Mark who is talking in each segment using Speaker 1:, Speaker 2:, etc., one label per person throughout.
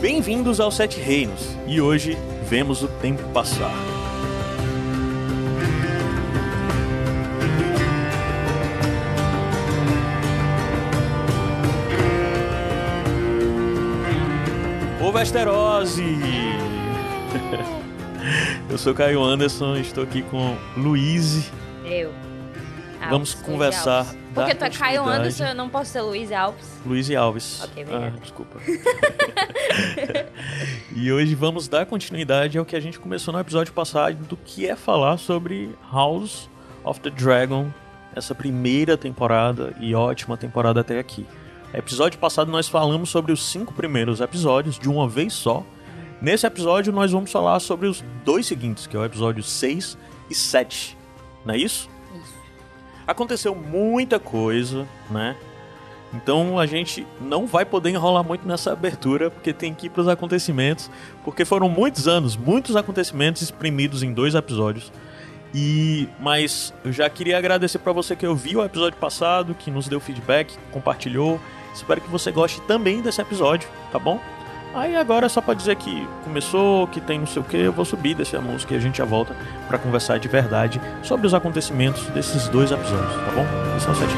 Speaker 1: Bem-vindos aos Sete Reinos e hoje vemos o tempo passar. O Vesterose! Eu sou Caio Anderson, estou aqui com Luiz.
Speaker 2: Eu.
Speaker 1: Vamos
Speaker 2: Alves,
Speaker 1: conversar
Speaker 2: Porque tu é Caio. Anderson, eu não posso ser Luiz Alves.
Speaker 1: Luiz e Alves.
Speaker 2: Ok,
Speaker 1: ah,
Speaker 2: obrigada.
Speaker 1: desculpa. e hoje vamos dar continuidade ao que a gente começou no episódio passado, do que é falar sobre House of the Dragon, essa primeira temporada e ótima temporada até aqui. Episódio passado nós falamos sobre os cinco primeiros episódios de uma vez só. Nesse episódio nós vamos falar sobre os dois seguintes, que é o episódio 6 e 7. Não é isso? Aconteceu muita coisa, né? Então a gente não vai poder enrolar muito nessa abertura, porque tem que ir para os acontecimentos, porque foram muitos anos, muitos acontecimentos exprimidos em dois episódios. E mas eu já queria agradecer para você que ouviu o episódio passado, que nos deu feedback, compartilhou. Espero que você goste também desse episódio, tá bom? Aí agora é só pra dizer que começou, que tem não sei o que, eu vou subir desse música e a gente já volta pra conversar de verdade sobre os acontecimentos desses dois episódios, tá bom? Esse é o Sete.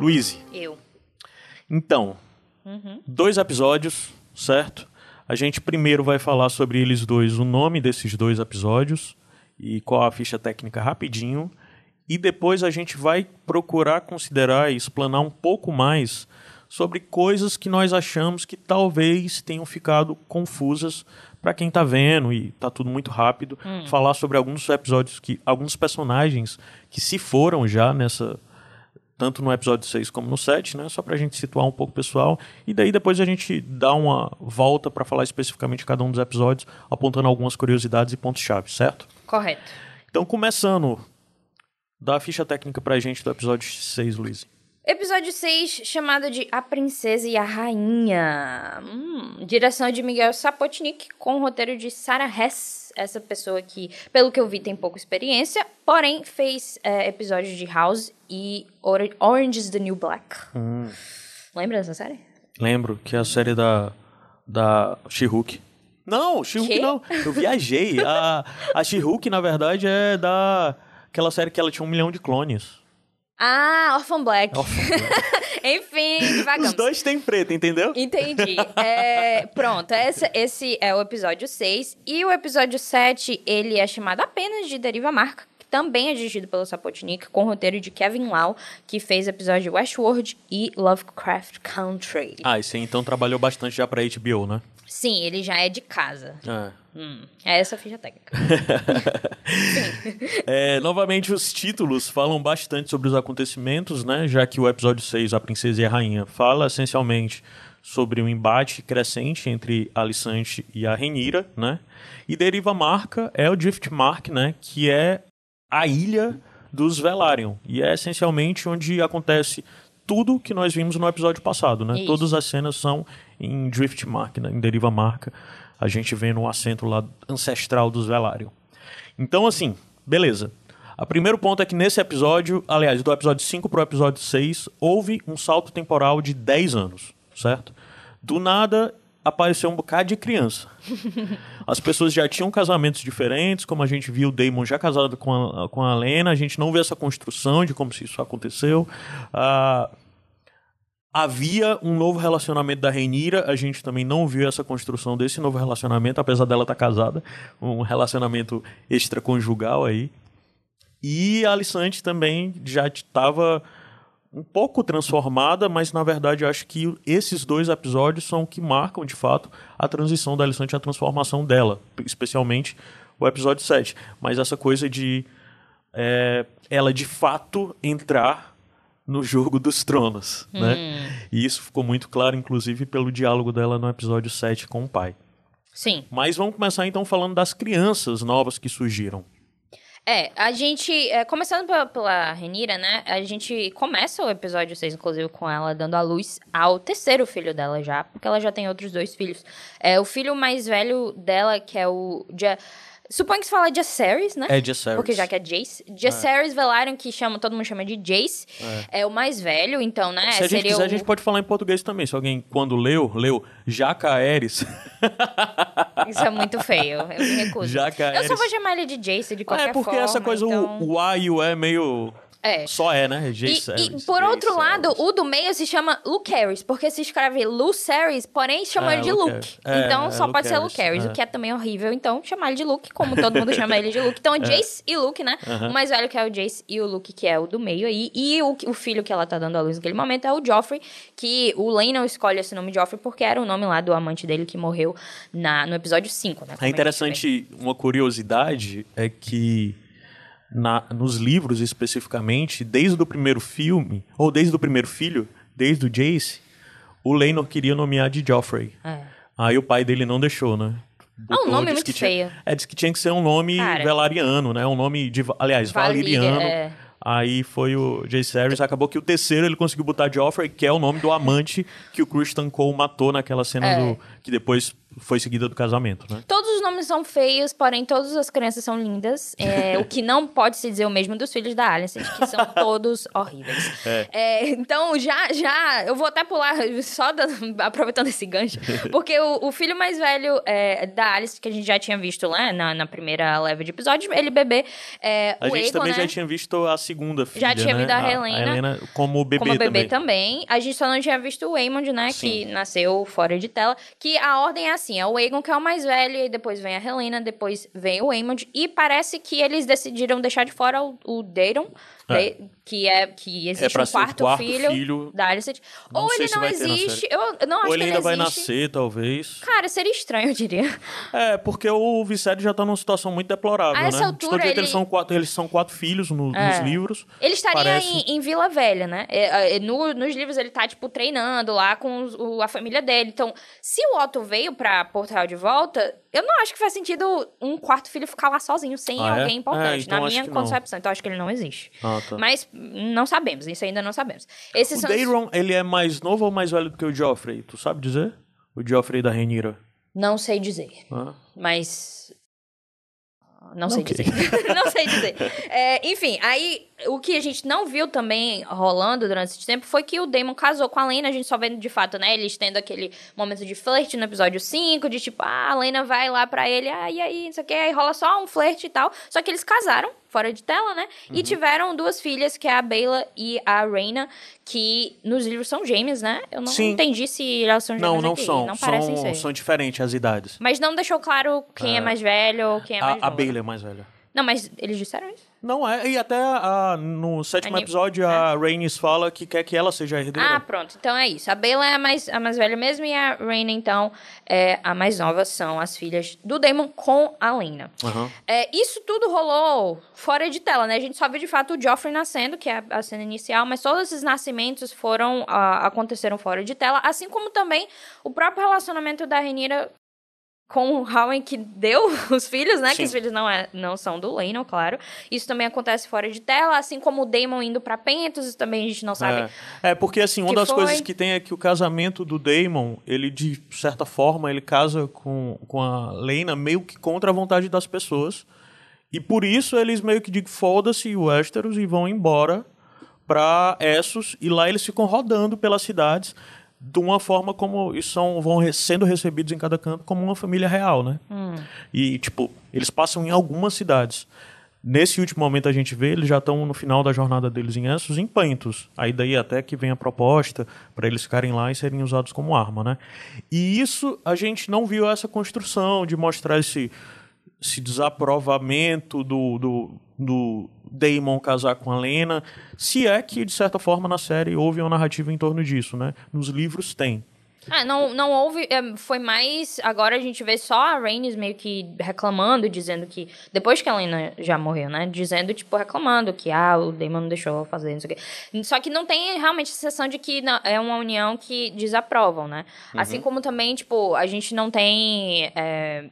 Speaker 1: Luiz,
Speaker 2: Eu.
Speaker 1: então,
Speaker 2: Uhum.
Speaker 1: dois episódios, certo? A gente primeiro vai falar sobre eles dois, o nome desses dois episódios e qual a ficha técnica rapidinho. E depois a gente vai procurar considerar e explanar um pouco mais sobre coisas que nós achamos que talvez tenham ficado confusas para quem tá vendo e tá tudo muito rápido. Falar sobre alguns episódios que alguns personagens que se foram já nessa tanto no episódio 6 como no 7, né? Só pra gente situar um pouco o pessoal. E daí depois a gente dá uma volta pra falar especificamente de cada um dos episódios, apontando algumas curiosidades e pontos-chave, certo?
Speaker 2: Correto.
Speaker 1: Então, começando, dá a ficha técnica pra gente do episódio 6, Luiz.
Speaker 2: Episódio 6, chamado de A Princesa e a Rainha. Hum, direção de Miguel Sapotnik, com roteiro de Sarah Hess. Essa pessoa que, pelo que eu vi, tem pouca experiência, porém fez é, episódios de House e Or- Orange is the New Black. Lembra dessa série?
Speaker 1: Lembro que é a série da, da She-Hulk. Não, She-Hulk não. Eu viajei. A, a She-Hulk, na verdade, é da... Aquela série que ela tinha um milhão de clones.
Speaker 2: Ah, Orphan Black.
Speaker 1: Orphan Black.
Speaker 2: Enfim, divagamos.
Speaker 1: Os dois têm preto, entendeu?
Speaker 2: Entendi. É, pronto, esse, esse é o episódio 6. E o episódio 7, ele é chamado apenas de Deriva Marca, que também é dirigido pelo Sapotnik, com roteiro de Kevin Lau, que fez episódio de Westworld e Lovecraft Country.
Speaker 1: Ah, esse aí então trabalhou bastante já pra HBO, né?
Speaker 2: Sim, ele já é de casa.
Speaker 1: É.
Speaker 2: Hum, é essa a ficha técnica.
Speaker 1: É, novamente, os títulos falam bastante sobre os acontecimentos, né? Já que o episódio 6, A Princesa e a Rainha, fala essencialmente sobre um embate crescente entre a Alicante e a Renira, né? E Deriva Marca é o Driftmark, né? Que é a ilha dos Velaryon. E é essencialmente onde acontece tudo que nós vimos no episódio passado, né?
Speaker 2: Isso.
Speaker 1: Todas as cenas são em Driftmark, né? Em Deriva Marca. A gente vê no assento lá ancestral dos Velaryon. Então, assim, beleza. O primeiro ponto é que nesse episódio, aliás, do episódio 5 pro episódio 6, houve um salto temporal de 10 anos, certo? Do nada apareceu um bocado de criança. As pessoas já tinham casamentos diferentes, como a gente viu o Damon já casado com a, com a Lena, a gente não vê essa construção de como se isso aconteceu. Ah, havia um novo relacionamento da Reinira, a gente também não viu essa construção desse novo relacionamento, apesar dela estar casada, um relacionamento extraconjugal aí. E a Alicante também já estava um pouco transformada, mas na verdade acho que esses dois episódios são o que marcam de fato a transição da Alicante e a transformação dela, especialmente o episódio 7. Mas essa coisa de é, ela de fato entrar no jogo dos tronos, né? E isso ficou muito claro, inclusive, pelo diálogo dela no episódio 7 com o pai.
Speaker 2: Sim.
Speaker 1: Mas vamos começar então falando das crianças novas que surgiram.
Speaker 2: É, a gente, é, começando pela, pela Renira, né? A gente começa o episódio 6, inclusive, com ela dando a luz ao terceiro filho dela já, porque ela já tem outros dois filhos. É, o filho mais velho dela, que é o. Suponho que se fala Jaceres, né?
Speaker 1: É Jaceres.
Speaker 2: Porque já que é Jace. Jaceres Velaryon, que chama, todo mundo chama de Jace, é, o mais velho, então, né?
Speaker 1: Se a gente
Speaker 2: seria
Speaker 1: quiser,
Speaker 2: o...
Speaker 1: a gente pode falar em português também. Se alguém, quando leu, leu Jacaeres.
Speaker 2: Isso é muito feio, eu me recuso.
Speaker 1: Jacaeres.
Speaker 2: Eu só vou chamar ele de Jace de qualquer
Speaker 1: é porque
Speaker 2: forma.
Speaker 1: essa coisa, o-
Speaker 2: então...
Speaker 1: o, A e o E é meio.
Speaker 2: É.
Speaker 1: Só é, né?
Speaker 2: E,
Speaker 1: Jaceres,
Speaker 2: e, por outro lado, o do meio se chama Lucaris, porque se escreve Lucaris, porém chamam
Speaker 1: É,
Speaker 2: ele de
Speaker 1: Lucaris.
Speaker 2: Luke.
Speaker 1: É,
Speaker 2: então
Speaker 1: é,
Speaker 2: só pode ser
Speaker 1: Lucaris,
Speaker 2: Lucaris,
Speaker 1: é.
Speaker 2: o que é também horrível. Então chamar ele de Luke, como todo mundo chama ele de Luke. Então é Jace e Luke, né? O mais velho que é o Jace e o Luke, que é o do meio aí. E o, o filho que ela tá dando à luz naquele momento é o Joffrey, que o Lane não escolhe esse nome Joffrey porque era o nome lá do amante dele que morreu na, no episódio 5, né?
Speaker 1: É
Speaker 2: vê.
Speaker 1: interessante, uma curiosidade é que na- nos livros especificamente, desde o primeiro filme, ou desde o primeiro filho, desde o Jace, o Laenor queria nomear de Joffrey.
Speaker 2: É.
Speaker 1: Aí o pai dele não deixou, né?
Speaker 2: Ah, um nome muito
Speaker 1: tinha-
Speaker 2: feio.
Speaker 1: É, disse que tinha que ser um nome
Speaker 2: Cara.
Speaker 1: velariano, né? Um nome de, aliás,
Speaker 2: Valíria,
Speaker 1: valiriano.
Speaker 2: é.
Speaker 1: Aí foi o Jace Harris, acabou que o terceiro ele conseguiu botar Joffrey, que é o nome do amante que o Christian Cole matou naquela cena
Speaker 2: É.
Speaker 1: do que depois foi seguida do casamento, né?
Speaker 2: Todos os nomes são feios, porém todas as crianças são lindas. É, o que não pode se dizer o mesmo dos filhos da Alice, que são todos horríveis. É, então, já, já, eu vou até pular, só da- aproveitando esse gancho, porque o, o filho mais velho é, da Alice, que a gente já tinha visto lá na, na primeira leva de episódios, ele bebê é,
Speaker 1: A gente também
Speaker 2: né?
Speaker 1: já tinha visto a segunda filha,
Speaker 2: Já tinha
Speaker 1: né?
Speaker 2: visto a Helena.
Speaker 1: como bebê
Speaker 2: como bebê
Speaker 1: também.
Speaker 2: também. A gente só não tinha visto o Aemond, né? Que nasceu fora de tela. Que a ordem é assim: é o Aegon que é o mais velho, e depois vem a Helena, depois vem o Aemond. E parece que eles decidiram deixar de fora o, o Daeron,
Speaker 1: É.
Speaker 2: né, que é que existe
Speaker 1: pra
Speaker 2: um quarto,
Speaker 1: quarto
Speaker 2: filho,
Speaker 1: filho.
Speaker 2: da Alicent. Ou ele não existe. Eu, não acho
Speaker 1: Ou ele
Speaker 2: que
Speaker 1: ainda
Speaker 2: ele
Speaker 1: vai nascer, talvez.
Speaker 2: Cara, seria estranho, eu diria.
Speaker 1: É, porque o Viserys já tá numa situação muito deplorável,
Speaker 2: A
Speaker 1: né?
Speaker 2: essa
Speaker 1: De
Speaker 2: altura, ele-
Speaker 1: eles, são quatro, eles são quatro filhos no-
Speaker 2: É.
Speaker 1: nos livros.
Speaker 2: Ele estaria em, em Vila Velha, né? É, é, no- nos livros ele tá, tipo, treinando lá com o- a família dele. Então, se o Otto veio pra Portugal de volta, eu não acho que faz sentido um quarto filho ficar lá sozinho, sem
Speaker 1: Ah, é?
Speaker 2: alguém importante,
Speaker 1: É, então
Speaker 2: na minha concepção. Então, acho que ele não existe.
Speaker 1: Ah, tá.
Speaker 2: Mas não sabemos, isso ainda não sabemos. Esses
Speaker 1: O
Speaker 2: são os-
Speaker 1: ele é mais novo ou mais velho do que o Joffrey? Tu sabe dizer? O Joffrey da Renira.
Speaker 2: Não sei dizer,
Speaker 1: Ah.
Speaker 2: mas... Não sei
Speaker 1: Ok.
Speaker 2: dizer. não sei dizer. É, enfim, aí o que a gente não viu também rolando durante esse tempo foi que o Damon casou com a Lena. A gente só vendo de fato, né? Eles tendo aquele momento de flerte no episódio 5, de tipo, ah, a Lena vai lá pra ele, ah, e aí, não sei o que, aí rola só um flerte e tal. Só que eles casaram, fora de tela, né?
Speaker 1: Uhum.
Speaker 2: E tiveram duas filhas, que é a Bela e a Reina, que nos livros são gêmeas, né? Eu não
Speaker 1: Sim.
Speaker 2: entendi se elas são gêmeas
Speaker 1: Não, não
Speaker 2: aqui.
Speaker 1: são.
Speaker 2: Não parecem
Speaker 1: são,
Speaker 2: ser.
Speaker 1: são diferentes as idades.
Speaker 2: Mas não deixou claro quem é, mais velho ou quem é mais
Speaker 1: A, a
Speaker 2: novo.
Speaker 1: Bailey é mais velha.
Speaker 2: Não, mas eles disseram isso?
Speaker 1: Não é, e até a- no sétimo
Speaker 2: Anim-
Speaker 1: episódio a Rhaenys fala que quer que ela seja a herdeira.
Speaker 2: Ah, pronto. Então é isso. A Bella é a mais, a mais velha mesmo e a Raina, então, é a mais nova. São as filhas do Daemon com a Lena.
Speaker 1: Aham.
Speaker 2: É, isso tudo rolou fora de tela, né? A gente só viu de fato o Joffrey nascendo, que é a, a cena inicial, mas todos esses nascimentos foram ah, aconteceram fora de tela, assim como também o próprio relacionamento da Renira com o Howen que deu os filhos, né?
Speaker 1: Sim.
Speaker 2: Que os filhos não, é, não são do Leno, claro. Isso também acontece fora de tela, assim como o Daemon indo pra Pentos, isso também a gente não sabe.
Speaker 1: É. É, porque assim, uma das
Speaker 2: foi.
Speaker 1: coisas que tem é que o casamento do Daemon, ele de certa forma, ele casa com, com a Lena meio que contra a vontade das pessoas. E por isso eles meio que dizem foda-se o Westeros e vão embora pra Essos e lá eles ficam rodando pelas cidades de uma forma como e são vão sendo recebidos em cada canto como uma família real, né? E tipo, eles passam em algumas cidades. Nesse último momento a gente vê, eles já estão no final da jornada deles em Essos, em Pantos. Aí daí até que vem a proposta para eles ficarem lá e serem usados como arma, né? E isso a gente não viu essa construção de mostrar esse, esse desaprovamento do, do, do Daemon casar com a Lena, se é que de certa forma na série houve uma narrativa em torno disso, né? Nos livros tem.
Speaker 2: Ah, não, não houve. é, Foi mais. Agora a gente vê só a Rhaenys meio que reclamando, dizendo que. Depois que a Lena já morreu, né? Dizendo, tipo, reclamando que, ah, o Daemon não deixou fazer, não sei o quê. Só que não tem realmente a sensação de que não- é uma união que desaprovam, né? Assim como também, tipo, a gente não tem. é,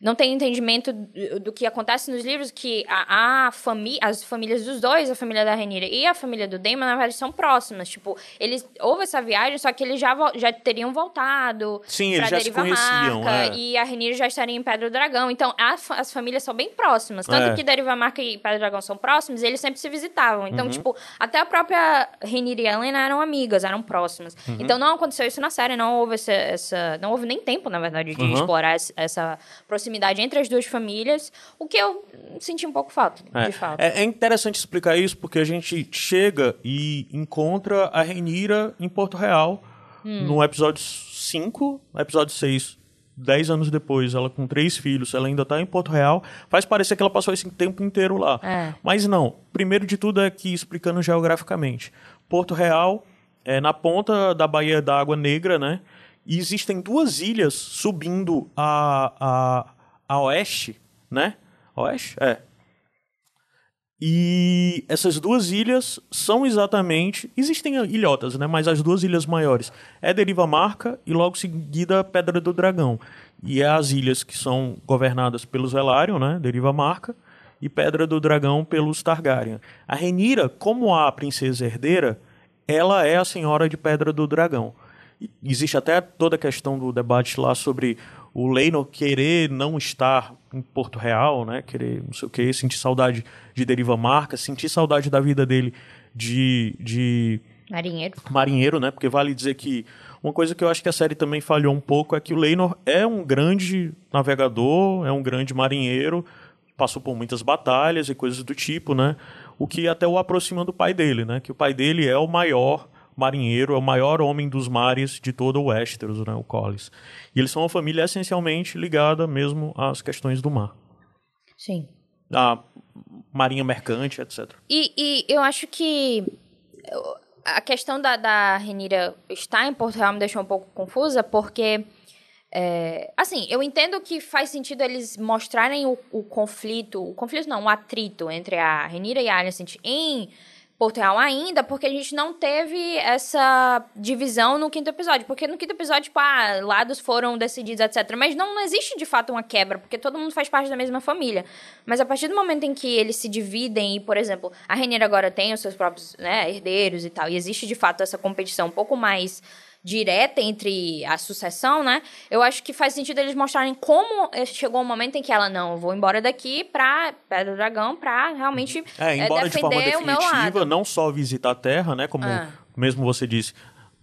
Speaker 2: não tem entendimento do, do que acontece nos livros, que a, a família, as famílias dos dois, a família da Renira e a família do Damon, na verdade, são próximas. Tipo, eles houve essa viagem, só que eles já, já teriam voltado.
Speaker 1: Sim, eles já se conheciam.
Speaker 2: Marca, é. E a Renira já estaria em Pedra do Dragão. Então, as, as famílias são bem próximas. Tanto é. que Deriva Marca e Pedra do Dragão são próximos, eles sempre se visitavam. Então, uhum. tipo, até a própria Renira e Helena eram amigas, eram próximas. Uhum. Então, não aconteceu isso na série, não houve essa. essa não houve nem tempo, na verdade, de uhum. explorar essa proximidade proximidade entre as duas famílias, o que eu senti um pouco falta,
Speaker 1: é.
Speaker 2: de fato.
Speaker 1: É, é, interessante explicar isso porque a gente chega e encontra a Renira em Porto Real hum. no episódio 5, no episódio 6. Dez anos depois, ela com três filhos, ela ainda está em Porto Real. Faz parecer que ela passou esse tempo inteiro lá.
Speaker 2: É.
Speaker 1: Mas não. Primeiro de tudo é que, explicando geograficamente, Porto Real é na ponta da Baía da Água Negra, né? E existem duas ilhas subindo a, a, a oeste, né? Oeste? É. E essas duas ilhas são exatamente. Existem ilhotas, né? Mas as duas ilhas maiores é Deriva Marca e logo seguida Pedra do Dragão. E é as ilhas que são governadas pelos Velaryon, né? Deriva Marca. E Pedra do Dragão pelos Targaryen. A Renira, como a princesa herdeira, ela é a senhora de Pedra do Dragão. E existe até toda a questão do debate lá sobre o Leinor querer não estar em Porto Real, né? Querer, não sei o que, sentir saudade de Deriva Marca, sentir saudade da vida dele de, de
Speaker 2: marinheiro.
Speaker 1: Marinheiro, né? Porque vale dizer que uma coisa que eu acho que a série também falhou um pouco é que o Leinor é um grande navegador, é um grande marinheiro, passou por muitas batalhas e coisas do tipo, né? O que até o aproxima do pai dele, né? Que o pai dele é o maior marinheiro, é o maior homem dos mares de todo o Westeros, né, o Collis. E eles são uma família essencialmente ligada mesmo às questões do mar.
Speaker 2: Sim.
Speaker 1: A marinha mercante, etc.
Speaker 2: E, e eu acho que a questão da, da Renira estar em Porto Real me deixou um pouco confusa, porque... É, assim, eu entendo que faz sentido eles mostrarem o, o conflito, o conflito não, o atrito entre a Renira e a Alicent em Porto Real ainda, porque a gente não teve essa divisão no quinto episódio. Porque no quinto episódio, tipo, ah, lados foram decididos, etc. Mas não, não existe de fato uma quebra, porque todo mundo faz parte da mesma família. Mas a partir do momento em que eles se dividem e, por exemplo, a Rainier agora tem os seus próprios né, herdeiros e tal, e existe de fato essa competição um pouco mais direta entre a sucessão, né? Eu acho que faz sentido eles mostrarem como chegou o um momento em que ela, não, eu vou embora daqui pra Pedra do Dragão pra realmente
Speaker 1: é, embora
Speaker 2: é,
Speaker 1: de forma definitiva, não só visitar a Terra, né? Como ah. mesmo você disse,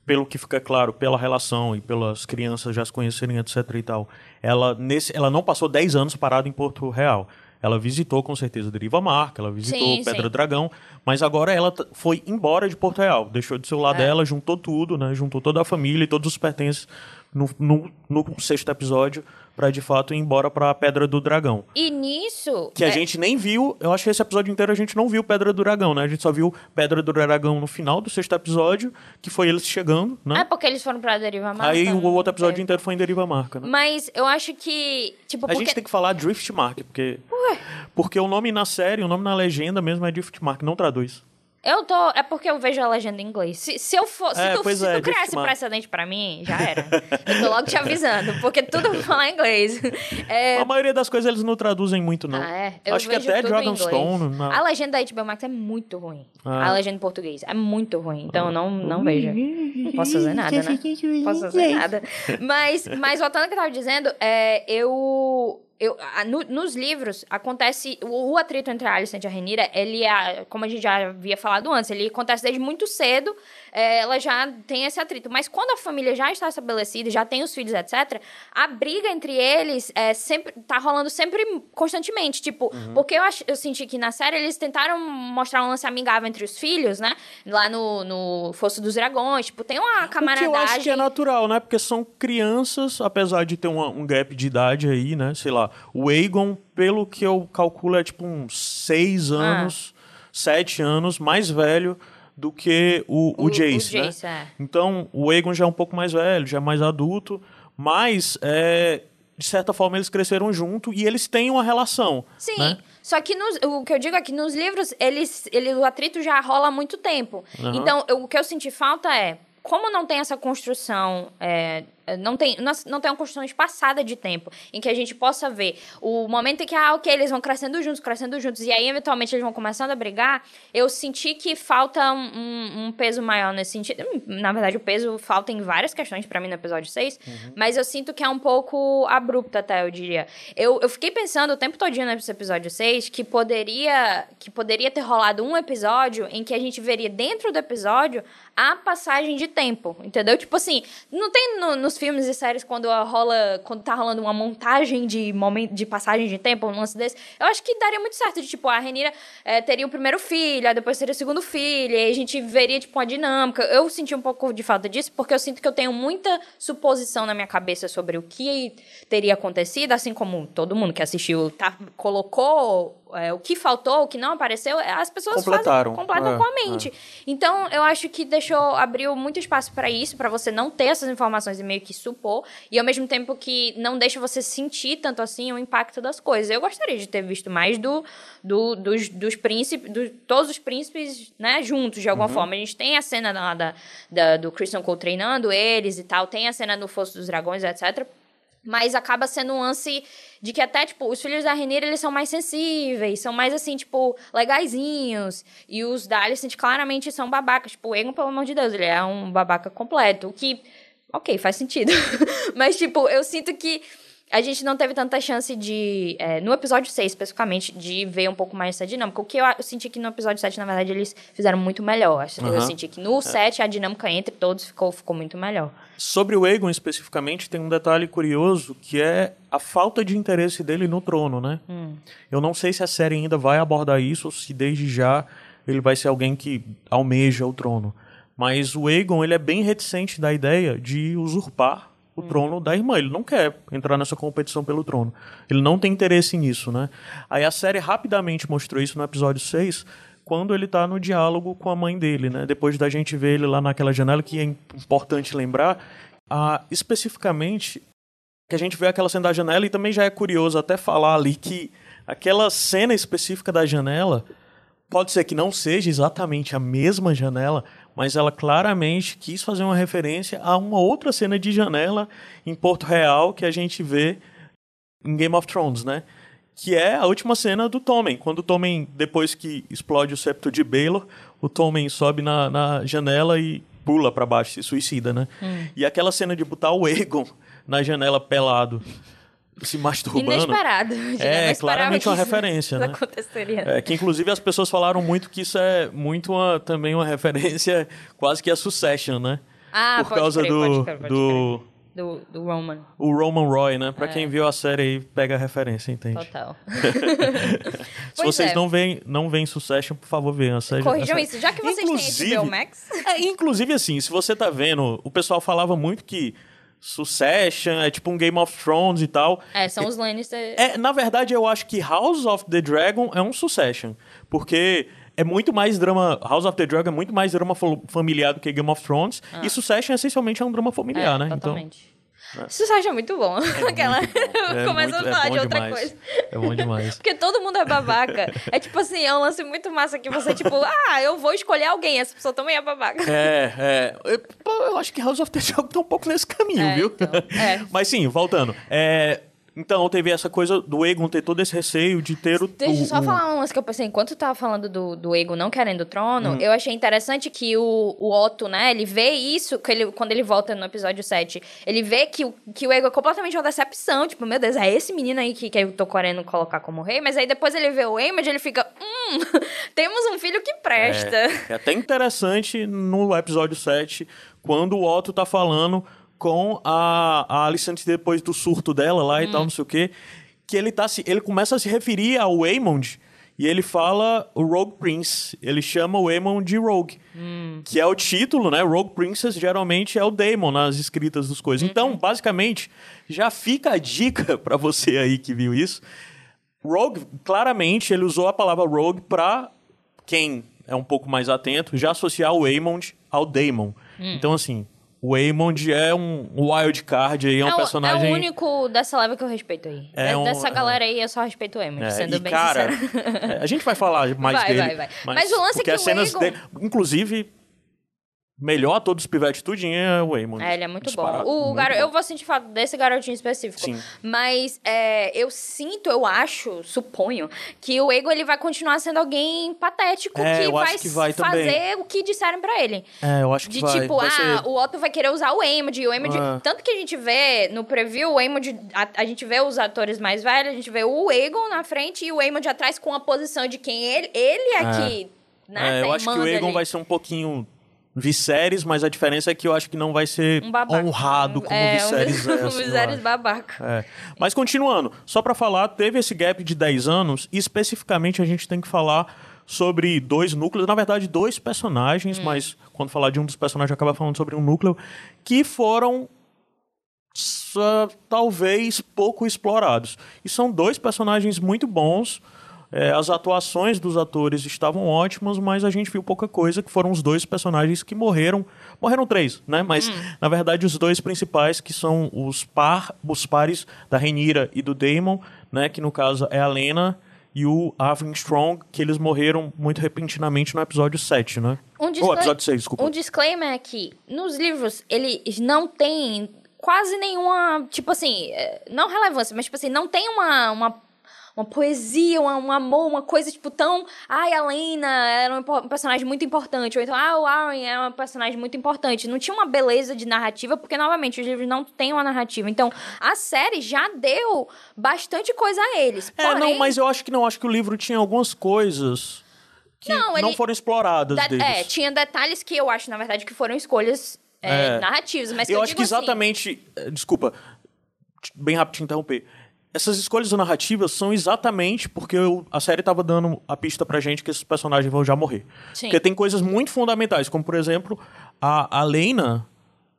Speaker 1: pelo que fica claro, pela relação e pelas crianças já se conhecerem, etc e tal, ela, nesse, ela não passou 10 anos parada em Porto Real. Ela visitou com certeza Deriva Marca, ela visitou sim, Pedra sim. Dragão, mas agora ela foi embora de Porto Real, deixou de ser o lado é. dela, juntou tudo, né? Juntou toda a família e todos os pertences no, no, no sexto episódio para de fato ir embora para a Pedra do Dragão.
Speaker 2: E nisso.
Speaker 1: Que a é... gente nem viu, eu acho que esse episódio inteiro a gente não viu Pedra do Dragão, né? A gente só viu Pedra do Dragão no final do sexto episódio, que foi eles chegando, né?
Speaker 2: É porque eles foram pra Deriva Marca.
Speaker 1: Aí o outro episódio é. inteiro foi em Deriva Marca, né?
Speaker 2: Mas eu acho que. Tipo,
Speaker 1: a porque... gente tem que falar Drift Mark, porque. Ué. Porque o nome na série, o nome na legenda mesmo é Drift Mark, não traduz.
Speaker 2: Eu tô. É porque eu vejo a legenda em inglês. Se, se eu for. Se é, tu, se é, tu criasse precedente pra mim, já era. eu tô logo te avisando, porque tudo vai falar inglês.
Speaker 1: É... A maioria das coisas eles não traduzem muito, não.
Speaker 2: Ah, é? Eu
Speaker 1: Acho que até Dragonstone.
Speaker 2: Na... A legenda da HBO Max é muito ruim. Ah. A legenda em português é muito ruim. Então não, não veja. Não posso fazer nada, né? Posso fazer nada. Mas, mas voltando ao que eu tava dizendo, é, eu eu, no, nos livros, acontece. O, o, atrito entre a Alicent e a Renira, ele é, como a gente já havia falado antes, ele acontece desde muito cedo é, ela já tem esse atrito. Mas quando a família já está estabelecida, já tem os filhos, etc., a briga entre eles é sempre tá rolando sempre constantemente. Tipo, uhum. porque eu, ach, eu senti que na série eles tentaram mostrar um lance amigável entre os filhos, né? Lá no, no Fosso dos Dragões. Tipo, tem uma camaradagem. O que eu
Speaker 1: acho que é natural, né? Porque são crianças, apesar de ter uma, um gap de idade aí, né? Sei lá, o Aegon, pelo que eu calculo, é tipo uns seis ah. anos, ah. sete anos, mais velho do que o, o, o Jace, o né? Jace é. Então, o Aegon já é um pouco mais velho, já é mais adulto, mas, é, de certa forma, eles cresceram junto e eles têm uma relação.
Speaker 2: Sim.
Speaker 1: Né?
Speaker 2: Só que nos, o que eu digo é que nos livros, eles, ele, o atrito já rola há muito tempo. Uhum. Então, eu, o que eu senti falta é, como não tem essa construção é, Não tem, não, não tem uma construção espaçada de tempo em que a gente possa ver o momento em que, ah, ok, eles vão crescendo juntos, crescendo juntos, e aí eventualmente eles vão começando a brigar. Eu senti que falta um, um peso maior nesse sentido. Na verdade, o peso falta em várias questões para mim no episódio 6, uhum. mas eu sinto que é um pouco abrupto até, eu diria. Eu, eu fiquei pensando o tempo todinho nesse episódio 6 que poderia, que poderia ter rolado um episódio em que a gente veria dentro do episódio a passagem de tempo, entendeu? Tipo assim, não tem no, nos filmes e séries quando rola, quando tá rolando uma montagem de momento de passagem de tempo, um lance desse. Eu acho que daria muito certo de tipo a Renira é, teria o primeiro filho, depois teria o segundo filho, e a gente veria tipo uma dinâmica. Eu senti um pouco de falta disso porque eu sinto que eu tenho muita suposição na minha cabeça sobre o que teria acontecido, assim como todo mundo que assistiu tá, colocou é, o que faltou, o que não apareceu, é, as pessoas
Speaker 1: Completaram.
Speaker 2: Fazem, completam é, com a mente. É. Então, eu acho que deixou, abriu muito espaço para isso, para você não ter essas informações e meio que supor, e ao mesmo tempo que não deixa você sentir tanto assim o impacto das coisas. Eu gostaria de ter visto mais do, do dos, dos príncipes, do, todos os príncipes, né, juntos, de alguma uhum. forma. A gente tem a cena da, da, da, do Christian Cole treinando eles e tal, tem a cena do Fosso dos Dragões, etc., mas acaba sendo um lance de que até, tipo, os filhos da Renira, eles são mais sensíveis, são mais, assim, tipo, legaisinhos. E os da Alicent claramente são babacas. Tipo, o Egon, pelo amor de Deus, ele é um babaca completo. O que, ok, faz sentido. Mas, tipo, eu sinto que a gente não teve tanta chance de, é, no episódio 6 especificamente, de ver um pouco mais essa dinâmica. O que eu, eu senti que no episódio 7, na verdade, eles fizeram muito melhor. Uhum. Eu senti que no é. 7 a dinâmica entre todos ficou, ficou muito melhor.
Speaker 1: Sobre o Aegon especificamente, tem um detalhe curioso que é a falta de interesse dele no trono, né? Hum. Eu não sei se a série ainda vai abordar isso ou se desde já ele vai ser alguém que almeja o trono. Mas o Aegon, ele é bem reticente da ideia de usurpar o hum. trono da irmã. Ele não quer entrar nessa competição pelo trono. Ele não tem interesse nisso, né? Aí a série rapidamente mostrou isso no episódio 6, quando ele está no diálogo com a mãe dele, né? Depois da gente ver ele lá naquela janela, que é importante lembrar, ah, especificamente que a gente vê aquela cena da janela e também já é curioso até falar ali que aquela cena específica da janela pode ser que não seja exatamente a mesma janela, mas ela claramente quis fazer uma referência a uma outra cena de janela em Porto Real que a gente vê em Game of Thrones, né? Que é a última cena do Tommen. Quando o Tommen, depois que explode o septo de Baelor, o Tommen sobe na, na janela e pula para baixo, se suicida, né? Hum. E aquela cena de botar o Egon na janela pelado se masturbando.
Speaker 2: Inesperado.
Speaker 1: É, claramente uma referência, né?
Speaker 2: Aconteceria.
Speaker 1: É, que inclusive as pessoas falaram muito que isso é muito uma, também uma referência quase que a Succession, né?
Speaker 2: Ah,
Speaker 1: Por causa
Speaker 2: crer,
Speaker 1: do,
Speaker 2: pode crer, pode
Speaker 1: do
Speaker 2: do, do Roman.
Speaker 1: O Roman Roy, né? Pra é. quem viu a série aí, pega a referência, entende?
Speaker 2: Total.
Speaker 1: Se vocês é. não veem não veem Succession, por favor, vejam a série.
Speaker 2: Corrijam isso, já que vocês inclusive, têm HBO Max.
Speaker 1: é, inclusive, assim, se você tá vendo, o pessoal falava muito que Succession, é tipo um Game of Thrones e tal.
Speaker 2: É, são os Lannister.
Speaker 1: É, na verdade, eu acho que House of the Dragon é um Succession. Porque é muito mais drama. House of the Dragon é muito mais drama familiar do que Game of Thrones. Ah. E Succession essencialmente é um drama familiar,
Speaker 2: é,
Speaker 1: né?
Speaker 2: Então, totalmente. Então, Succession é muito bom. É Aquela...
Speaker 1: É
Speaker 2: Começa
Speaker 1: muito,
Speaker 2: a falar
Speaker 1: é
Speaker 2: de outra
Speaker 1: demais.
Speaker 2: coisa.
Speaker 1: É bom demais.
Speaker 2: Porque todo mundo é babaca. é tipo assim, é um lance muito massa que você, tipo, ah, eu vou escolher alguém, essa pessoa também é babaca.
Speaker 1: É, é. Eu, eu acho que House of the Dragon tá um pouco nesse caminho,
Speaker 2: é,
Speaker 1: viu?
Speaker 2: Então, é.
Speaker 1: Mas sim, voltando. É então, teve essa coisa do Egon ter todo esse receio de ter o.
Speaker 2: Deixa
Speaker 1: eu
Speaker 2: só falar um lance que eu pensei. Enquanto tu tava falando do, do Egon não querendo o trono, hum. eu achei interessante que o, o Otto, né, ele vê isso que ele, quando ele volta no episódio 7. Ele vê que o, que o Egon é completamente uma decepção. Tipo, meu Deus, é esse menino aí que, que eu tô querendo colocar como rei. Mas aí depois ele vê o Aemond e ele fica. Hum, temos um filho que presta.
Speaker 1: É, é até interessante no episódio 7, quando o Otto tá falando com a, a Alicent depois do surto dela lá e hum. tal, não sei o quê. Que ele, tá, ele começa a se referir ao Aemond e ele fala o Rogue Prince. Ele chama o Aemon de Rogue. Hum. Que é o título, né? Rogue Princess geralmente é o Daemon nas escritas dos coisas. Uhum. Então, basicamente, já fica a dica para você aí que viu isso. Rogue, claramente, ele usou a palavra Rogue para quem é um pouco mais atento, já associar o Aemond ao Daemon. Hum. Então, assim, o Aemond é um wild card aí, é um é personagem...
Speaker 2: É o único dessa leva que eu respeito aí. É um, dessa galera aí, eu só respeito o Aemond, é, sendo
Speaker 1: e
Speaker 2: bem
Speaker 1: cara,
Speaker 2: sincero.
Speaker 1: a gente vai falar mais
Speaker 2: vai,
Speaker 1: dele.
Speaker 2: Vai, vai, Mas, mas o lance é que
Speaker 1: as
Speaker 2: o
Speaker 1: cenas dele... Inclusive, melhor ator dos pivetes tudinho é o Eamon.
Speaker 2: É, ele é muito bom. O
Speaker 1: muito
Speaker 2: garo...
Speaker 1: bom.
Speaker 2: Eu vou sentir falta desse garotinho específico.
Speaker 1: Sim.
Speaker 2: Mas é, eu sinto, eu acho, suponho, que o Ego ele vai continuar sendo alguém patético
Speaker 1: É,
Speaker 2: que, vai
Speaker 1: que vai
Speaker 2: fazer
Speaker 1: também.
Speaker 2: o que disserem pra ele.
Speaker 1: É, eu acho que
Speaker 2: De
Speaker 1: vai.
Speaker 2: tipo,
Speaker 1: vai
Speaker 2: ah,
Speaker 1: ser-
Speaker 2: o Otto vai querer usar o Emod, o Emod...
Speaker 1: Ah.
Speaker 2: Tanto que a gente vê no preview, o Emod... A, a gente vê os atores mais velhos, a gente vê o Egon na frente e o Emod atrás com a posição de quem ele... Ele é que... Né,
Speaker 1: É, eu acho que o Egon
Speaker 2: ali.
Speaker 1: vai ser um pouquinho Viserys, mas a diferença é que eu acho que não vai ser
Speaker 2: um babaca.
Speaker 1: honrado como
Speaker 2: é,
Speaker 1: Viserys
Speaker 2: um,
Speaker 1: é. assim,
Speaker 2: Viserys babaca.
Speaker 1: É. Mas continuando, só pra falar, teve esse gap de 10 anos, e especificamente a gente tem que falar sobre dois núcleos, na verdade, dois personagens, mas quando falar de um dos personagens, acaba falando sobre um núcleo, que foram só, talvez pouco explorados. E são dois personagens muito bons. É, as atuações dos atores estavam ótimas, mas a gente viu pouca coisa, que foram os dois personagens que morreram. Morreram três, né? Mas, na verdade, os dois principais, que são os, par, os pares da Renira e do Daemon, né? Que no caso é a Lena e o Arvin Strong, que eles morreram muito repentinamente no episódio 7, né?
Speaker 2: Um
Speaker 1: Ou episódio 6, desculpa.
Speaker 2: Um disclaimer é que nos livros eles não tem quase nenhuma, tipo assim, é, não relevância, mas tipo assim, não tem uma, uma, uma poesia, uma- um amor, uma coisa tipo tão. Ai, a Lena era um, personagem muito importante. Ou então, ah, o Arryn é um personagem muito importante. Não tinha uma beleza de narrativa, porque, novamente, os livros não têm uma narrativa. Então, a série já deu bastante coisa a eles.
Speaker 1: É,
Speaker 2: Porém,
Speaker 1: não, mas eu acho que não. Acho que o livro tinha algumas coisas que
Speaker 2: Não,
Speaker 1: não,
Speaker 2: ele-
Speaker 1: foram exploradas
Speaker 2: de- é, tinha detalhes que eu acho, na verdade, que foram escolhas é,
Speaker 1: É.
Speaker 2: narrativas. Mas
Speaker 1: eu
Speaker 2: eu
Speaker 1: acho que
Speaker 2: assim,
Speaker 1: exatamente. eh, Desculpa, bem rápido te interromper. Essas escolhas narrativas são exatamente porque eu- a série estava dando a pista pra gente que esses personagens vão já morrer.
Speaker 2: Sim.
Speaker 1: Porque tem coisas muito fundamentais, como por exemplo, a, a Lena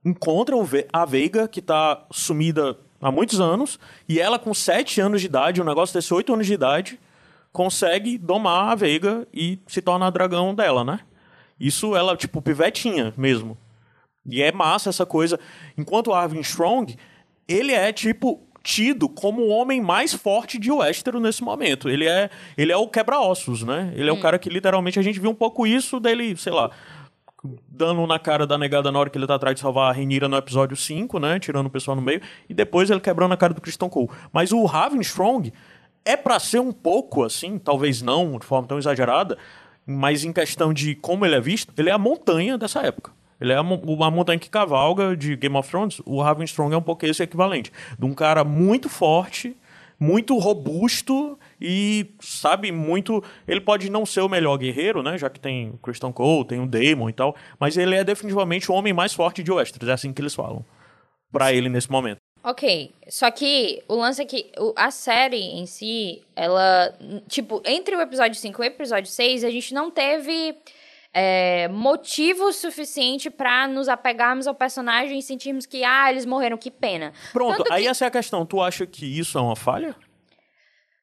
Speaker 1: encontra o Ve- a Veiga, que tá sumida há muitos anos, e ela com 7 anos de idade, um negócio desse 8 anos de idade, consegue domar a Veiga e se torna a dragão dela, né? Isso ela, tipo, pivetinha mesmo. E é massa essa coisa. Enquanto o Arvin Strong, ele é, tipo, tido como o homem mais forte de Westeros nesse momento. Ele é, ele é o quebra-ossos, né? Ele é o cara que literalmente a gente viu um pouco isso dele, sei lá, dando na cara da negada na hora que ele tá atrás de salvar a Renira no episódio 5, né? Tirando o pessoal no meio. E depois ele quebrando a cara do Christian Cole. Mas o Raven Strong é pra ser um pouco assim, talvez não de forma tão exagerada, mas em questão de como ele é visto, ele é a montanha dessa época. Ele é uma montanha que cavalga de Game of Thrones. O Raven Strong é um pouco esse equivalente. De um cara muito forte, muito robusto e, sabe, muito. Ele pode não ser o melhor guerreiro, né? Já que tem o Christian Cole, tem o Daemon e tal. Mas ele é definitivamente o homem mais forte de Westeros. É assim que eles falam. Pra ele nesse momento.
Speaker 2: Ok, só que o lance é que a série em si, ela. Tipo, entre o episódio 5 e o episódio 6, a gente não teve é, motivo suficiente pra nos apegarmos ao personagem e sentirmos que, ah, eles morreram, que pena.
Speaker 1: Pronto,
Speaker 2: Tanto
Speaker 1: aí
Speaker 2: que
Speaker 1: essa é a questão. Tu acha que isso é uma falha?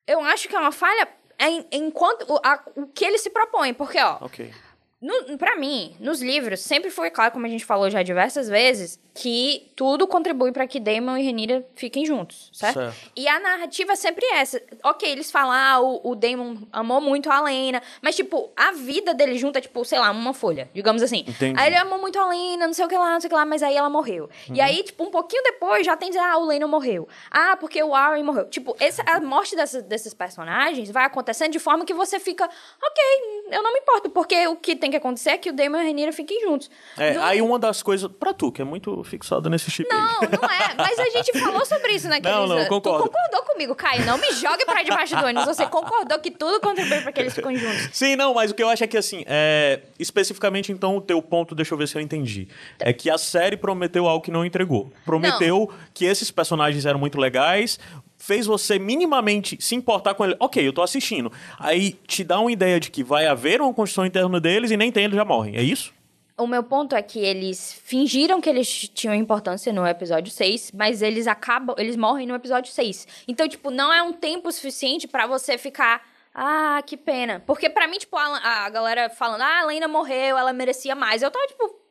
Speaker 2: eu acho que é uma falha em- enquanto o, a- o que ele se propõe, porque, ó,
Speaker 1: Ok.
Speaker 2: No, pra mim, nos livros, sempre foi claro, como a gente falou já diversas vezes, que tudo contribui pra que Damon e Renira fiquem juntos, certo?
Speaker 1: Certo.
Speaker 2: E a narrativa é sempre essa. Ok, eles falam, ah, o, o Damon amou muito a Lena, mas, tipo, a vida dele junto é, tipo, sei lá, uma folha, digamos assim.
Speaker 1: Entendi.
Speaker 2: Aí ele amou muito a Lena, não sei o que lá, não sei o que lá, mas aí ela morreu. E
Speaker 1: Uhum.
Speaker 2: aí, tipo, um pouquinho depois já tem dizer, ah, o Lena morreu. Ah, porque o Arryn morreu. Tipo, essa, a morte dessas, desses personagens vai acontecendo de forma que você fica, ok, eu não me importo, porque o que tem que acontecer é que o Damon e a Renira fiquem juntos.
Speaker 1: É,
Speaker 2: Não-
Speaker 1: aí uma das coisas. Pra tu, que é muito fixado nesse chip aí.
Speaker 2: Não, não é. Mas a gente falou sobre isso naquele.
Speaker 1: Não, não, concordo.
Speaker 2: Tu concordou comigo, Caio. Não me jogue pra debaixo do ônibus. Você concordou que tudo contribui pra que eles ficam juntos.
Speaker 1: Sim, não, mas o que eu acho é que assim, é, especificamente então o teu ponto, deixa eu ver se eu entendi. É que a série prometeu algo que não entregou. Prometeu que esses personagens eram muito legais, fez você minimamente se importar com ele. Ok, eu tô assistindo. Aí te dá uma ideia de que vai haver uma construção interna deles e nem tem, eles já morrem. É isso?
Speaker 2: O meu ponto é que eles fingiram que eles tinham importância no episódio 6, mas eles acabam, eles morrem no episódio 6. Então, tipo, não é um tempo suficiente pra você ficar, ah, que pena. Porque pra mim, tipo, a, a galera falando, ah, a Lena morreu, ela merecia mais. Eu tava tipo,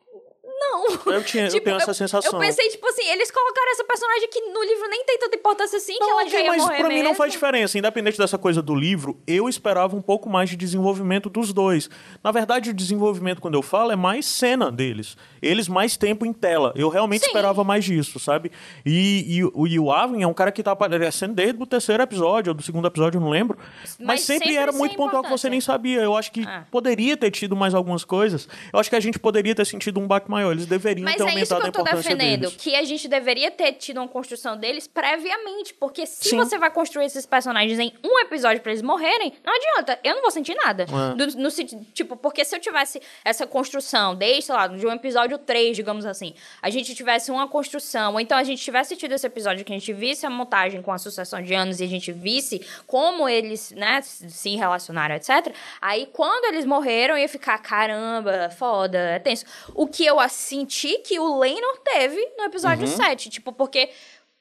Speaker 2: não.
Speaker 1: Eu, tinha,
Speaker 2: Tipo,
Speaker 1: eu tenho essa sensação.
Speaker 2: Eu pensei, tipo assim, eles colocaram essa personagem que no livro nem tem tanta importância assim, que ela já ia
Speaker 1: mas
Speaker 2: morrer
Speaker 1: pra mim não
Speaker 2: mesmo.
Speaker 1: faz diferença. Independente dessa coisa do livro, eu esperava um pouco mais de desenvolvimento dos dois. Na verdade, o desenvolvimento, quando eu falo, é mais cena deles. Eles mais tempo em tela. Eu realmente
Speaker 2: Sim.
Speaker 1: esperava mais disso, sabe? E, e, o- e o Avin é um cara que tá aparecendo desde o terceiro episódio, ou do segundo episódio, eu não lembro. Mas,
Speaker 2: Mas
Speaker 1: sempre,
Speaker 2: sempre
Speaker 1: era muito pontual que você nem sabia. Eu acho que
Speaker 2: Ah.
Speaker 1: poderia ter tido mais algumas coisas. Eu acho que a gente poderia ter sentido um baque maior. Eles deveriam
Speaker 2: Mas
Speaker 1: ter
Speaker 2: é isso
Speaker 1: aumentado
Speaker 2: que
Speaker 1: a
Speaker 2: eu tô
Speaker 1: importância
Speaker 2: defendendo.
Speaker 1: deles.
Speaker 2: Que a gente deveria ter tido uma construção deles previamente. Porque se
Speaker 1: Sim.
Speaker 2: você vai construir esses personagens em um episódio pra eles morrerem, não adianta. Eu não vou sentir nada.
Speaker 1: É.
Speaker 2: Do- no tipo, porque se eu tivesse essa construção, desde, sei lá, de um episódio 3, digamos assim, a gente tivesse uma construção, ou então a gente tivesse tido esse episódio que a gente visse a montagem com a sucessão de anos e a gente visse como eles, né, se relacionaram, etc. Aí quando eles morreram, eu ia ficar, caramba, foda, é tenso. O que eu senti que o Lenor teve no episódio 7. Tipo, porque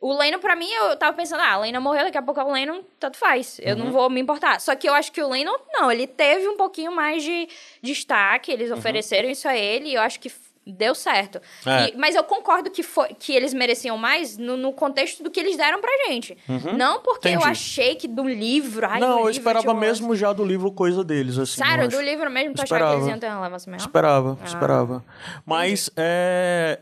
Speaker 2: o Lenor, pra mim, eu tava pensando, ah, a Lena morreu, daqui a pouco o Lenor, tanto faz. Eu não vou me importar. Só que eu acho que o Lenor, não, ele teve um pouquinho mais de destaque, eles ofereceram isso a ele e eu acho que deu certo.
Speaker 1: É.
Speaker 2: E- mas eu concordo que, foi, que eles mereciam mais no, no contexto do que eles deram pra gente. Não porque eu
Speaker 1: Entendi.
Speaker 2: achei que do livro... Ai,
Speaker 1: não, eu
Speaker 2: livro
Speaker 1: esperava
Speaker 2: um
Speaker 1: mesmo já do livro coisa deles, assim. eu
Speaker 2: Sério, do livro mesmo, tu achava que eles
Speaker 1: Esperava.
Speaker 2: iam ter?
Speaker 1: Esperava,
Speaker 2: Ah.
Speaker 1: esperava. Mas, é,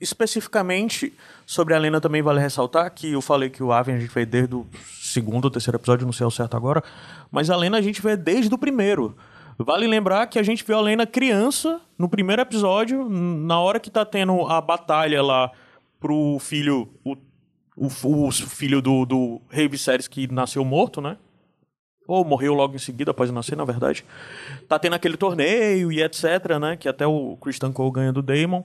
Speaker 1: especificamente, sobre a Lena também vale ressaltar que eu falei que o Aven a gente vê desde o segundo ou terceiro episódio, não sei ao certo agora, mas a Lena a gente vê desde o primeiro. Vale lembrar que a gente viu a Lena criança no primeiro episódio, na hora que tá tendo a batalha lá pro filho, o, o, o filho do, do rei Viserys que nasceu morto, né? ou morreu logo em seguida após nascer, na verdade. Tá tendo aquele torneio e etc, né, que até o Christian Cole ganha do Daemon.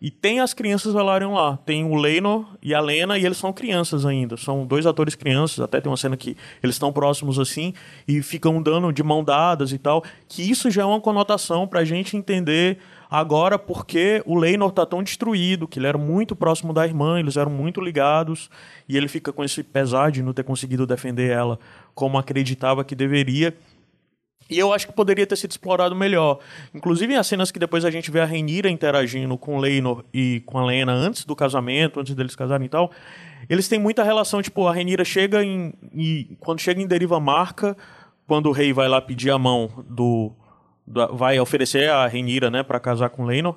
Speaker 1: E tem as crianças Velaryon lá. Tem o Leno e a Lena, e eles são crianças ainda. São dois atores crianças. Até tem uma cena que eles estão próximos assim e ficam dando de mão dadas e tal. Que isso já é uma conotação pra gente entender agora porque o Leinor tá tão destruído, que ele era muito próximo da irmã, eles eram muito ligados, e ele fica com esse pesar de não ter conseguido defender ela como acreditava que deveria. E eu acho que poderia ter sido explorado melhor. Inclusive, as cenas que depois a gente vê a Renira interagindo com Leinor e com a Lena antes do casamento, antes deles casarem e tal, eles têm muita relação. Tipo, a Renira chega em. E, quando chega em Deriva Marca, quando o rei vai lá pedir a mão do. da- vai oferecer a Renira, né, pra casar com Leinor.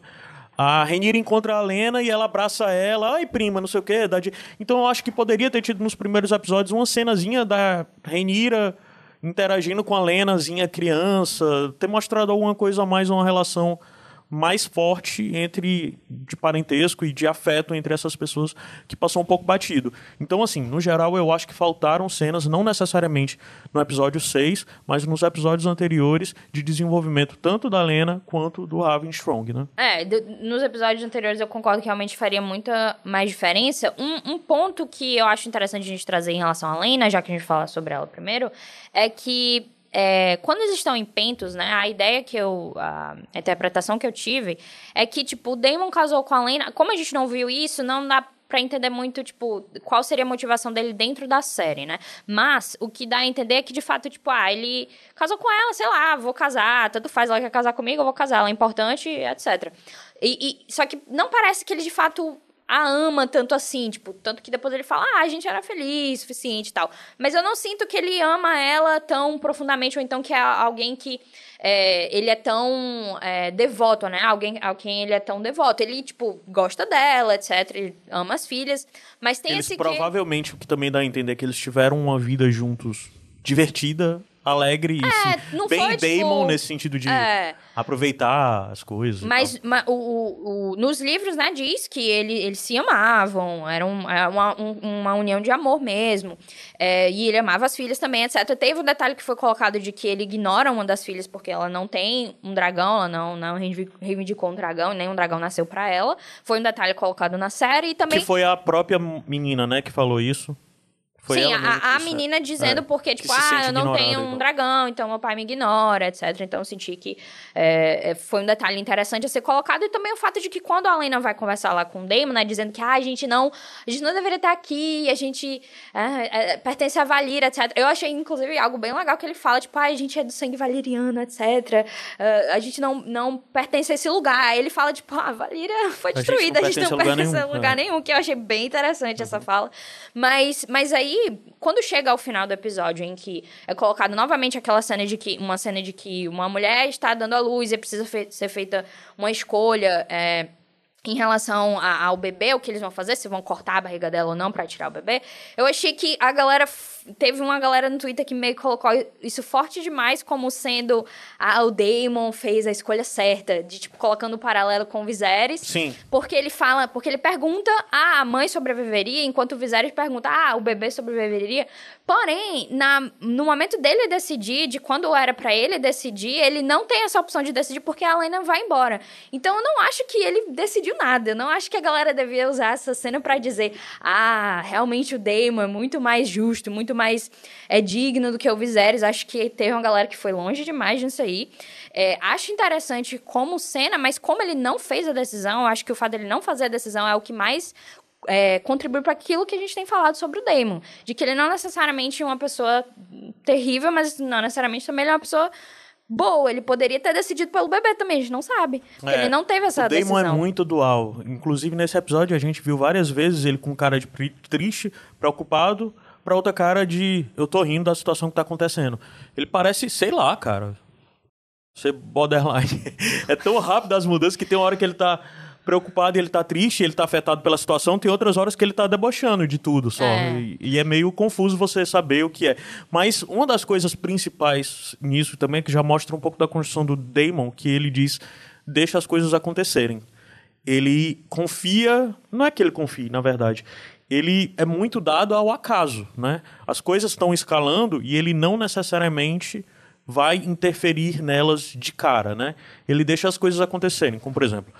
Speaker 1: A Renira encontra a Lena e ela abraça ela. Ai, prima, não sei o quê. de- Então eu acho que poderia ter tido nos primeiros episódios uma cenazinha da Renira interagindo com a Lenazinha criança, ter mostrado alguma coisa a mais, uma relação mais forte entre de parentesco e de afeto entre essas pessoas que passou um pouco batido. Então, assim, no geral, eu acho que faltaram cenas, não necessariamente no episódio 6, mas nos episódios anteriores de desenvolvimento tanto da Lena quanto do Raven Strong, né?
Speaker 2: É, nos episódios anteriores eu concordo que realmente faria muita mais diferença. Um, um ponto que eu acho interessante a gente trazer em relação à Lena, já que a gente fala sobre ela primeiro, é que é, quando eles estão em Pentos, né, a ideia que eu. A interpretação que eu tive é que, tipo, o Damon casou com a Lena. Como a gente não viu isso, não dá pra entender muito, tipo, qual seria a motivação dele dentro da série, né? Mas o que dá a entender é que, de fato, tipo, ah, ele casou com ela, sei lá, vou casar, tanto faz, ela quer casar comigo, eu vou casar, ela é importante, etc. E, e- só que não parece que ele, de fato, a ama tanto assim, tipo, tanto que depois ele fala, ah, a gente era feliz, suficiente e tal. Mas eu não sinto que ele ama ela tão profundamente, ou então que é alguém que é, ele é tão é, devoto, né? Alguém a quem ele é tão devoto. Ele, tipo, gosta dela, etc. Ele ama as filhas, mas tem
Speaker 1: Eles
Speaker 2: esse
Speaker 1: provavelmente, o que também dá a entender é que eles tiveram uma vida juntos divertida, alegre e
Speaker 2: É, não
Speaker 1: bem
Speaker 2: foi, tipo,
Speaker 1: Damon nesse sentido de
Speaker 2: é.
Speaker 1: aproveitar as coisas. e
Speaker 2: Mas, ma- o, o- o- nos livros, né, diz que ele, eles se amavam, era um- é uma, um- uma união de amor mesmo. É, e ele amava as filhas também, etc. Teve um detalhe que foi colocado de que ele ignora uma das filhas porque ela não tem um dragão, ela não, não reivi- reivindicou um dragão, nem um dragão nasceu pra ela. Foi um detalhe colocado na série e também.
Speaker 1: Que foi a própria menina, né, que falou isso. Foi
Speaker 2: Sim, a, a
Speaker 1: disse, né?
Speaker 2: menina dizendo
Speaker 1: É,
Speaker 2: porque,
Speaker 1: que
Speaker 2: tipo,
Speaker 1: se
Speaker 2: ah, eu não tenho um
Speaker 1: tal.
Speaker 2: dragão, então meu pai me ignora, etc. Então eu senti que é, é, foi um detalhe interessante a ser colocado. E também o fato de que quando a Lena vai conversar lá com o Damon, né, dizendo que ah, a gente não. A gente não deveria estar aqui, a gente é, é, pertence a Valira, etc. Eu achei, inclusive, algo bem legal que ele fala, tipo, ah, a gente é do sangue valeriano, etc. Ah, a gente não, não pertence a esse lugar. Aí ele fala, tipo, ah, a Valira foi
Speaker 1: A gente não
Speaker 2: destruída, a gente não
Speaker 1: lugar
Speaker 2: pertence a
Speaker 1: nenhum,
Speaker 2: lugar
Speaker 1: é.
Speaker 2: nenhum, que eu achei bem interessante essa fala. Mas, mas aí, quando chega ao final do episódio, em que é colocado novamente aquela cena de que uma cena de que uma mulher está dando à luz e precisa fe- ser feita uma escolha. é, em relação a- ao bebê, o que eles vão fazer, se vão cortar a barriga dela ou não pra tirar o bebê, eu achei que a galera. Teve uma galera no Twitter que meio que colocou isso forte demais como sendo. Ah, o Damon fez a escolha certa, de tipo, colocando o paralelo com o Viserys.
Speaker 1: Sim.
Speaker 2: Porque ele fala, porque ele pergunta, ah, a mãe sobreviveria, enquanto o Viserys pergunta, ah, o bebê sobreviveria. Porém, na, no momento dele decidir, de quando era pra ele decidir, ele não tem essa opção de decidir porque a Lena vai embora. Então eu não acho que ele decidiu nada. Eu não acho que a galera devia usar essa cena pra dizer, ah, realmente o Daemon é muito mais justo, muito mais é digno do que o Viserys. Acho que teve uma galera que foi longe demais nisso aí. É, acho interessante como cena, mas como ele não fez a decisão, acho que o fato dele não fazer a decisão é o que mais é, contribui para aquilo que a gente tem falado sobre o Damon. De que ele não necessariamente é uma pessoa terrível, mas não necessariamente também ele é uma pessoa boa. Ele poderia ter decidido pelo bebê também, a gente não sabe.
Speaker 1: É,
Speaker 2: ele não teve essa
Speaker 1: o Damon
Speaker 2: decisão.
Speaker 1: é muito dual. Inclusive, nesse episódio, a gente viu várias vezes ele com cara de triste, preocupado, pra outra cara de eu tô rindo da situação que tá acontecendo. Ele parece, sei lá, cara. Ser borderline. é tão rápido as mudanças que tem uma hora que ele tá preocupado ele tá triste, ele tá afetado pela situação, tem outras horas que ele tá debochando de tudo só.
Speaker 2: É.
Speaker 1: E, e é meio confuso você saber o que é. Mas uma das coisas principais nisso também é que já mostra um pouco da construção do Damon, que ele diz: deixa as coisas acontecerem. Ele confia, não é que ele confie, na verdade. Ele é muito dado ao acaso, né? As coisas estão escalando e ele não necessariamente vai interferir nelas de cara, né? Ele deixa as coisas acontecerem, como por exemplo,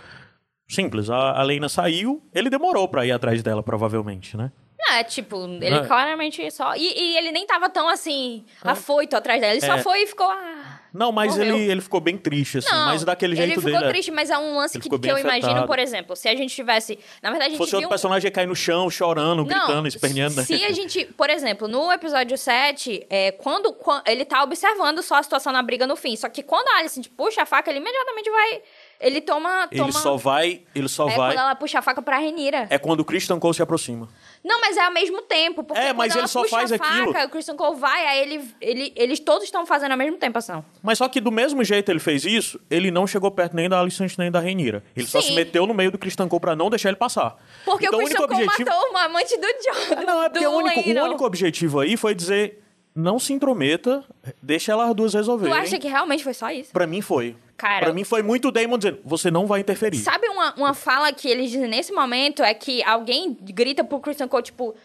Speaker 1: simples, a, a Lena saiu, ele demorou pra ir atrás dela, provavelmente, né?
Speaker 2: É, tipo, ele
Speaker 1: É.
Speaker 2: claramente só. E, e ele nem tava tão assim, afoito atrás dela. Ele só
Speaker 1: É.
Speaker 2: foi e ficou. Ah.
Speaker 1: Não, mas
Speaker 2: Morreu.
Speaker 1: ele, ele ficou bem triste, assim,
Speaker 2: Não,
Speaker 1: mas daquele jeito
Speaker 2: ele ficou
Speaker 1: dele. é.
Speaker 2: triste, mas é um lance
Speaker 1: Ele
Speaker 2: que, que eu imagino,
Speaker 1: afetado.
Speaker 2: por exemplo, se a gente tivesse. Na verdade, a
Speaker 1: Se
Speaker 2: gente
Speaker 1: fosse
Speaker 2: viu.
Speaker 1: outro personagem cair no chão, chorando, gritando, esperneando. né?
Speaker 2: Se a gente, por exemplo, no episódio 7, é, quando, quan- ele tá observando só a situação na briga no fim. Só que quando a Alicent puxa a faca, ele imediatamente vai. Ele toma.
Speaker 1: Ele
Speaker 2: toma
Speaker 1: só vai, ele só
Speaker 2: é
Speaker 1: vai.
Speaker 2: quando ela puxa a faca pra Renira.
Speaker 1: É quando o Christian Cole se aproxima.
Speaker 2: Não, mas é ao mesmo tempo. Porque
Speaker 1: É, mas ele só faz
Speaker 2: a faca,
Speaker 1: aquilo.
Speaker 2: o Christian Cole vai, aí ele, ele, eles todos estão fazendo ao mesmo tempo ação.
Speaker 1: Mas só que do mesmo jeito ele fez isso, ele não chegou perto nem da Alicent nem da Renira. Ele só
Speaker 2: Sim.
Speaker 1: se meteu no meio do Christian Cole pra não deixar ele passar.
Speaker 2: Porque
Speaker 1: então,
Speaker 2: o Christian
Speaker 1: único
Speaker 2: Cole
Speaker 1: objetivo...
Speaker 2: matou uma amante do John.
Speaker 1: Ah, Não, é porque o único, o único objetivo aí foi dizer, não se intrometa, deixa elas duas
Speaker 2: Tu
Speaker 1: resolverem.
Speaker 2: acha que realmente foi só isso?
Speaker 1: Pra mim foi.
Speaker 2: Cara,
Speaker 1: Pra mim foi muito o Damon dizendo, você não vai interferir.
Speaker 2: Sabe uma, uma fala que eles dizem nesse momento? É que alguém grita pro Christian Cole, tipo.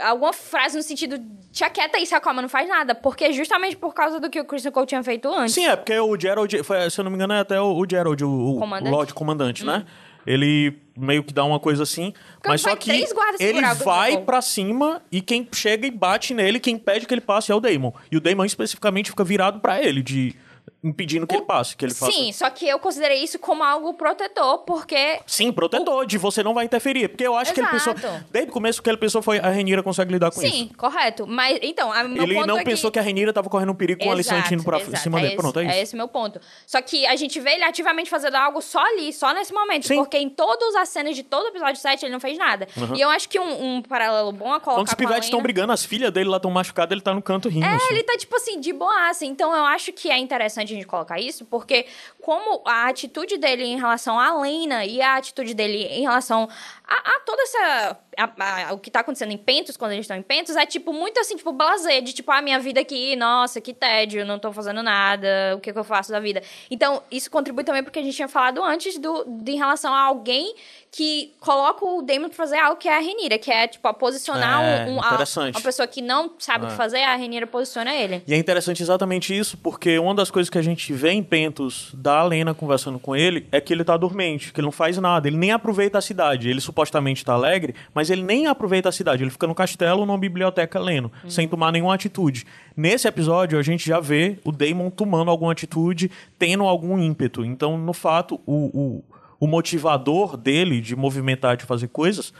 Speaker 2: Alguma frase no sentido, te aquieta aí, Sakoma, não faz nada. Porque é justamente por causa do que o Christian Cole tinha feito antes.
Speaker 1: Sim, é porque o Gerald, foi, se eu não me engano, é até o, o Gerald, o, o
Speaker 2: Comandante.
Speaker 1: Lord Comandante, né? Ele meio que dá uma coisa assim, mas só que ele
Speaker 2: o
Speaker 1: vai pra cima e quem chega e bate nele, quem pede que ele passe é o Damon. E o Damon especificamente fica virado pra ele, de impedindo que ele passe, que ele faça.
Speaker 2: Sim, só que eu considerei isso como algo protetor, porque.
Speaker 1: Sim, protetor, de você não vai interferir. Porque eu acho que ele pensou.
Speaker 2: Exato.
Speaker 1: Desde o começo, o que ele pensou foi a Renira consegue lidar com
Speaker 2: Sim,
Speaker 1: isso.
Speaker 2: correto. Mas, então, a, meu
Speaker 1: Ele não
Speaker 2: é
Speaker 1: pensou que... a Renira tava correndo um perigo com a Alicent indo pra
Speaker 2: exato,
Speaker 1: cima
Speaker 2: é
Speaker 1: dele.
Speaker 2: esse-
Speaker 1: Pronto, é isso.
Speaker 2: É esse meu ponto. Só que a gente vê ele ativamente fazendo algo só ali, só nesse momento.
Speaker 1: Sim.
Speaker 2: Porque em todas as cenas de todo o episódio 7 ele não fez nada. E eu acho que um, um paralelo bom a colocar
Speaker 1: Quando os pivetes estão brigando, as filhas dele lá estão machucadas, ele tá no canto rindo.
Speaker 2: É,
Speaker 1: assim.
Speaker 2: ele tá, tipo assim, de boaça. Então, eu acho que é interessante a gente colocar isso, porque como a atitude dele em relação à Lena e a atitude dele em relação a, a toda essa... a- a- o que tá acontecendo em Pentos, quando eles estão em Pentos, é, tipo, muito assim, tipo, blazer, de tipo, a minha vida aqui, nossa, que tédio, não tô fazendo nada, o que, que eu faço da vida? Então, isso contribui também porque a gente tinha falado antes do, de, em relação a alguém que coloca o Damon pra fazer algo que é a Renira, que é, tipo, a posicionar
Speaker 1: É,
Speaker 2: um, um- a- uma pessoa que não sabe o que
Speaker 1: É.
Speaker 2: fazer, a Renira posiciona ele.
Speaker 1: E é interessante exatamente isso, porque uma das coisas coisa que a gente vê em Pentos da Lena conversando com ele é que ele tá dormente, que ele não faz nada, ele nem aproveita a cidade. Ele supostamente tá alegre, mas ele nem aproveita a cidade. Ele fica no castelo, numa biblioteca lendo, sem tomar nenhuma atitude. Nesse episódio, a gente já vê o Damon tomando alguma atitude, tendo algum ímpeto. Então, no fato, o, o, o motivador dele de movimentar, de fazer coisas,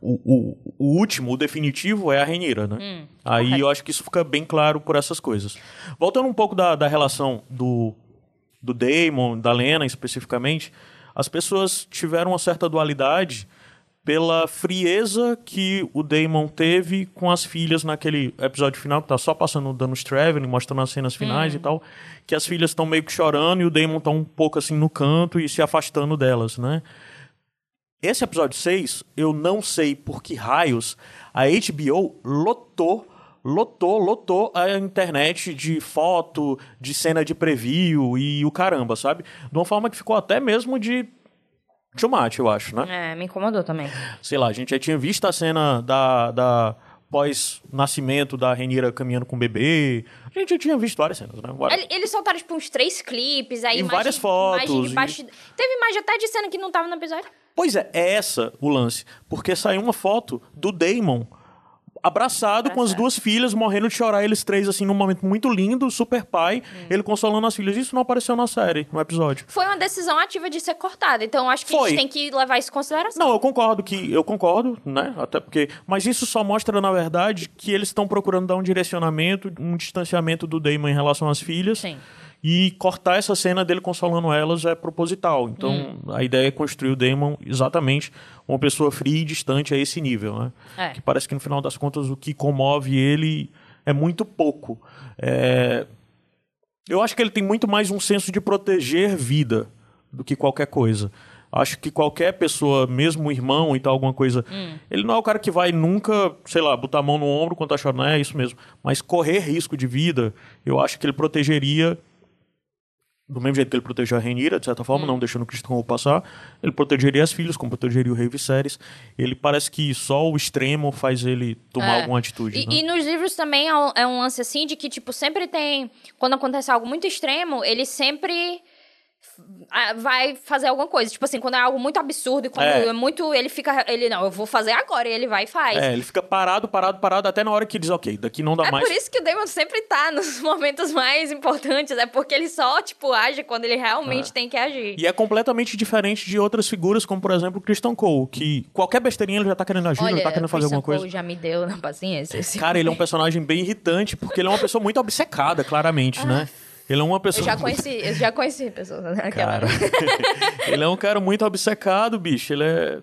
Speaker 1: o, o, o último, o definitivo, é a Renira, né? Aí
Speaker 2: correto.
Speaker 1: eu acho que isso fica bem claro por essas coisas. Voltando um pouco da, da relação do, do Damon, da Lena especificamente, as pessoas tiveram uma certa dualidade pela frieza que o Damon teve com as filhas naquele episódio final, que tá só passando o Danos Traveling, mostrando as cenas finais e tal, que as filhas estão meio que chorando e o Damon tá um pouco assim no canto e se afastando delas, né? Esse episódio 6, eu não sei por que raios a HBO lotou, lotou, lotou a internet de foto, de cena de preview e o caramba, sabe? De uma forma que ficou até mesmo de tomate, eu acho, né?
Speaker 2: É, me incomodou também.
Speaker 1: Sei lá, a gente já tinha visto a cena da, da pós-nascimento da Renira caminhando com o bebê. A gente já tinha visto várias cenas, né? Várias-
Speaker 2: Ele- Eles soltaram, tipo, uns três clipes, aí
Speaker 1: E
Speaker 2: imagem-
Speaker 1: várias fotos,
Speaker 2: imagem de
Speaker 1: e-
Speaker 2: baixo- Teve imagem até de cena que não tava no episódio.
Speaker 1: Pois é, é essa o lance. Porque saiu uma foto do Damon abraçado com as duas filhas, morrendo de chorar, eles três, assim, num momento muito lindo, super pai,
Speaker 2: Hum.
Speaker 1: ele consolando as filhas. Isso não apareceu na série, no episódio.
Speaker 2: Foi uma decisão ativa de ser cortada, então acho que a
Speaker 1: Foi.
Speaker 2: gente tem que levar isso em consideração.
Speaker 1: Não, eu concordo que. Eu concordo, né? Até porque. Mas isso só mostra, na verdade, que eles estão procurando dar um direcionamento, um distanciamento do Damon em relação às filhas.
Speaker 2: Sim.
Speaker 1: E cortar essa cena dele consolando elas é proposital. Então,
Speaker 2: Hum.
Speaker 1: a ideia é construir o Damon exatamente uma pessoa fria e distante a esse nível, né?
Speaker 2: É.
Speaker 1: Que parece que, no final das contas, o que comove ele é muito pouco. É... Eu acho que ele tem muito mais um senso de proteger vida do que qualquer coisa. Acho que qualquer pessoa, mesmo o irmão e tal, alguma coisa, ele não é o cara que vai nunca, sei lá, botar a mão no ombro quando tá chorando, é isso mesmo. Mas correr risco de vida, eu acho que ele protegeria do mesmo jeito que ele protegeu a Renira, de certa forma, não deixando o Cristo passar, ele protegeria as filhas, como protegeria o Rei Viserys. Ele parece que só o extremo faz ele tomar
Speaker 2: É.
Speaker 1: alguma atitude.
Speaker 2: E,
Speaker 1: né?
Speaker 2: e nos livros também é um, é um lance assim de que, tipo, sempre tem. Quando acontece algo muito extremo, ele sempre vai fazer alguma coisa. Tipo assim, quando é algo muito absurdo e quando
Speaker 1: É.
Speaker 2: é, muito. Ele fica. Ele, não, eu vou fazer agora. E ele vai e faz.
Speaker 1: É, ele fica parado, parado, parado, até na hora que diz, ok, daqui não dá
Speaker 2: É
Speaker 1: mais.
Speaker 2: por isso que o Damon sempre tá nos momentos mais importantes. É porque ele só, tipo, age quando ele realmente tem que agir.
Speaker 1: E é completamente diferente de outras figuras, como por exemplo o Christian Cole, que qualquer besteirinha ele já tá querendo agir, ele tá querendo fazer
Speaker 2: Christian
Speaker 1: alguma coisa.
Speaker 2: Cole já me deu na paciência. esse-
Speaker 1: Cara, ele é um personagem bem irritante, porque ele é uma pessoa muito obcecada, claramente, né? Ele é uma
Speaker 2: Eu
Speaker 1: pessoa.
Speaker 2: já conheci, eu já conheci pessoas naquela.
Speaker 1: Cara, ele é um cara muito obcecado, bicho. Ele é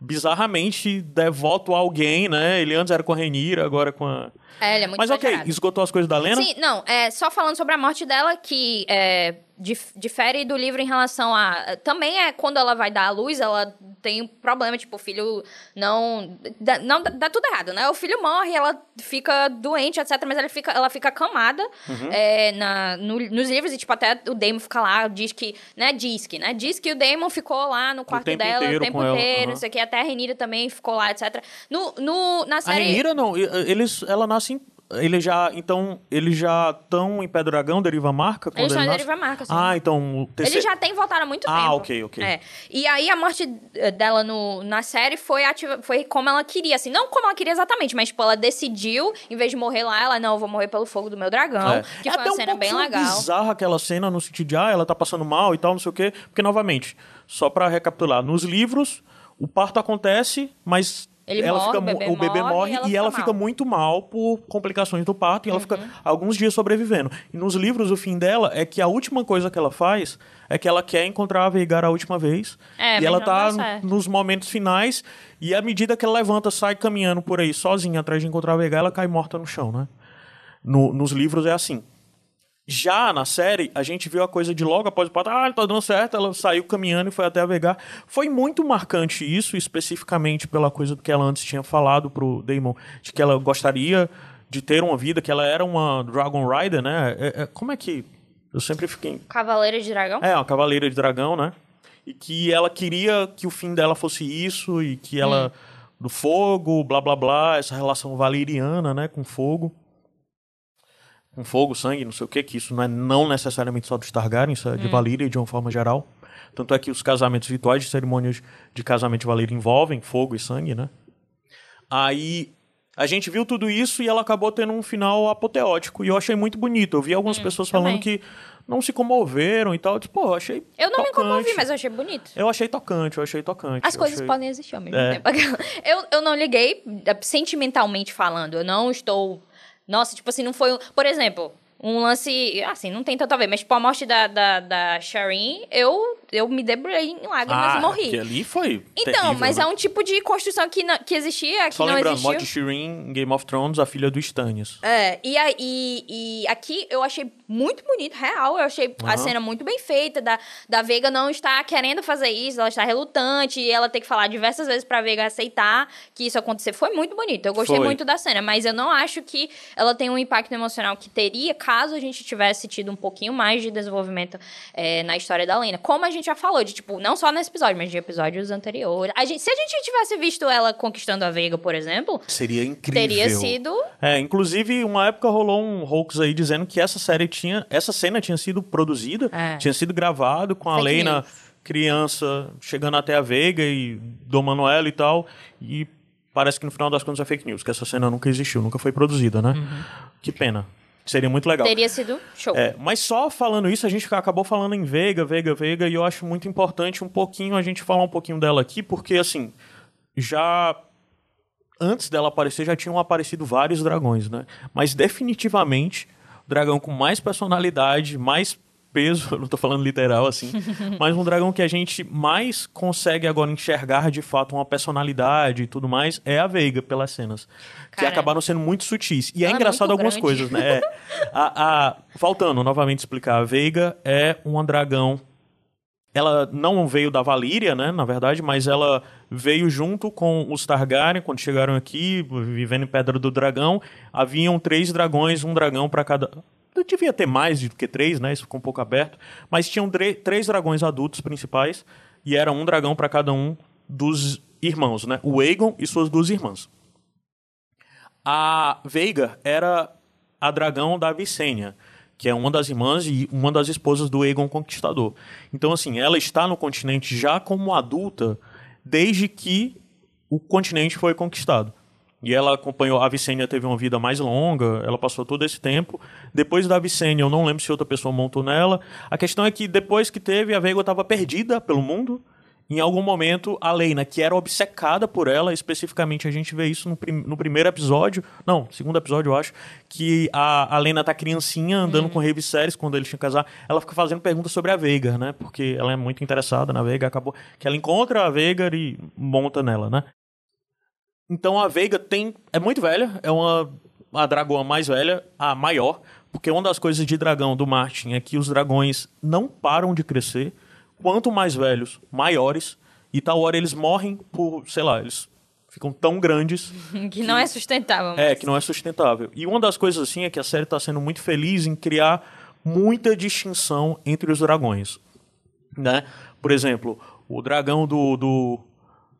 Speaker 1: bizarramente devoto a alguém, né? Ele antes era com a Renira, agora com a.
Speaker 2: É, ele é muito
Speaker 1: Mas ok,
Speaker 2: exagerado.
Speaker 1: esgotou as coisas da Lena?
Speaker 2: Sim, não, é, só falando sobre a morte dela, que é, difere do livro em relação a. Também é quando ela vai dar à luz, ela tem um problema, tipo, o filho não. Dá, não dá, tudo errado, né? O filho morre, ela fica doente, etc. Mas ela fica, ela fica acamada
Speaker 1: Uhum.
Speaker 2: é, na, no- nos livros, e, tipo, até o Damon fica lá, diz que. Né, diz que, né? Diz que o Damon ficou lá no quarto
Speaker 1: tempo
Speaker 2: dela o tempo inteiro, não sei o que, até a Renira também ficou lá, etc. No, no, na
Speaker 1: A
Speaker 2: série.
Speaker 1: Renira não, eles, ela nasce em, ele já, então, eles já estão em Pé Dragão, Deriva Marca?
Speaker 2: Eles estão em
Speaker 1: nasce?
Speaker 2: Deriva Marca, sim.
Speaker 1: Ah, então o terceiro...
Speaker 2: Eles já têm voltado há muito
Speaker 1: Ah,
Speaker 2: tempo.
Speaker 1: ok, ok.
Speaker 2: É. E aí a morte eh, dela no, na série foi, ativa, foi como ela queria, assim, não como ela queria exatamente, mas tipo, ela decidiu, em vez de morrer lá, ela, não, eu vou morrer pelo fogo do meu dragão,
Speaker 1: É.
Speaker 2: que
Speaker 1: É
Speaker 2: foi
Speaker 1: até
Speaker 2: uma
Speaker 1: um
Speaker 2: cena bem legal.
Speaker 1: bizarra aquela cena no sentido de, ah, ela tá passando mal e tal, não sei o quê. Porque, novamente, só pra recapitular, nos livros, o parto acontece, mas...
Speaker 2: Ele
Speaker 1: ela
Speaker 2: morre,
Speaker 1: fica,
Speaker 2: o bebê
Speaker 1: o bebê
Speaker 2: morre
Speaker 1: morre
Speaker 2: e ela
Speaker 1: e ela
Speaker 2: fica mal.
Speaker 1: muito mal por complicações do parto e ela
Speaker 2: Uhum.
Speaker 1: fica alguns dias sobrevivendo. E nos livros, o fim dela é que a última coisa que ela faz é que ela quer encontrar a Veigar a última vez.
Speaker 2: É,
Speaker 1: e ela tá nos momentos finais e à medida que ela levanta, sai caminhando por aí sozinha atrás de encontrar a Veigar, ela cai morta no chão, né? No- nos livros é assim. Já na série, a gente viu a coisa de logo após o parto, ah, tá dando certo, ela saiu caminhando e foi até a Vegar. Foi muito marcante isso, especificamente pela coisa que ela antes tinha falado pro Damon, de que ela gostaria de ter uma vida, que ela era uma Dragon Rider, né? É- é- como é que... Eu sempre fiquei...
Speaker 2: Cavaleira de Dragão?
Speaker 1: É, uma cavaleira de dragão, né? E que ela queria que o fim dela fosse isso, e que ela... Do fogo, blá, blá, blá, essa relação valeriana, né, com fogo. Com fogo, sangue, não sei o que, que isso não é não necessariamente só dos Targaryen, isso é de Valyria de uma forma geral. Tanto é que os casamentos rituais de cerimônias de casamento de Valyria envolvem fogo e sangue, né? Aí a gente viu tudo isso e ela acabou tendo um final apoteótico. E eu achei muito bonito. Eu vi algumas pessoas falando
Speaker 2: também.
Speaker 1: que não se comoveram e tal. Eu disse, pô, eu achei.
Speaker 2: Eu não me
Speaker 1: tocante.
Speaker 2: comovi, mas eu achei bonito.
Speaker 1: Eu achei tocante, eu achei tocante.
Speaker 2: As coisas
Speaker 1: achei...
Speaker 2: podem existir ao mesmo
Speaker 1: É.
Speaker 2: tempo. Eu, eu não liguei, eh, sentimentalmente falando. Eu não estou. Nossa, tipo assim, não foi. um- Por exemplo, um lance. Assim, não tem tanto a ver, mas tipo, a morte da, da, da Shireen, eu, eu me debruei em lágrimas
Speaker 1: Ah,
Speaker 2: e morri.
Speaker 1: que ali foi.
Speaker 2: Então,
Speaker 1: terrível,
Speaker 2: mas
Speaker 1: né?
Speaker 2: é um tipo de construção que, não- que existia, que
Speaker 1: Só
Speaker 2: não
Speaker 1: lembrando,
Speaker 2: existiu.
Speaker 1: morte de Shireen em Game of Thrones, a filha do Stannis.
Speaker 2: É, e, e, e aqui eu achei muito bonito, real. Eu achei a
Speaker 1: Aham.
Speaker 2: cena muito bem feita. Da, da Veiga não estar querendo fazer isso, ela está relutante, e ela ter que falar diversas vezes pra Veiga aceitar que isso acontecer. Foi muito bonito. Eu gostei
Speaker 1: Foi.
Speaker 2: muito da cena, mas eu não acho que ela tem um impacto emocional que teria caso a gente tivesse tido um pouquinho mais de desenvolvimento é, na história da Lena. Como a gente já falou, de tipo, não só nesse episódio, mas de episódios anteriores. A gente, se a gente tivesse visto ela conquistando a Veiga, por exemplo,
Speaker 1: Seria incrível.
Speaker 2: teria sido
Speaker 1: É, inclusive, uma época rolou um hoax aí dizendo que essa série tinha. Essa cena tinha sido produzida,
Speaker 2: É.
Speaker 1: tinha sido gravado com a Lena
Speaker 2: news.
Speaker 1: criança chegando até a Veiga e domando ela e tal. E parece que no final das contas é fake news, que essa cena nunca existiu, nunca foi produzida, né?
Speaker 2: Uhum.
Speaker 1: Que pena. Seria muito legal.
Speaker 2: teria sido show.
Speaker 1: É, mas só falando isso, a gente acabou falando em Veiga, Veiga, Veiga, e eu acho muito importante um pouquinho a gente falar um pouquinho dela aqui, porque assim, já antes dela aparecer já tinham aparecido vários dragões, né? Mas definitivamente, o dragão com mais personalidade, mais peso, eu não tô falando literal assim, mas um dragão que a gente mais consegue agora enxergar de fato uma personalidade e tudo mais é a Veiga pelas cenas, que acabaram sendo muito sutis. E é
Speaker 2: é
Speaker 1: engraçado
Speaker 2: muito
Speaker 1: algumas
Speaker 2: grande.
Speaker 1: coisas, né? É, a, a, voltando novamente explicar, a Veiga é uma dragão ela não veio da Valíria, né, na verdade, mas ela veio junto com os Targaryen quando chegaram aqui, vivendo em Pedra do Dragão. Haviam três dragões, um dragão para cada. Devia ter mais do que três, né? Isso ficou um pouco aberto. Mas tinham três dragões adultos principais e era um dragão para cada um dos irmãos, né? O Aegon e suas duas irmãs. A Veiga era a dragão da Vicênia, que é uma das irmãs e uma das esposas do Aegon Conquistador. Então, assim, ela está no continente já como adulta desde que o continente foi conquistado. E ela acompanhou, a Vicênia teve uma vida mais longa, ela passou todo esse tempo. Depois da Vicênia, eu não lembro se outra pessoa montou nela. A questão é que depois que teve, a Veiga estava perdida pelo mundo. Em algum momento, a Lena, que era obcecada por ela, especificamente a gente vê isso no, prim- no primeiro episódio, não, segundo episódio, eu acho, que a, a Lena tá criancinha andando com o Rei Viserys quando eles tinham que casar. Ela fica fazendo perguntas sobre a Veiga, né? Porque ela é muito interessada na Veiga, acabou que ela encontra a Veiga e monta nela, né? Então a Veiga tem é muito velha, é uma a dragoa mais velha, a maior, porque uma das coisas de dragão do Martin é que os dragões não param de crescer. Quanto mais velhos, maiores, e tal hora eles morrem por, sei lá, eles ficam tão grandes
Speaker 2: Que não é sustentável.
Speaker 1: é,
Speaker 2: mas-
Speaker 1: que não é sustentável. E uma das coisas assim é que a série está sendo muito feliz em criar muita distinção entre os dragões, né? Por exemplo, o dragão do do,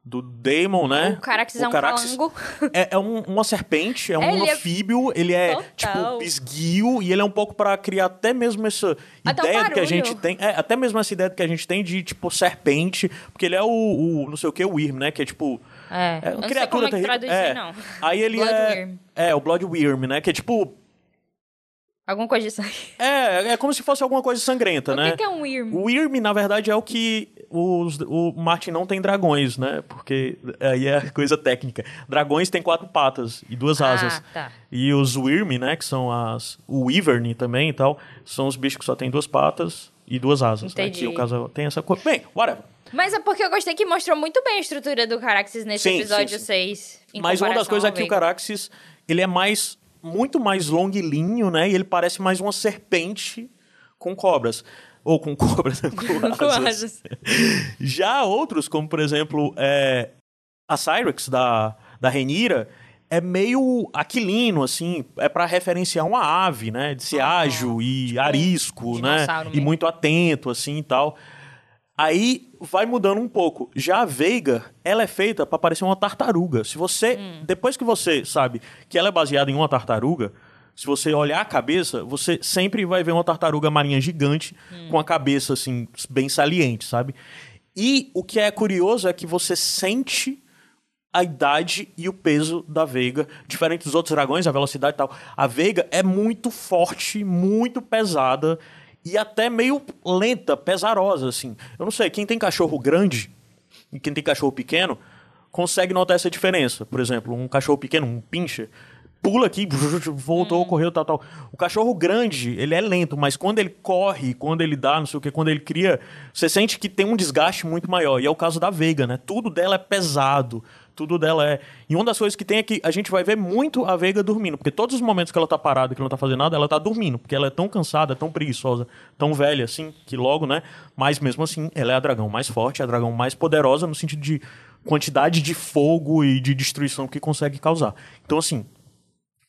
Speaker 1: do Daemon, né?
Speaker 2: O Caraxes é um calango.
Speaker 1: É, é um- uma serpente, é um
Speaker 2: Ele é-
Speaker 1: anfíbio, ele é
Speaker 2: Total.
Speaker 1: tipo esguio e ele é um pouco para criar até mesmo essa
Speaker 2: Até o
Speaker 1: ideia que a gente tem, é, até mesmo essa ideia que a gente tem de tipo serpente, porque ele é o, o não sei o que, o Wyrm, né? Que é tipo
Speaker 2: É,
Speaker 1: é uma criatura
Speaker 2: como é que
Speaker 1: terrível.
Speaker 2: traduz isso
Speaker 1: é.
Speaker 2: aí, não.
Speaker 1: Aí ele é
Speaker 2: Bloodworm.
Speaker 1: é o Bloodworm, né? Que é tipo
Speaker 2: Alguma coisa disso aí.
Speaker 1: é, é como se fosse alguma coisa sangrenta,
Speaker 2: O
Speaker 1: né?
Speaker 2: que, que é um Wyrm?
Speaker 1: O Wyrm, na verdade, é o que os, o Martin não tem dragões, né? Porque aí é coisa técnica. Dragões têm quatro patas e duas
Speaker 2: Ah,
Speaker 1: asas.
Speaker 2: tá.
Speaker 1: E os Wyrm, né? Que são as... O Wyvern também e tal. São os bichos que só têm duas patas e duas asas. Né?
Speaker 2: Entendi.
Speaker 1: Que o caso tem essa coisa... Bem, whatever.
Speaker 2: Mas é porque eu gostei que mostrou muito bem a estrutura do Caraxes nesse
Speaker 1: Sim,
Speaker 2: episódio
Speaker 1: sim, sim.
Speaker 2: 6. em
Speaker 1: Mas uma das coisas é que o. Caraxes, ele é mais... Muito mais longuilinho, né? E ele parece mais uma serpente com cobras. Ou com cobras, né? asas. Já outros, como por exemplo é, a Cyrex da, da Renira, é meio aquilino, assim, é para referenciar uma ave, né? De ser ágil e arisco, né?
Speaker 2: dinossauro
Speaker 1: E
Speaker 2: mesmo.
Speaker 1: muito atento, assim e tal. Aí vai mudando um pouco. Já a Veiga, ela é feita para parecer uma tartaruga. Se você,
Speaker 2: Hum.
Speaker 1: depois que você sabe que ela é baseada em uma tartaruga, se você olhar a cabeça, você sempre vai ver uma tartaruga marinha gigante com a cabeça assim bem saliente, sabe? E o que é curioso é que você sente a idade e o peso da Veiga, diferente dos outros dragões, a velocidade e tal. A Veiga é muito forte, muito pesada e até meio lenta, pesarosa assim. Eu não sei, quem tem cachorro grande e quem tem cachorro pequeno consegue notar essa diferença. Por exemplo, um cachorro pequeno, um pincher, pula aqui, voltou, correu, tal, tal. O cachorro grande, ele é lento, mas quando ele corre, quando ele dá, não sei o que, quando ele cria, você sente que tem um desgaste muito maior. E é o caso da Veiga, né? Tudo dela é pesado, tudo dela é. E uma das coisas que tem é que a gente vai ver muito a Veiga dormindo, porque todos os momentos que ela tá parada, que ela não tá fazendo nada, ela tá dormindo, porque ela é tão cansada, tão preguiçosa, tão velha assim, que logo, né? Mas mesmo assim, ela é a dragão mais forte, a dragão mais poderosa no sentido de quantidade de fogo e de destruição que consegue causar. Então, assim,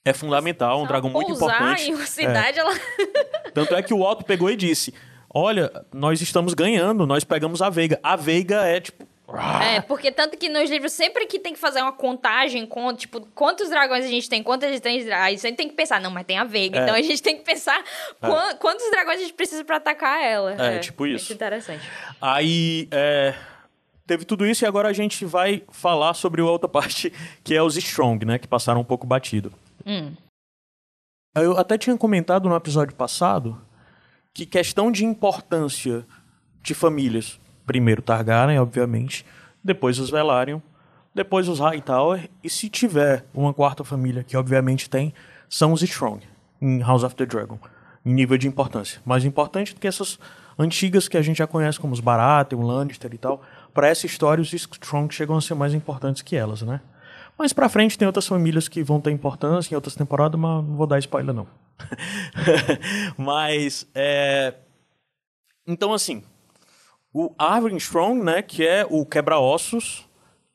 Speaker 1: é fundamental, um dragão muito importante.
Speaker 2: em uma cidade, ela...
Speaker 1: Tanto é que o Otto pegou e disse: Olha, nós estamos ganhando, nós pegamos a Veiga. A Veiga é tipo.
Speaker 2: É, porque tanto que nos livros, sempre que tem que fazer uma contagem com, tipo, quantos dragões a gente tem, quantos a gente tem, aí você tem que pensar, não, mas tem a Veiga,
Speaker 1: É.
Speaker 2: então a gente tem que pensar quan- quantos dragões a gente precisa pra atacar ela.
Speaker 1: É, tipo isso.
Speaker 2: Muito interessante.
Speaker 1: Aí é, teve tudo isso e agora a gente vai falar sobre a outra parte, que é os Strong, né? Que passaram um pouco batido.
Speaker 2: Hum.
Speaker 1: Eu até tinha comentado no episódio passado que questão de importância de famílias. Primeiro Targaryen, obviamente. Depois os Velaryon. Depois os Hightower. E se tiver uma quarta família, que obviamente tem, são os Strong. Em House of the Dragon. Em nível de importância. Mais importante do que essas antigas que a gente já conhece, como os Baratheon, Lannister e tal. Para essa história, os Strong chegam a ser mais importantes que elas, né? Mas pra frente tem outras famílias que vão ter importância em outras temporadas, mas não vou dar spoiler não. mas é então assim, o Arwen Strong, né, que é o quebra-ossos,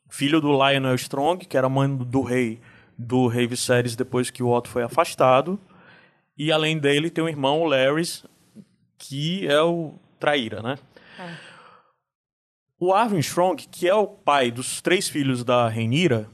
Speaker 1: filho do Lionel Strong, que era mãe do rei do rei Viserys depois que o Otto foi afastado, e além dele tem o irmão o Larys, que é o traíra, né? O Arwen Strong, que é o pai dos três filhos da Rhaenyra,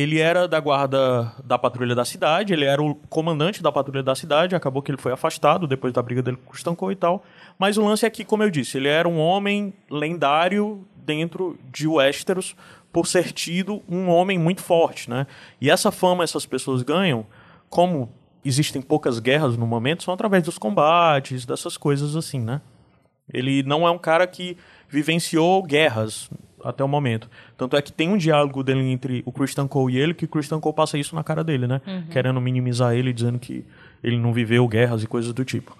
Speaker 1: ele era da guarda da patrulha da cidade, ele era o comandante da patrulha da cidade, acabou que ele foi afastado depois da briga dele com o Stanko e tal. Mas o lance é que, como eu disse, ele era um homem lendário dentro de Westeros por ser tido um homem muito forte, né? E essa fama essas pessoas ganham, como existem poucas guerras no momento, são através dos combates, dessas coisas assim, né? Ele não é um cara que vivenciou guerras até o momento. Tanto é que tem um diálogo dele entre o Christian Cole e ele, que o Christian Cole passa isso na cara dele, né? Querendo minimizar ele, dizendo que ele não viveu guerras e coisas do tipo.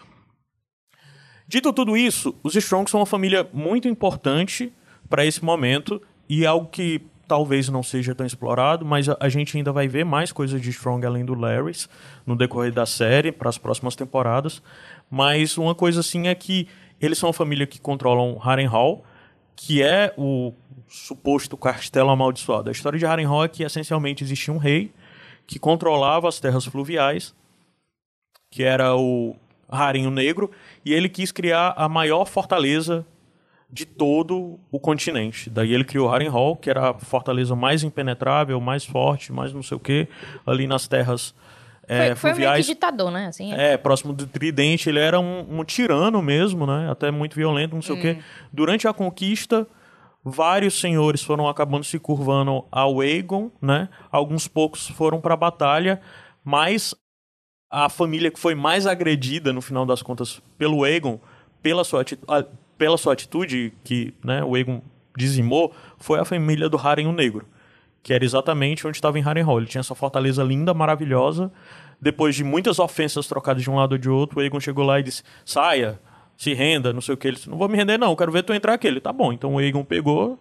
Speaker 1: Dito tudo isso, os Strong são uma família muito importante para esse momento e algo que talvez não seja tão explorado, mas a, a gente ainda vai ver mais coisas de Strong além do Larrys no decorrer da série para as próximas temporadas. Mas uma coisa assim é que eles são uma família que controlam Harrenhal, que é o suposto castelo amaldiçoado. A história de Harrenhal é que essencialmente existia um rei que controlava as terras fluviais, que era o Rarinho Negro, e ele quis criar a maior fortaleza de todo o continente. Daí ele criou Harrenhal, que era a fortaleza mais impenetrável, mais forte, mais não sei o que, ali nas terras é,
Speaker 2: foi, foi meio que ditador, né? Assim, é.
Speaker 1: É, próximo do Tridente, ele era um, um tirano mesmo, né? Até muito violento, não sei o quê. Durante a conquista, vários senhores foram acabando se curvando ao Aegon, né? Alguns poucos foram para a batalha, mas a família que foi mais agredida, no final das contas, pelo Aegon, pela sua, pela sua atitude, que né, o Aegon dizimou, foi a família do Harem o Negro que era exatamente onde estava em Harrenhal. Ele tinha essa fortaleza linda, maravilhosa. Depois de muitas ofensas trocadas de um lado ou de outro, o Aegon chegou lá e disse: saia, se renda, não sei o que. Ele disse: não vou me render, não, quero ver tu entrar aqui. Ele, tá bom. Então o Aegon pegou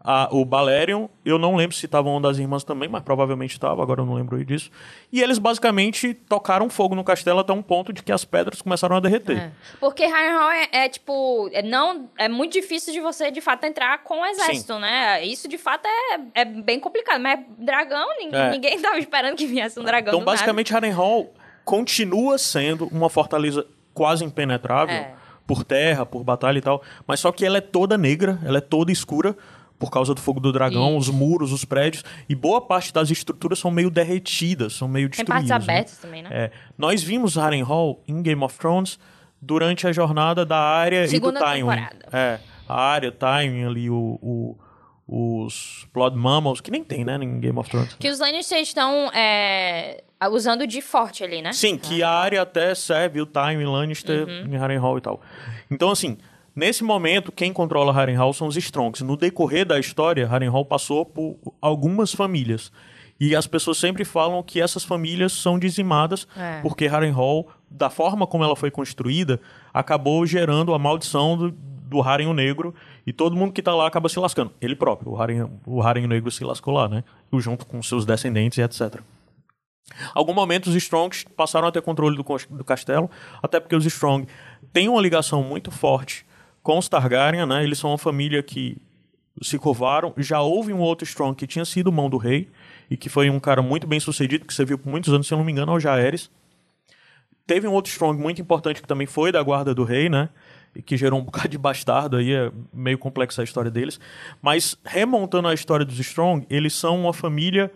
Speaker 1: a- o Balerion. Eu não lembro se estavam uma das irmãs também, mas provavelmente estava, agora eu não lembro disso. E eles basicamente tocaram fogo no castelo até um ponto de que as pedras começaram a derreter.
Speaker 2: É. Porque Harrenhal é, é, tipo, é, não, é muito difícil de você, de fato, entrar com o exército, né? Isso, de fato, é, é bem complicado. Mas dragão, nin-
Speaker 1: É.
Speaker 2: ninguém tava esperando que viesse um dragão
Speaker 1: Então,
Speaker 2: do nada.
Speaker 1: basicamente, Harrenhal continua sendo uma fortaleza quase impenetrável
Speaker 2: É.
Speaker 1: por terra, por batalha e tal, mas só que ela é toda negra, ela é toda escura, por causa do fogo do dragão, os muros, os prédios, e boa parte das estruturas são meio derretidas, são meio
Speaker 2: Tem
Speaker 1: destruídas.
Speaker 2: partes
Speaker 1: né?
Speaker 2: abertas também, né?
Speaker 1: É, nós vimos Harrenhal em Game of Thrones durante a jornada da área
Speaker 2: Segunda
Speaker 1: e do Tywin.
Speaker 2: temporada.
Speaker 1: É, a área, Tywin ali, o, o- os Blood Mammals, que nem tem, né, em Game of Thrones.
Speaker 2: Que os Lannister estão é, usando de forte ali, né?
Speaker 1: Sim, que a área até serve o Tywin Lannister
Speaker 2: Uhum.
Speaker 1: em Harrenhal e tal. Então, assim, nesse momento, quem controla Harrenhal são os Strongs. No decorrer da história, Harrenhal passou por algumas famílias. E as pessoas sempre falam que essas famílias são dizimadas
Speaker 2: É.
Speaker 1: porque Harrenhal, da forma como ela foi construída, acabou gerando a maldição do, do o Negro e todo mundo que tá lá acaba se lascando. Ele próprio, o Harem, o o Negro se lascou lá, né? Junto com seus descendentes e etc. Algum momento os Strongs passaram a ter controle do, do castelo, até porque os Strong têm uma ligação muito forte com os Targaryen, né? Eles são uma família que se curvaram. Já houve um outro Strong que tinha sido mão do rei e que foi um cara muito bem sucedido, que serviu por muitos anos, se eu não me engano, ao Jaehaerys. Teve um outro Strong muito importante que também foi da guarda do rei, né? E que gerou um bocado de bastardo aí, é meio complexa a história deles. Mas remontando a história dos Strong, eles são uma família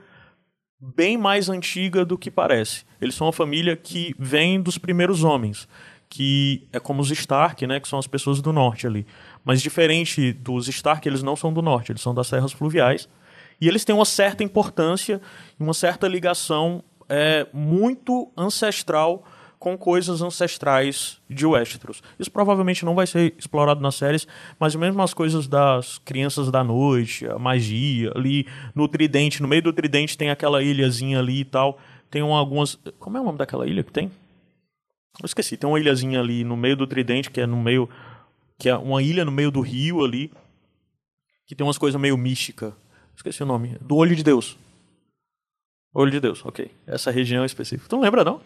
Speaker 1: bem mais antiga do que parece. Eles são uma família que vem dos primeiros homens, que é como os Stark, né, que são as pessoas do norte ali. Mas diferente dos Stark, eles não são do norte, eles são das terras fluviais. E eles têm uma certa importância e uma certa ligação é, muito ancestral com coisas ancestrais de Westeros. Isso provavelmente não vai ser explorado nas séries, mas mesmo as coisas das crianças da noite, a magia, ali no Tridente, no meio do Tridente tem aquela ilhazinha ali e tal. Tem um- algumas. Como é o nome daquela ilha que tem? Eu esqueci, tem uma ilhazinha ali no meio do Tridente, que é no meio. que é uma ilha no meio do rio ali, que tem umas coisas meio mística. Esqueci o nome. Do Olho de Deus. Olho de Deus, ok. Essa região específica. Tu não lembra, não?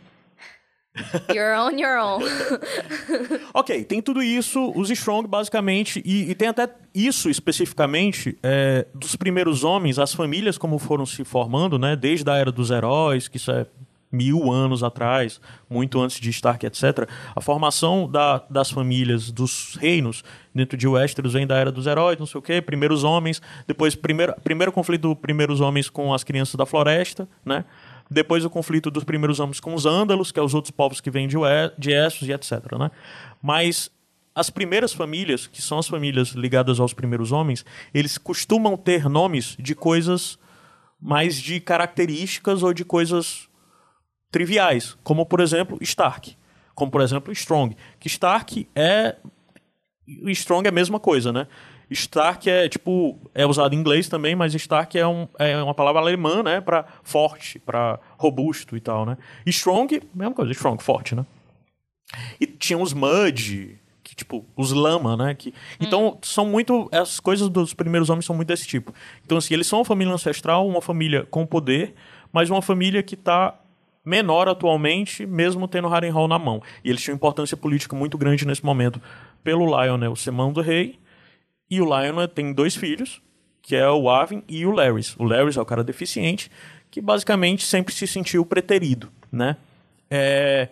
Speaker 2: You're on your own.
Speaker 1: Ok, tem tudo isso, os Strong basicamente, e, e tem até isso especificamente é, dos primeiros homens, as famílias como foram se formando, né, desde a era dos heróis, que isso é mil anos atrás, muito antes de Stark, etc. A formação da- das famílias, dos reinos dentro de Westeros vem da era dos heróis, não sei o quê, primeiros homens, depois primeiro, primeiro conflito primeiros homens com as crianças da floresta, né? Depois o conflito dos primeiros homens com os ândalos, que é os outros povos que vêm de, de Essos e etc. Né? Mas as primeiras famílias, que são as famílias ligadas aos primeiros homens, eles costumam ter nomes de coisas mais de características ou de coisas triviais, como por exemplo Stark, como por exemplo Strong. Que Stark é Strong é a mesma coisa, né? Stark é tipo é usado em inglês também, mas Stark é, um, é uma palavra alemã, né, para forte, para robusto e tal, né? E Strong, mesma coisa, Strong, forte, né? E tinha os Mud, que tipo os lama, né? Que então são muito as coisas dos primeiros homens são muito desse tipo. Então assim eles são uma família ancestral, uma família com poder, mas uma família que está menor atualmente, mesmo tendo Harrenhal na mão. E eles tinham importância política muito grande nesse momento pelo Lionel ser mão do rei e o Lionel tem dois filhos, que é o Arvin e o Larrys. O Larrys é o cara deficiente, que basicamente sempre se sentiu preterido, né? É...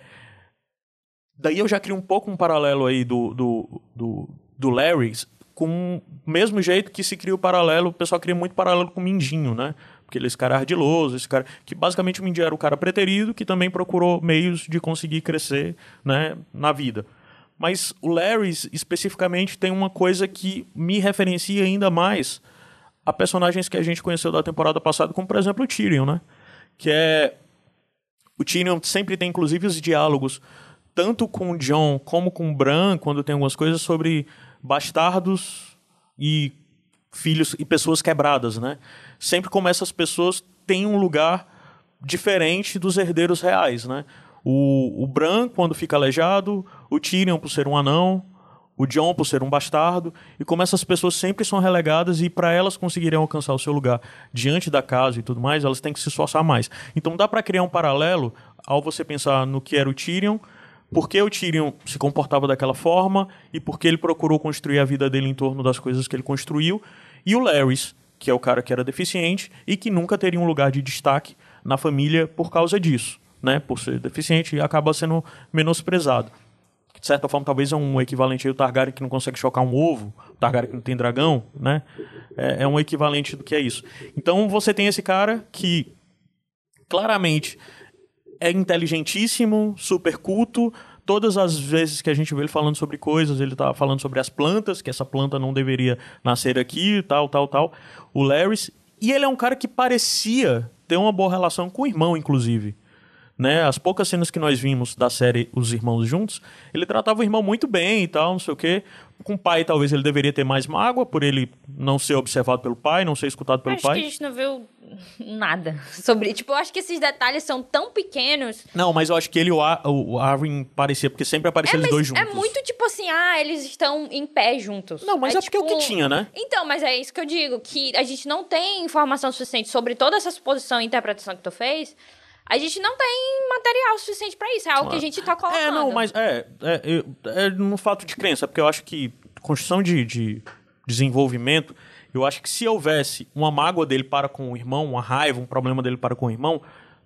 Speaker 1: Daí eu já crio um pouco um paralelo aí do, do, do, do Larrys com o mesmo jeito que se cria o paralelo, o pessoal cria muito paralelo com o Mindinho, né? Porque ele é esse cara ardiloso, esse cara... Que basicamente o Mindinho era o cara preterido que também procurou meios de conseguir crescer né, na vida. Mas o Larry, especificamente, tem uma coisa que me referencia ainda mais a personagens que a gente conheceu da temporada passada, como, por exemplo, o Tyrion, né? Que é... O Tyrion sempre tem, inclusive, os diálogos, tanto com o John como com o Bran, quando tem algumas coisas sobre bastardos e filhos e pessoas quebradas, né? Sempre como essas pessoas têm um lugar diferente dos herdeiros reais, né? O, o Bran, quando fica aleijado, o Tyrion por ser um anão, o John por ser um bastardo, e como essas pessoas sempre são relegadas e para elas conseguirem alcançar o seu lugar diante da casa e tudo mais, elas têm que se esforçar mais. Então dá para criar um paralelo ao você pensar no que era o Tyrion, por que o Tyrion se comportava daquela forma e por que ele procurou construir a vida dele em torno das coisas que ele construiu, e o Larrys, que é o cara que era deficiente e que nunca teria um lugar de destaque na família por causa disso, né? Por ser deficiente acaba sendo menosprezado. de certa forma, talvez é um equivalente aí o Targaryen que não consegue chocar um ovo, o Targaryen que não tem dragão, né? É, é um equivalente do que é isso. Então você tem esse cara que claramente é inteligentíssimo, super culto. Todas as vezes que a gente vê ele falando sobre coisas, ele tá falando sobre as plantas, que essa planta não deveria nascer aqui, tal, tal, tal. O Larry. E ele é um cara que parecia ter uma boa relação com o irmão, inclusive né? As poucas cenas que nós vimos da série Os Irmãos Juntos, ele tratava o irmão muito bem e tal, não sei o quê. Com o pai, talvez ele deveria ter mais mágoa por ele não ser observado pelo pai, não ser escutado pelo
Speaker 2: acho
Speaker 1: pai.
Speaker 2: que a gente não viu nada sobre. Tipo, eu acho que esses detalhes são tão pequenos.
Speaker 1: Não, mas eu acho que ele e o, Ar o Arwen parecia, porque sempre apareciam
Speaker 2: É,
Speaker 1: eles dois juntos.
Speaker 2: é muito tipo assim, ah, eles estão em pé juntos.
Speaker 1: Não, mas é, porque é o que
Speaker 2: tipo-
Speaker 1: tinha, né?
Speaker 2: Então, mas é isso que eu digo, que a gente não tem informação suficiente sobre toda essa suposição e interpretação que tu fez. A gente não tem material suficiente pra isso. É algo que a gente tá colocando.
Speaker 1: É, não, mas é, é, eu- é no fato de crença, porque eu acho que construção de, de desenvolvimento, eu acho que se houvesse uma mágoa dele para com o irmão, uma raiva, um problema dele para com o irmão,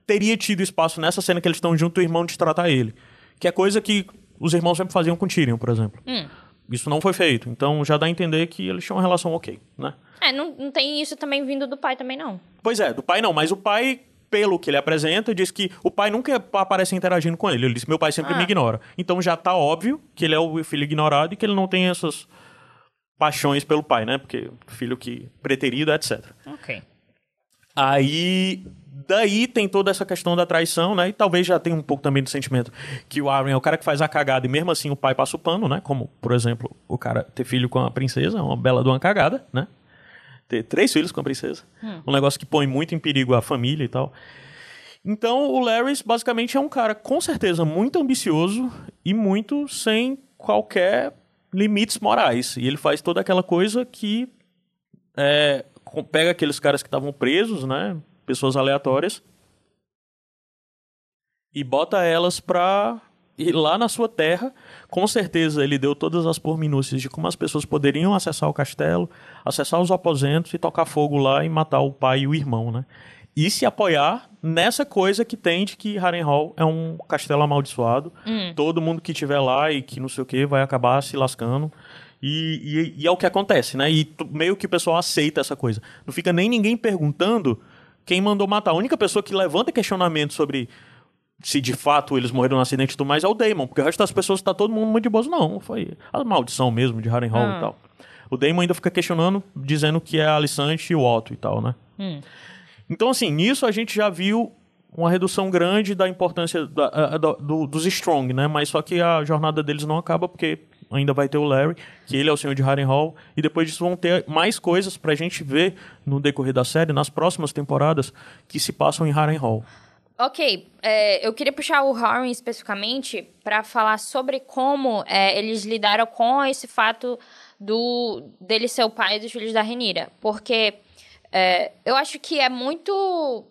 Speaker 1: teria tido espaço nessa cena que eles estão junto o irmão destratar ele. Que é coisa que os irmãos sempre faziam com Tyrion, por exemplo.
Speaker 2: Hum.
Speaker 1: Isso não foi feito. Então já dá a entender que eles tinham uma relação ok, né?
Speaker 2: É, não, não tem isso também vindo do pai também, não.
Speaker 1: Pois é, do pai não, mas o pai, pelo que ele apresenta, diz que o pai nunca aparece interagindo com ele. Ele diz: meu pai sempre
Speaker 2: Ah.
Speaker 1: me ignora. Então já tá óbvio que ele é o filho ignorado e que ele não tem essas paixões pelo pai, né? Porque filho que preterido, etc.
Speaker 2: Ok.
Speaker 1: Aí, daí tem toda essa questão da traição, né? E talvez já tenha um pouco também do sentimento que o Aaron é o cara que faz a cagada e mesmo assim o pai passa o pano, né? Como, por exemplo, o cara ter filho com a princesa, uma bela de uma cagada, né? Ter três filhos com a princesa. Um negócio que põe muito em perigo a família e tal. Então, o Larry basicamente é um cara com certeza muito ambicioso e muito sem qualquer limites morais. E ele faz toda aquela coisa que é, pega aqueles caras que estavam presos, né? Pessoas aleatórias. E bota elas pra ir lá na sua terra. Com certeza ele deu todas as porminúcias de como as pessoas poderiam acessar o castelo, acessar os aposentos e tocar fogo lá e matar o pai e o irmão, né? E se apoiar nessa coisa que tem de que Harrenhal é um castelo amaldiçoado. Todo mundo que estiver lá e que não sei o que vai acabar se lascando. E, e- e é o que acontece, né? E meio que o pessoal aceita essa coisa. Não fica nem ninguém perguntando quem mandou matar. A única pessoa que levanta questionamento sobre se de fato eles morreram no acidente e tudo mais é o Damon, porque o resto das pessoas tá todo mundo muito de boas. Não, foi a maldição mesmo de Harrenhal
Speaker 2: Ah.
Speaker 1: e tal. O Damon ainda fica questionando, dizendo que é a Alicante e o Otto e tal, né?
Speaker 2: Hum.
Speaker 1: Então, assim, nisso a gente já viu uma redução grande da importância da- a- do- do- dos Strong, né? Mas só que a jornada deles não acaba porque ainda vai ter o Larry, que ele é o senhor de Harrenhal, e depois disso vão ter mais coisas pra gente ver no decorrer da série, nas próximas temporadas, que se passam em Harrenhal.
Speaker 2: Ok, é, eu queria puxar o Harry especificamente para falar sobre como é, eles lidaram com esse fato do dele ser o pai dos filhos da Renira. Porque é, eu acho que é muito.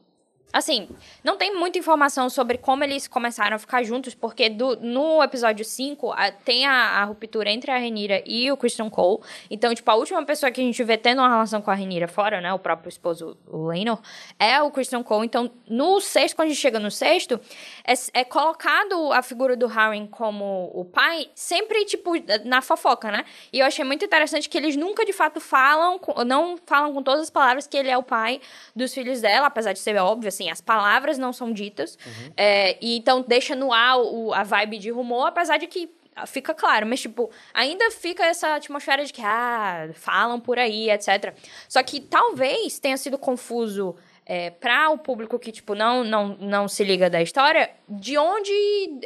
Speaker 2: Assim, não tem muita informação sobre como eles começaram a ficar juntos, porque do- no episódio 5 a- tem a, a ruptura entre a Renira e o Christian Cole. Então, tipo, a última pessoa que a gente vê tendo uma relação com a Renira fora, né, o próprio esposo, o Laenor, é o Christian Cole. Então, no sexto, quando a gente chega no sexto, é, é colocado a figura do Harry como o pai, sempre, tipo, na fofoca, né? E eu achei muito interessante que eles nunca, de fato, falam, não falam com todas as palavras que ele é o pai dos filhos dela, apesar de ser óbvio, assim, as palavras não são ditas. É, e então deixa no ar o- a vibe de rumor, apesar de que fica claro, mas tipo, ainda fica essa atmosfera de que, ah, falam por aí, etc. Só que talvez tenha sido confuso é, para o público que, tipo, não, não, não se liga da história, de onde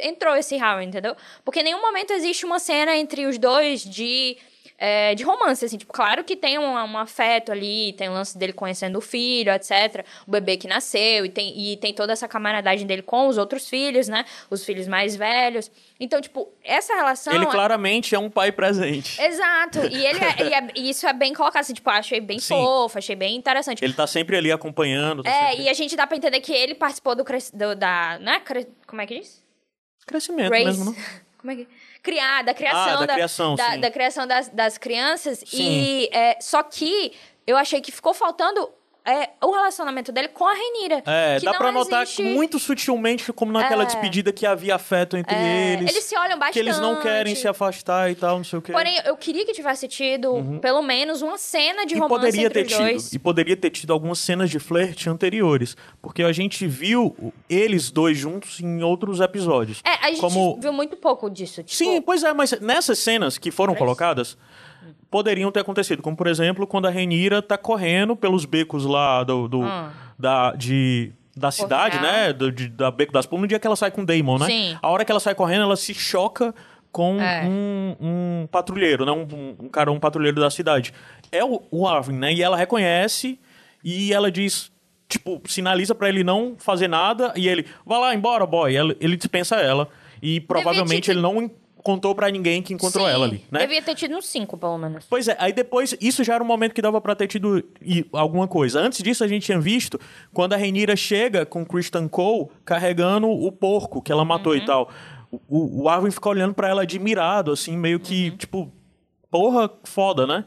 Speaker 2: entrou esse Harry, entendeu? Porque em nenhum momento existe uma cena entre os dois de é, de romance, assim, tipo, claro que tem um, um afeto ali, tem o lance dele conhecendo o filho, etc, o bebê que nasceu, e tem, e tem toda essa camaradagem dele com os outros filhos, né, os filhos mais velhos, então, tipo, essa relação...
Speaker 1: Ele claramente é um pai presente.
Speaker 2: Exato, e, ele é- e é- e isso é bem colocado, assim, tipo, eu achei bem
Speaker 1: Sim.
Speaker 2: fofo, achei bem interessante.
Speaker 1: Ele tá sempre ali acompanhando. tá
Speaker 2: É,
Speaker 1: sempre-
Speaker 2: e a gente dá pra entender que ele participou do, cres- do da, né, cre- como é que diz?
Speaker 1: Crescimento
Speaker 2: Race.
Speaker 1: mesmo, não?
Speaker 2: Como é que. Criar, da criação.
Speaker 1: Ah, da criação,
Speaker 2: da, da criação das, das crianças.
Speaker 1: Sim.
Speaker 2: E é, só que eu achei que ficou faltando é o relacionamento dele com a Renira.
Speaker 1: É,
Speaker 2: que
Speaker 1: dá pra notar
Speaker 2: existe...
Speaker 1: muito sutilmente, como naquela
Speaker 2: É.
Speaker 1: despedida que havia afeto entre
Speaker 2: É,
Speaker 1: eles.
Speaker 2: eles se olham
Speaker 1: Que eles não
Speaker 2: bastante.
Speaker 1: querem se afastar e tal, não sei o quê.
Speaker 2: Porém, eu queria que tivesse tido, pelo menos, uma cena de
Speaker 1: Uhum. e
Speaker 2: romance
Speaker 1: poderia
Speaker 2: entre
Speaker 1: ter tido.
Speaker 2: dois.
Speaker 1: E poderia ter tido algumas cenas de flerte anteriores. Porque a gente viu eles dois juntos em outros episódios.
Speaker 2: É, a gente
Speaker 1: Como-
Speaker 2: viu muito pouco disso. Tipo,
Speaker 1: Sim, pois é, mas nessas cenas que foram colocadas, poderiam ter acontecido. Como, por exemplo, quando a Renira tá correndo pelos becos lá do, do- da, de, da cidade, né? Do, de- da Beco das Plumas, no dia que ela sai com o Damon, né?
Speaker 2: Sim.
Speaker 1: A hora que ela sai correndo, ela se choca com
Speaker 2: É.
Speaker 1: um, um patrulheiro, né? Um, um- cara, um patrulheiro da cidade. É o, o Arvin, né? E ela reconhece e ela diz... Tipo, sinaliza pra ele não fazer nada e ele, vai lá, embora, boy. Ela- ele dispensa ela. E provavelmente ele não contou pra ninguém que encontrou
Speaker 2: sim,
Speaker 1: ela ali, né?
Speaker 2: Devia ter tido uns cinco, pelo menos.
Speaker 1: Pois é, aí depois, isso já era um momento que dava pra ter tido alguma coisa. Antes disso, a gente tinha visto quando a Renira chega com Christian Cole carregando o porco que ela matou
Speaker 2: Uhum.
Speaker 1: e tal. O, o Arvin fica olhando pra ela admirado, assim, meio que,
Speaker 2: Uhum.
Speaker 1: tipo, porra, foda, né?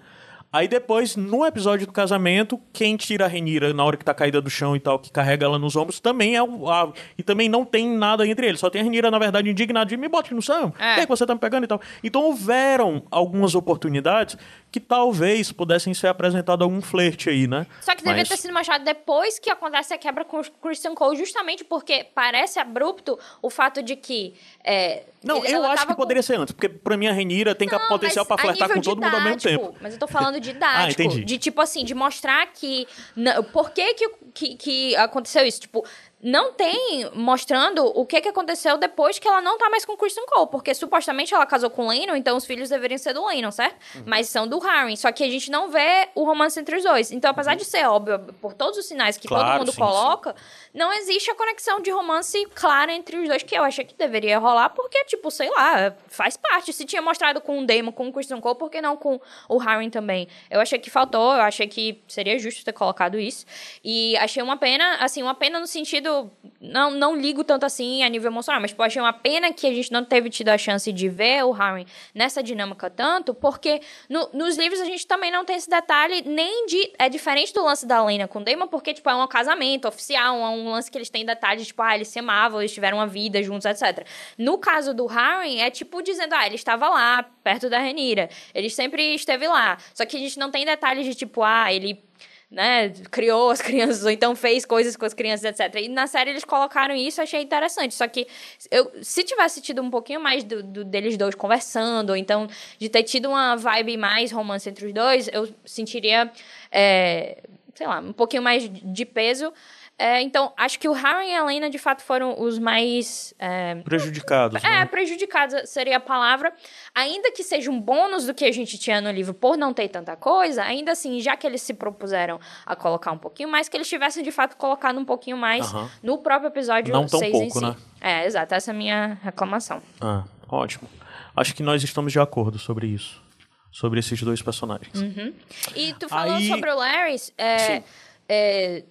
Speaker 1: Aí depois, no episódio do casamento, quem tira a Renira na hora que tá caída do chão e tal, que carrega ela nos ombros, também é o Arvin. E também não tem nada entre eles. Só tem a Renira, na verdade, indignada de me bote no chão.
Speaker 2: É.
Speaker 1: É. que você tá me pegando e tal. Então houveram algumas oportunidades que talvez pudessem ser apresentado algum flerte aí, né?
Speaker 2: Só que devia
Speaker 1: Mas-
Speaker 2: ter sido mostrado depois que acontece a quebra com o Christian Cole, justamente porque parece abrupto o fato de que. é,
Speaker 1: Não,
Speaker 2: ele-
Speaker 1: eu acho que poderia ser antes, porque pra mim a Renira tem
Speaker 2: Não,
Speaker 1: potencial pra flertar com todo mundo ao mesmo tempo.
Speaker 2: Mas eu tô falando didático.
Speaker 1: Ah, entendi.
Speaker 2: De tipo assim, de mostrar que. na- por que que, que que aconteceu isso? Tipo. Não tem mostrando o que, que aconteceu depois que ela não tá mais com o Christian Cole. Porque supostamente ela casou com o Lennon, então os filhos deveriam ser do Lennon, certo?
Speaker 1: Uhum.
Speaker 2: Mas são do Harry. Só que a gente não vê o romance entre os dois. Então, apesar de ser óbvio, por todos os sinais que todo
Speaker 1: Uhum. Claro,
Speaker 2: mundo
Speaker 1: sim,
Speaker 2: coloca, não existe a conexão de romance clara entre os dois, que eu achei que deveria rolar, porque, tipo, sei lá, faz parte. Se tinha mostrado com o Damon, com o Christian Cole, por que não com o Harry também? Eu achei que faltou, eu achei que seria justo ter colocado isso. E achei uma pena, assim, uma pena no sentido. Não, não ligo tanto assim a nível emocional, mas, tipo, achei uma pena que a gente não teve tido a chance de ver o Harry nessa dinâmica tanto, porque no- nos livros a gente também não tem esse detalhe, nem de. É diferente do lance da Lena com o Damon, porque, tipo, é um casamento oficial, é um lance que eles têm detalhes, tipo, ah, eles se amavam, eles tiveram uma vida juntos, etc. No caso do Harry, é tipo dizendo, ah, ele estava lá, perto da Renira. Ele sempre esteve lá. Só que a gente não tem detalhes de, tipo, ah, ele né, criou as crianças, ou então fez coisas com as crianças, etc. E na série eles colocaram isso, achei interessante. Só que eu, se tivesse tido um pouquinho mais do, do- deles dois conversando, ou então de ter tido uma vibe mais romance entre os dois, eu sentiria, é, sei lá, um pouquinho mais de peso. É, então, acho que o Harry e a Lena, de fato, foram os mais é,
Speaker 1: Prejudicados,
Speaker 2: é,
Speaker 1: né?
Speaker 2: prejudicados seria a palavra. Ainda que seja um bônus do que a gente tinha no livro por não ter tanta coisa, ainda assim, já que eles se propuseram a colocar um pouquinho mais, que eles tivessem de fato colocado um pouquinho mais no próprio episódio
Speaker 1: Não tão
Speaker 2: 6
Speaker 1: pouco,
Speaker 2: em si.
Speaker 1: né?
Speaker 2: É, exato, essa é a minha reclamação.
Speaker 1: Ah, ótimo. Acho que nós estamos de acordo sobre isso. Sobre esses dois personagens.
Speaker 2: E tu falou
Speaker 1: Aí-
Speaker 2: sobre o Larry, é,
Speaker 1: Sim.
Speaker 2: é,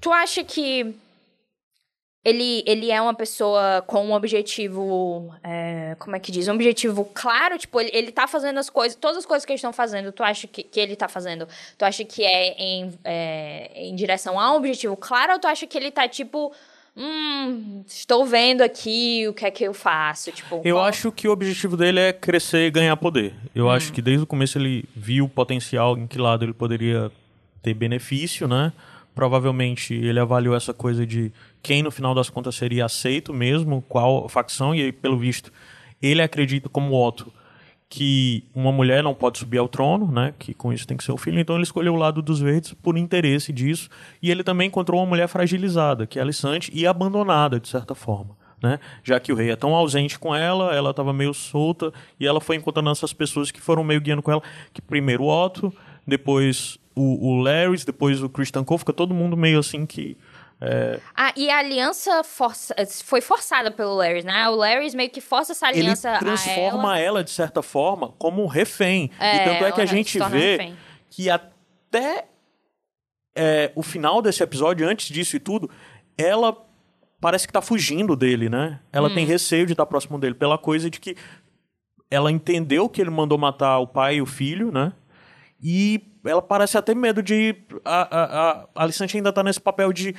Speaker 2: tu acha que ele, ele é uma pessoa com um objetivo, é, como é que diz? Um objetivo claro, tipo, ele, ele tá fazendo as coisas, todas as coisas que eles estão fazendo, tu acha que, que ele tá fazendo, tu acha que é em, é, em direção a um objetivo claro ou tu acha que ele tá, tipo, hum, estou vendo aqui o que é que eu faço, tipo...
Speaker 1: Eu
Speaker 2: qual-
Speaker 1: acho que o objetivo dele é crescer e ganhar poder. Eu
Speaker 2: Hum.
Speaker 1: acho que desde o começo ele viu o potencial em que lado ele poderia ter benefício, né? Provavelmente ele avaliou essa coisa de quem no final das contas seria aceito mesmo, qual facção, e pelo visto ele acredita como Otto que uma mulher não pode subir ao trono, né? Que com isso tem que ser o filho. Então ele escolheu o lado dos verdes por interesse disso. E ele também encontrou uma mulher fragilizada, que é a Alicante, e abandonada, de certa forma. Né? Já que o rei é tão ausente com ela, ela estava meio solta, e ela foi encontrando essas pessoas que foram meio guiando com ela. Que primeiro Otto, depois o, o Larry, depois o Christian Cole, fica todo mundo meio assim que... é,
Speaker 2: Ah, e a aliança força- foi forçada pelo Larry, né? O Larry meio que força essa
Speaker 1: ele
Speaker 2: aliança a
Speaker 1: transforma
Speaker 2: ela.
Speaker 1: ela. de certa forma, como um refém.
Speaker 2: É,
Speaker 1: e tanto é que a gente vê que até é, o final desse episódio, antes disso e tudo, ela parece que tá fugindo dele, né? Ela
Speaker 2: Hum.
Speaker 1: tem receio de estar próximo dele, pela coisa de que ela entendeu que ele mandou matar o pai e o filho, né? E ela parece até medo de. A, a, a Alicante ainda tá nesse papel de.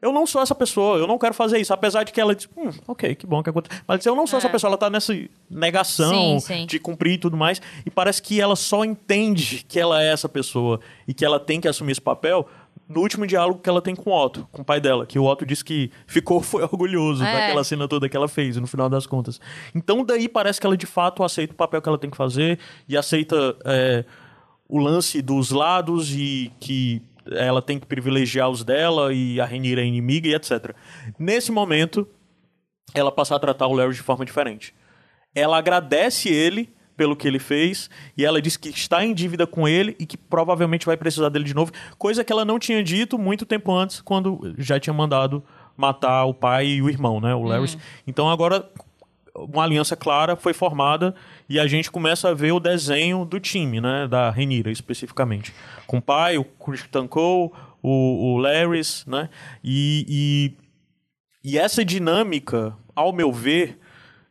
Speaker 1: Eu não sou essa pessoa, eu não quero fazer isso. Apesar de que ela diz, hum, ok, que bom que aconteceu. Mas eu não sou
Speaker 2: É.
Speaker 1: essa pessoa, ela tá nessa negação
Speaker 2: Sim, sim.
Speaker 1: de cumprir e tudo mais. E parece que ela só entende que ela é essa pessoa e que ela tem que assumir esse papel no último diálogo que ela tem com o Otto, com o pai dela. Que o Otto disse que ficou, foi orgulhoso
Speaker 2: É.
Speaker 1: daquela cena toda que ela fez, no final das contas. Então daí parece que ela de fato aceita o papel que ela tem que fazer e aceita é, o lance dos lados e que ela tem que privilegiar os dela e a Renira é inimiga e etc. Nesse momento, ela passa a tratar o Larry de forma diferente. Ela agradece ele pelo que ele fez e ela diz que está em dívida com ele e que provavelmente vai precisar dele de novo, coisa que ela não tinha dito muito tempo antes, quando já tinha mandado matar o pai e o irmão, né, o Larry. Então agora uma aliança clara foi formada e a gente começa a ver o desenho do time, né, da Renira especificamente, com o pai, o Christian Cole, o, o Larrys, né, e, e, e essa dinâmica, ao meu ver,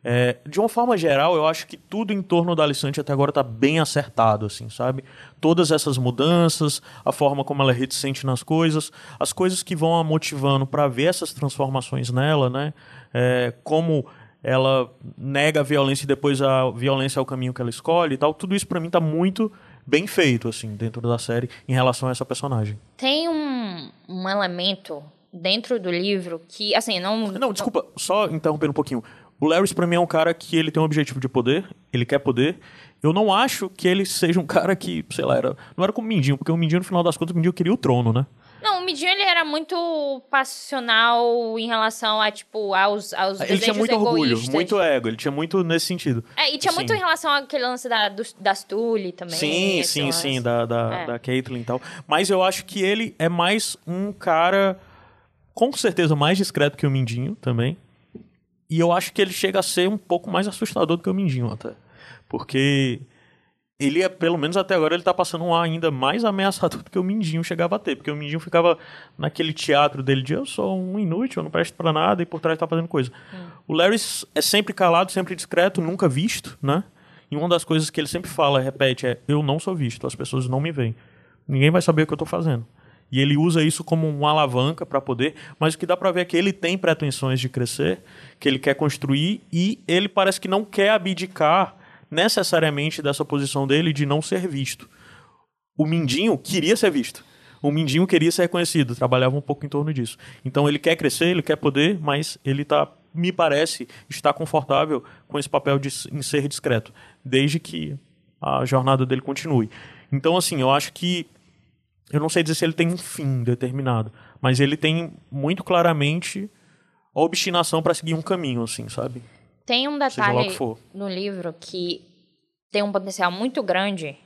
Speaker 1: é, de uma forma geral, eu acho que tudo em torno da Alicante até agora está bem acertado, assim, sabe? Todas essas mudanças, a forma como ela é reticente nas coisas, as coisas que vão a motivando para ver essas transformações nela, né? É, como ela nega a violência e depois a violência é o caminho que ela escolhe e tal. Tudo isso para mim tá muito bem feito, assim, dentro da série em relação a essa personagem.
Speaker 2: Tem um, um elemento dentro do livro que, assim, não.
Speaker 1: Não, desculpa, só interrompendo um pouquinho. O Larry, pra mim, é um cara que ele tem um objetivo de poder, ele quer poder. Eu não acho que ele seja um cara que, sei lá, era, não era como o Mindinho, porque o Mindinho, no final das contas, o Mindinho queria o trono, né?
Speaker 2: Não, o Midinho ele era muito passional em relação a, tipo, aos, aos
Speaker 1: Ele tinha muito orgulho,
Speaker 2: egoístas.
Speaker 1: muito ego, ele tinha muito nesse sentido.
Speaker 2: É, e tinha
Speaker 1: Sim.
Speaker 2: muito em relação àquele lance da, dos, das Tully também.
Speaker 1: Sim, sim,
Speaker 2: lance.
Speaker 1: sim, da, da,
Speaker 2: É.
Speaker 1: da Caitlyn e tal. Mas eu acho que ele é mais um cara, com certeza, mais discreto que o Mindinho também. E eu acho que ele chega a ser um pouco mais assustador do que o Mindinho até. Porque ele é, pelo menos até agora, ele tá passando um ar ainda mais ameaçador do que o Mindinho chegava a ter. Porque o Mindinho ficava naquele teatro dele de eu sou um inútil, eu não presto pra nada, e por trás tá fazendo coisa. O Larry é sempre calado, sempre discreto, nunca visto, né? E uma das coisas que ele sempre fala, repete, é eu não sou visto, as pessoas não me veem. Ninguém vai saber o que eu tô fazendo. E ele usa isso como uma alavanca para poder, mas o que dá para ver é que ele tem pretensões de crescer, que ele quer construir e ele parece que não quer abdicar necessariamente dessa posição dele de não ser visto. O Mindinho queria ser visto. O Mindinho queria ser reconhecido, trabalhava um pouco em torno disso. Então ele quer crescer, ele quer poder, mas ele tá, me parece, está confortável com esse papel de em ser discreto, desde que a jornada dele continue. Então assim, eu acho que eu não sei dizer se ele tem um fim determinado, mas ele tem muito claramente a obstinação para seguir um caminho, assim, sabe?
Speaker 2: Tem um detalhe no livro que tem um potencial muito grande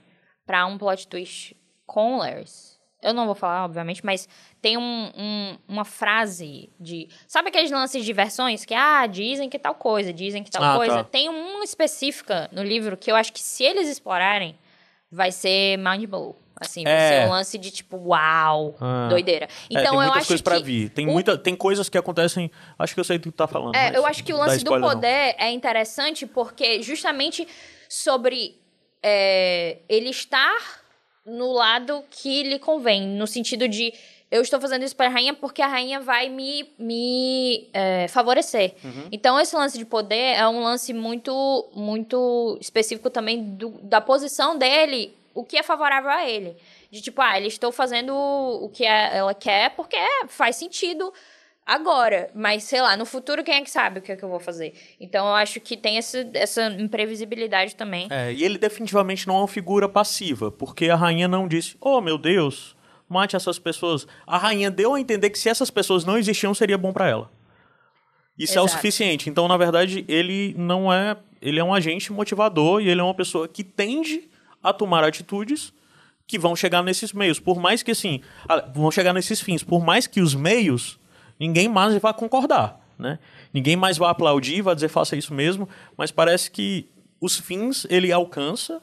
Speaker 2: pra um plot twist com o Larrys. Eu não vou falar, obviamente, mas tem um- um- uma frase de. Sabe aqueles lances de versões que, ah, dizem que tal coisa, dizem que tal
Speaker 1: Ah,
Speaker 2: coisa?
Speaker 1: tá.
Speaker 2: Tem uma específica no livro que eu acho que se eles explorarem, vai ser mind blow. Assim, vai
Speaker 1: É.
Speaker 2: ser um lance de tipo, uau,
Speaker 1: Ah.
Speaker 2: doideira.
Speaker 1: É,
Speaker 2: Então
Speaker 1: tem
Speaker 2: eu
Speaker 1: muitas
Speaker 2: acho
Speaker 1: coisas
Speaker 2: que.
Speaker 1: pra vir. Tem,
Speaker 2: o-
Speaker 1: muita, tem coisas que acontecem. Acho que eu sei do que tu tá falando.
Speaker 2: É, eu acho que o lance do
Speaker 1: spoiler, não.
Speaker 2: poder é interessante porque justamente sobre é, ele estar no lado que lhe convém, no sentido de eu estou fazendo isso para a rainha porque a rainha vai me, me é, favorecer.
Speaker 1: Uhum.
Speaker 2: Então esse lance de poder é um lance muito muito específico também do- da posição dele, o que é favorável a ele. De tipo, ah, ele estou fazendo o que a- ela quer porque é, faz sentido agora, mas sei lá, no futuro quem é que sabe o que, é que eu vou fazer? Então eu acho que tem esse, essa imprevisibilidade também.
Speaker 1: É, e ele definitivamente não é uma figura passiva, porque a rainha não disse, oh meu Deus, mate essas pessoas. A rainha deu a entender que se essas pessoas não existiam, seria bom pra ela. Isso é o
Speaker 2: Exato.
Speaker 1: suficiente. Então, na verdade, ele não é. Ele é um agente motivador e ele é uma pessoa que tende a tomar atitudes que vão chegar nesses meios. Por mais que, assim, vão chegar nesses fins. Por mais que os meios, ninguém mais vai concordar, né? Ninguém mais vai aplaudir, vai dizer faça isso mesmo, mas parece que os fins ele alcança,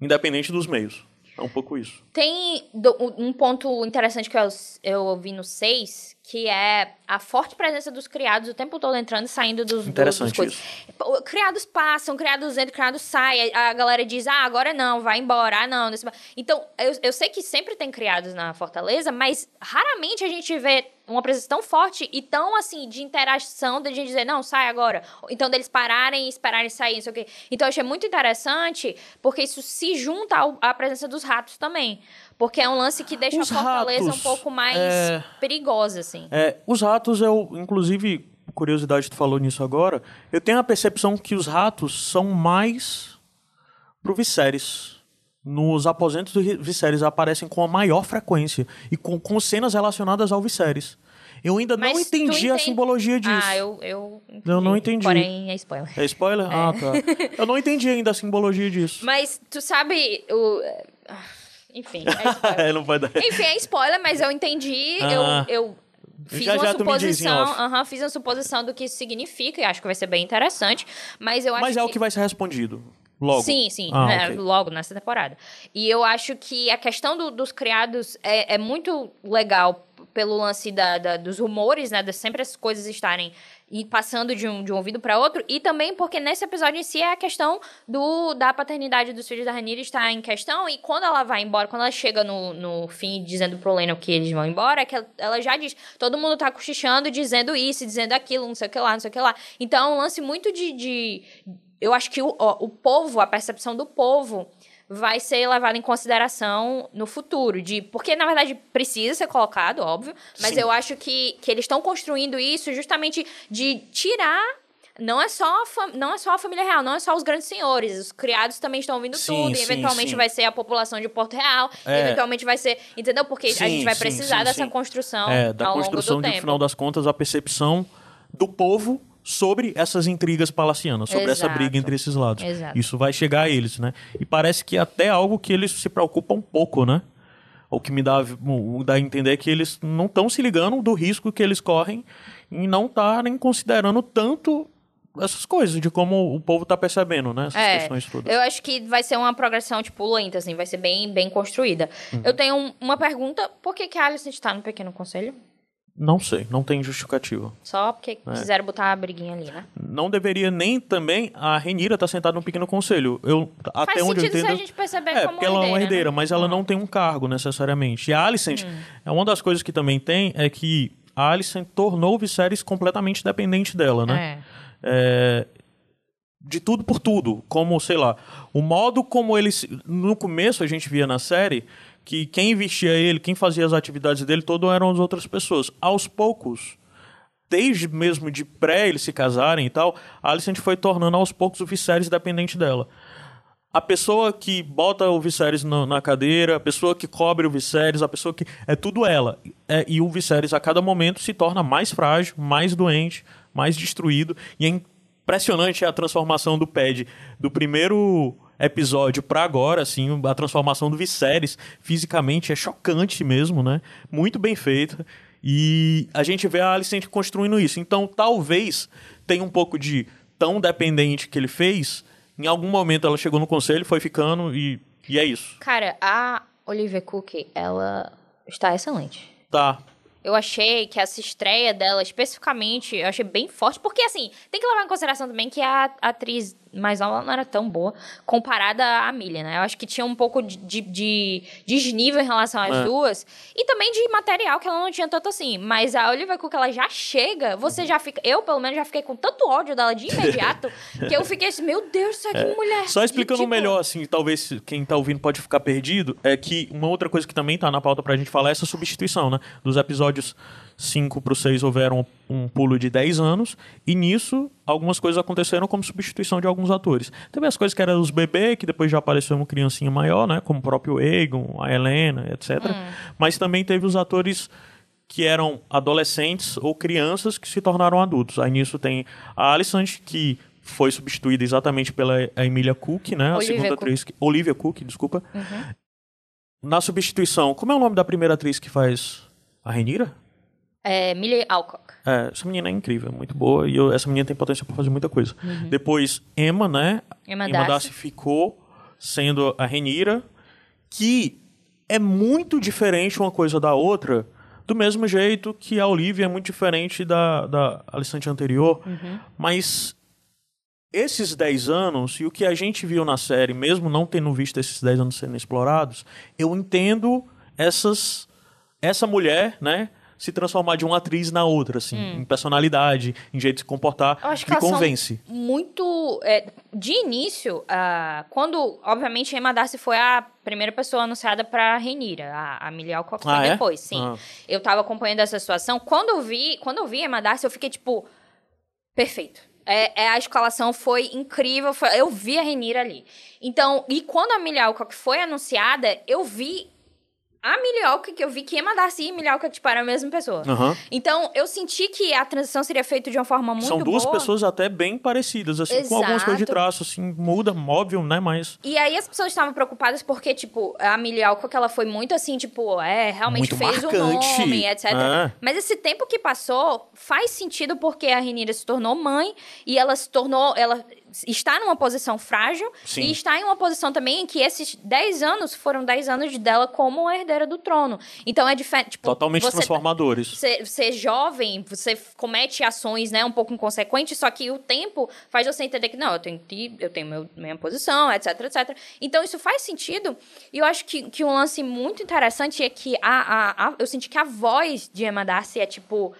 Speaker 1: independente dos meios. É um pouco isso.
Speaker 2: Tem um ponto interessante que eu, eu ouvi no 6, que é a forte presença dos criados o tempo todo entrando e saindo dos, dos, dos
Speaker 1: Interessante
Speaker 2: coisas. Pô, Criados passam, criados entram, criados saem. A galera diz, ah, agora não, vai embora, ah, não. nesse- Então, eu, eu sei que sempre tem criados na Fortaleza, mas raramente a gente vê uma presença tão forte e tão, assim, de interação, de gente dizer, não, sai agora. Então, deles pararem e esperarem sair, não sei o quê. Então, eu achei muito interessante, porque isso se junta ao- à presença dos ratos também. Porque é um lance que deixa
Speaker 1: Os
Speaker 2: a Fortaleza
Speaker 1: ratos,
Speaker 2: um pouco mais
Speaker 1: é,
Speaker 2: perigosa, assim.
Speaker 1: É, os ratos, eu, inclusive, curiosidade, tu falou nisso agora, eu tenho a percepção que os ratos são mais pro Viserys. Nos aposentos do Viserys aparecem com a maior frequência e com, com cenas relacionadas ao Viserys. Eu ainda não
Speaker 2: Mas tu
Speaker 1: entendi a
Speaker 2: entende-
Speaker 1: simbologia disso.
Speaker 2: Ah, eu, eu entendi.
Speaker 1: Eu não entendi.
Speaker 2: Porém, é spoiler.
Speaker 1: É spoiler? Ah, tá. Eu não entendi ainda a simbologia disso.
Speaker 2: Mas tu sabe o. Enfim, é spoiler.
Speaker 1: É, não vai dar.
Speaker 2: Enfim, é spoiler, mas eu entendi.
Speaker 1: Ah.
Speaker 2: Eu, eu fiz
Speaker 1: Já,
Speaker 2: uma
Speaker 1: já
Speaker 2: suposição. aham, fiz uma suposição do que isso significa e acho que vai ser bem interessante. Mas eu acho
Speaker 1: Mas é o que vai ser respondido. Logo.
Speaker 2: Sim, sim,
Speaker 1: Ah,
Speaker 2: né,
Speaker 1: ok.
Speaker 2: logo nessa temporada. E eu acho que a questão do- dos criados é, é muito legal pelo lance da, da- dos rumores, né? De sempre as coisas estarem passando de um, de um ouvido para outro. E também porque nesse episódio em si é a questão do, da paternidade dos filhos da Ranira está em questão. E quando ela vai embora, quando ela chega no, no fim dizendo pro Leno que eles vão embora, é que ela, ela já diz: todo mundo tá cochichando, dizendo isso, dizendo aquilo, não sei o que lá, não sei o que lá. Então é um lance muito de. de eu acho que o, o povo, a percepção do povo vai ser levada em consideração no futuro, de porque na verdade precisa ser colocado, óbvio, mas
Speaker 1: Sim.
Speaker 2: eu acho que, que eles estão construindo isso justamente de tirar não é só a não é só a família real, não é só os grandes senhores, os criados também estão ouvindo
Speaker 1: Sim,
Speaker 2: tudo, e
Speaker 1: sim,
Speaker 2: eventualmente
Speaker 1: sim.
Speaker 2: vai ser a população de Porto Real,
Speaker 1: É.
Speaker 2: eventualmente vai ser, entendeu? Porque a
Speaker 1: Sim,
Speaker 2: gente vai
Speaker 1: sim,
Speaker 2: precisar
Speaker 1: sim,
Speaker 2: dessa
Speaker 1: sim.
Speaker 2: construção
Speaker 1: É, da
Speaker 2: ao
Speaker 1: construção
Speaker 2: longo do
Speaker 1: de, no
Speaker 2: tempo.
Speaker 1: final das contas, a percepção do povo sobre essas intrigas palacianas, sobre essa
Speaker 2: Exato.
Speaker 1: briga entre esses lados.
Speaker 2: Exato.
Speaker 1: Isso vai chegar a eles, né? E parece que até algo que eles se preocupam um pouco, né? O que me dá, dá a entender que eles não estão se ligando do risco que eles correm em não estarem considerando tanto essas coisas, de como o povo está percebendo, né? Essas
Speaker 2: É,
Speaker 1: questões todas.
Speaker 2: eu acho que vai ser uma progressão, tipo, lenta, assim, vai ser bem, bem construída.
Speaker 1: Uhum.
Speaker 2: Eu tenho um- uma pergunta, por que, que a Alice está no Pequeno Conselho?
Speaker 1: Não sei, não tem justificativa.
Speaker 2: Só porque
Speaker 1: É.
Speaker 2: quiseram botar a briguinha ali, né?
Speaker 1: Não deveria nem também a Renira estar sentada num pequeno conselho. Eu, até
Speaker 2: Faz
Speaker 1: onde eu
Speaker 2: sentido se
Speaker 1: entendo.
Speaker 2: a gente perceber
Speaker 1: É, porque ela é uma
Speaker 2: herdeira, né?
Speaker 1: mas ela não tem um cargo necessariamente. E a Alicent,
Speaker 2: Hum.
Speaker 1: é uma das coisas que também tem é que a Alicent tornou o Viserys completamente dependente dela, né? É, de tudo por tudo. Como, sei lá, o modo como ele. se- No começo a gente via na série que quem vestia ele, quem fazia as atividades dele, todo eram as outras pessoas. Aos poucos, desde mesmo de pré eles se casarem e tal, a Alicent foi tornando aos poucos o Viserys dependente dela. A pessoa que bota o Viserys na, na cadeira, a pessoa que cobre o Viserys, a pessoa que. É tudo ela. É, e o Viserys, a cada momento, se torna mais frágil, mais doente, mais destruído. E é impressionante a transformação do Pad do primeiro episódio pra agora, assim, a transformação do Viserys fisicamente é chocante mesmo, né? Muito bem feita. E a gente vê a Alicent construindo isso. Então, talvez tenha um pouco de tão dependente que ele fez. Em algum momento ela chegou no conselho, foi ficando e, e é isso.
Speaker 2: Cara, a Olivia Cook, ela está excelente.
Speaker 1: Tá.
Speaker 2: Eu achei que essa estreia dela, especificamente, eu achei bem forte. Porque, assim, tem que levar em consideração também que a atriz mais nova não era tão boa comparada à Millie, né? Eu acho que tinha um pouco de, de, de desnível em relação às
Speaker 1: É.
Speaker 2: duas. E também de material que ela não tinha tanto assim. Mas a Olivia Cook, ela já chega, você já fica... Eu, pelo menos, já fiquei com tanto ódio dela de imediato, que eu fiquei assim, meu Deus, isso aqui mulher.
Speaker 1: É. Só explicando
Speaker 2: ridícula.
Speaker 1: melhor, assim, talvez quem tá ouvindo pode ficar perdido, é que uma outra coisa que também tá na pauta pra gente falar é essa substituição, né? Dos episódios 5 pro 6 houveram um pulo de 10 anos, e nisso algumas coisas aconteceram como substituição de alguns atores. Teve as coisas que eram os bebês, que depois já apareceu uma criancinha maior, né? Como o próprio Egon, a Helena, etc. Mas também teve os atores que eram adolescentes ou crianças que se tornaram adultos. Aí nisso tem a Alicent, que foi substituída exatamente pela a Emilia Cook, né? A segunda
Speaker 2: Cook.
Speaker 1: atriz. Que, Olivia Cook, desculpa. Na substituição, como é o nome da primeira atriz que faz a Renira?
Speaker 2: É, Millie Alcock.
Speaker 1: É, essa menina é incrível, é muito boa. E eu- essa menina tem potência para fazer muita coisa. Depois, Emma, né?
Speaker 2: Emma
Speaker 1: Darcy
Speaker 2: Darcy.
Speaker 1: ficou sendo a Renira, que é muito diferente uma coisa da outra, Do mesmo jeito que a Olivia é muito diferente da, da Alicante anterior, mas esses 10 anos e o que a gente viu na série, mesmo não tendo visto esses 10 anos sendo explorados, eu entendo essas essa mulher, né, se transformar de uma atriz na outra, assim, em personalidade, em jeito de se comportar,
Speaker 2: Eu acho que
Speaker 1: me convence.
Speaker 2: muito. é, de início, ah, quando, obviamente, a Emma Darcy foi a primeira pessoa anunciada pra Renira, a, a Millie Alcock foi
Speaker 1: Ah, é?
Speaker 2: depois, sim.
Speaker 1: Ah.
Speaker 2: Eu tava acompanhando essa situação. Quando eu vi, quando eu vi a Emma Darcy, eu fiquei tipo. Perfeito. É, é, a escalação foi incrível. foi- eu vi a Renira ali. Então, e quando a Millie Alcock foi anunciada, eu vi a Millie Alcock, eu vi que Emma Darcy e Millie Alcock, tipo, eram a mesma pessoa.
Speaker 1: Aham.
Speaker 2: Então, eu senti que a transição seria feita de uma forma muito
Speaker 1: São duas
Speaker 2: boa.
Speaker 1: pessoas até bem parecidas, assim, com algumas coisas de
Speaker 2: Exato.
Speaker 1: traço, assim, muda, óbvio, né, mas...
Speaker 2: E aí as pessoas estavam preocupadas porque, tipo, a Millie Alcock, ela foi muito assim, tipo, é, realmente
Speaker 1: Muito
Speaker 2: fez
Speaker 1: marcante.
Speaker 2: o nome, etc.
Speaker 1: É.
Speaker 2: Mas esse tempo que passou faz sentido porque a Renira se tornou mãe e ela se tornou, ela está numa posição frágil
Speaker 1: Sim.
Speaker 2: e está em uma posição também em que esses 10 anos foram 10 anos dela como a herdeira do trono. Então é diferente, tipo,
Speaker 1: Totalmente
Speaker 2: você-
Speaker 1: transformadores.
Speaker 2: você, você é jovem, você comete ações, né, um pouco inconsequentes, só que o tempo faz você entender que, não, eu tenho, que- eu tenho meu, minha posição, etc, etc. Então, isso faz sentido. E eu acho que, que um lance muito interessante é que a, a, a- eu senti que a voz de Emma Darcy é, tipo,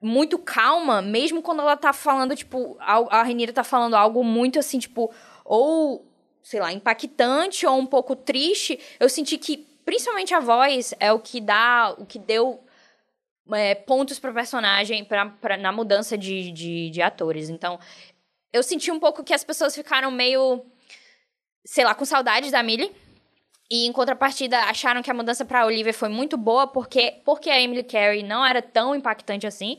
Speaker 2: muito calma, mesmo quando ela tá falando, tipo, al- a Renira tá falando algo muito, assim, tipo, ou, sei lá, impactante ou um pouco triste. Eu senti que, principalmente a voz, é o que dá, o que deu é, pontos pro personagem pra, pra, na mudança de, de, de atores. Então, eu senti um pouco que as pessoas ficaram meio, sei lá, com saudades da Millie. E em contrapartida, acharam que a mudança pra Olivia foi muito boa porque, porque a Emily Carey não era tão impactante assim.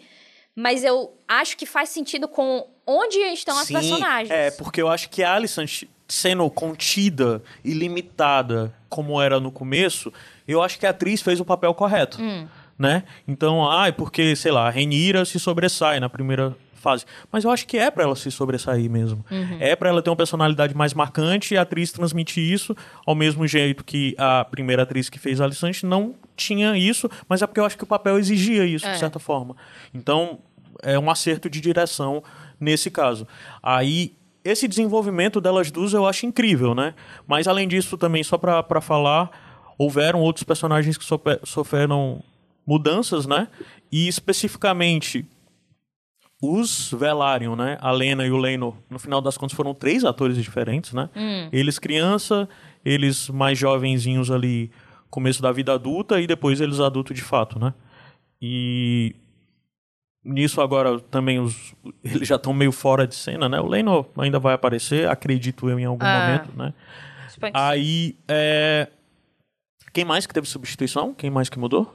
Speaker 2: Mas eu acho que faz sentido com onde estão as
Speaker 1: Sim,
Speaker 2: personagens.
Speaker 1: É, porque eu acho que a Alison sendo contida e limitada como era no começo, eu acho que a atriz fez o papel correto.
Speaker 2: Hum.
Speaker 1: Né? Então, ai, porque, sei lá, a Renira se sobressai na primeira fase. Mas eu acho que é pra ela se sobressair mesmo.
Speaker 2: Uhum.
Speaker 1: É pra ela ter uma personalidade mais marcante e a atriz transmitir isso ao mesmo jeito que a primeira atriz que fez a Alicante não tinha isso, mas é porque eu acho que o papel exigia isso,
Speaker 2: É.
Speaker 1: de certa forma. Então, é um acerto de direção nesse caso. Aí, esse desenvolvimento delas duas eu acho incrível, né? Mas, além disso, também, só pra pra falar, houveram outros personagens que sofreram mudanças, né? E, especificamente, os Velaryon, né? A Lena e o Leno, no final das contas, foram três atores diferentes, né? Eles criança, eles mais jovenzinhos ali, começo da vida adulta, e depois eles adultos de fato, né? E nisso agora também os, eles já estão meio fora de cena, né? O Leno ainda vai aparecer, acredito eu, em algum
Speaker 2: Ah.
Speaker 1: momento, né? Aí, é... Quem mais que teve substituição? Quem mais que mudou?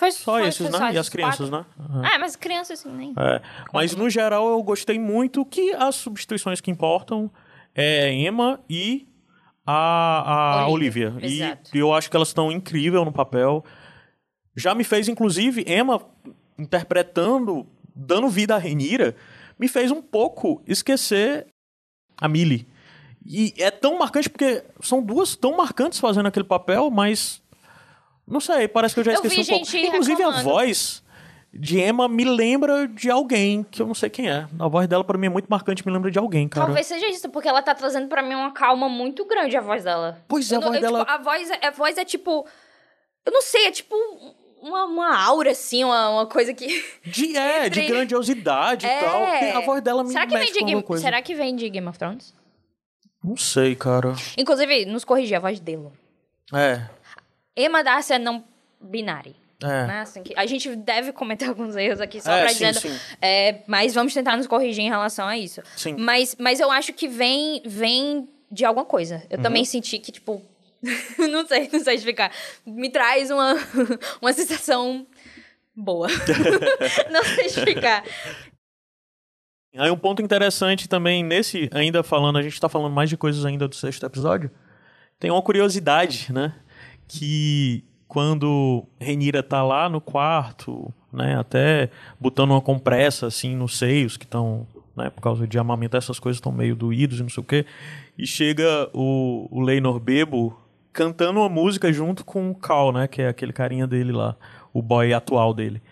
Speaker 2: Foi
Speaker 1: Só
Speaker 2: foi-
Speaker 1: esses,
Speaker 2: foi
Speaker 1: né?
Speaker 2: só
Speaker 1: E as crianças,
Speaker 2: quatro.
Speaker 1: né? Aham.
Speaker 2: Ah, mas crianças, assim, nem...
Speaker 1: É, mas no geral eu gostei muito que as substituições que importam é Emma e a, a Olivia.
Speaker 2: Olivia,
Speaker 1: E eu acho que elas estão incrível no papel. Já me fez, inclusive, Emma interpretando, dando vida à Renira, me fez um pouco esquecer a Millie. E é tão marcante porque são duas tão marcantes fazendo aquele papel, mas não sei, parece que eu já
Speaker 2: Eu
Speaker 1: esqueci
Speaker 2: vi
Speaker 1: um pouco.
Speaker 2: gente
Speaker 1: Inclusive a
Speaker 2: reclamando.
Speaker 1: voz de Emma me lembra de alguém que eu não sei quem é. A voz dela pra mim é muito marcante, me lembra de alguém, cara.
Speaker 2: Talvez seja isso, porque ela tá trazendo pra mim uma calma muito grande a voz dela.
Speaker 1: Pois é,
Speaker 2: Eu
Speaker 1: a voz
Speaker 2: eu,
Speaker 1: dela-
Speaker 2: tipo, a, voz, é- a voz é tipo. Eu não sei, é tipo uma, uma aura, assim, uma, uma coisa que.
Speaker 1: De, é, de grandiosidade e
Speaker 2: É.
Speaker 1: tal. Tem- A voz dela me
Speaker 2: será que, vem de Game,
Speaker 1: coisa.
Speaker 2: será que vem de Game of Thrones?
Speaker 1: Não sei, cara.
Speaker 2: Inclusive, nos corrigir a voz dele.
Speaker 1: É,
Speaker 2: Emma Darcy é não binária.
Speaker 1: é.
Speaker 2: Né? Assim, que a gente deve cometer alguns erros aqui só
Speaker 1: É,
Speaker 2: pra
Speaker 1: sim,
Speaker 2: dizendo.
Speaker 1: sim.
Speaker 2: É, mas vamos tentar nos corrigir em relação a isso.
Speaker 1: Sim.
Speaker 2: Mas, mas eu acho que vem, vem de alguma coisa. Eu
Speaker 1: Uhum.
Speaker 2: também senti que, tipo. não sei, não sei explicar. Me traz uma, uma sensação boa. não sei explicar.
Speaker 1: Aí um ponto interessante também nesse, ainda falando, a gente tá falando mais de coisas ainda do sexto episódio. Tem uma curiosidade, né? Que quando Renira tá lá no quarto, né, até botando uma compressa assim nos seios que estão, né, por causa de amamentar essas coisas estão meio doídos e não sei o quê, e chega o, o Leinor Bebo cantando uma música junto com o Cal, né, que é aquele carinha dele lá, o boy atual dele.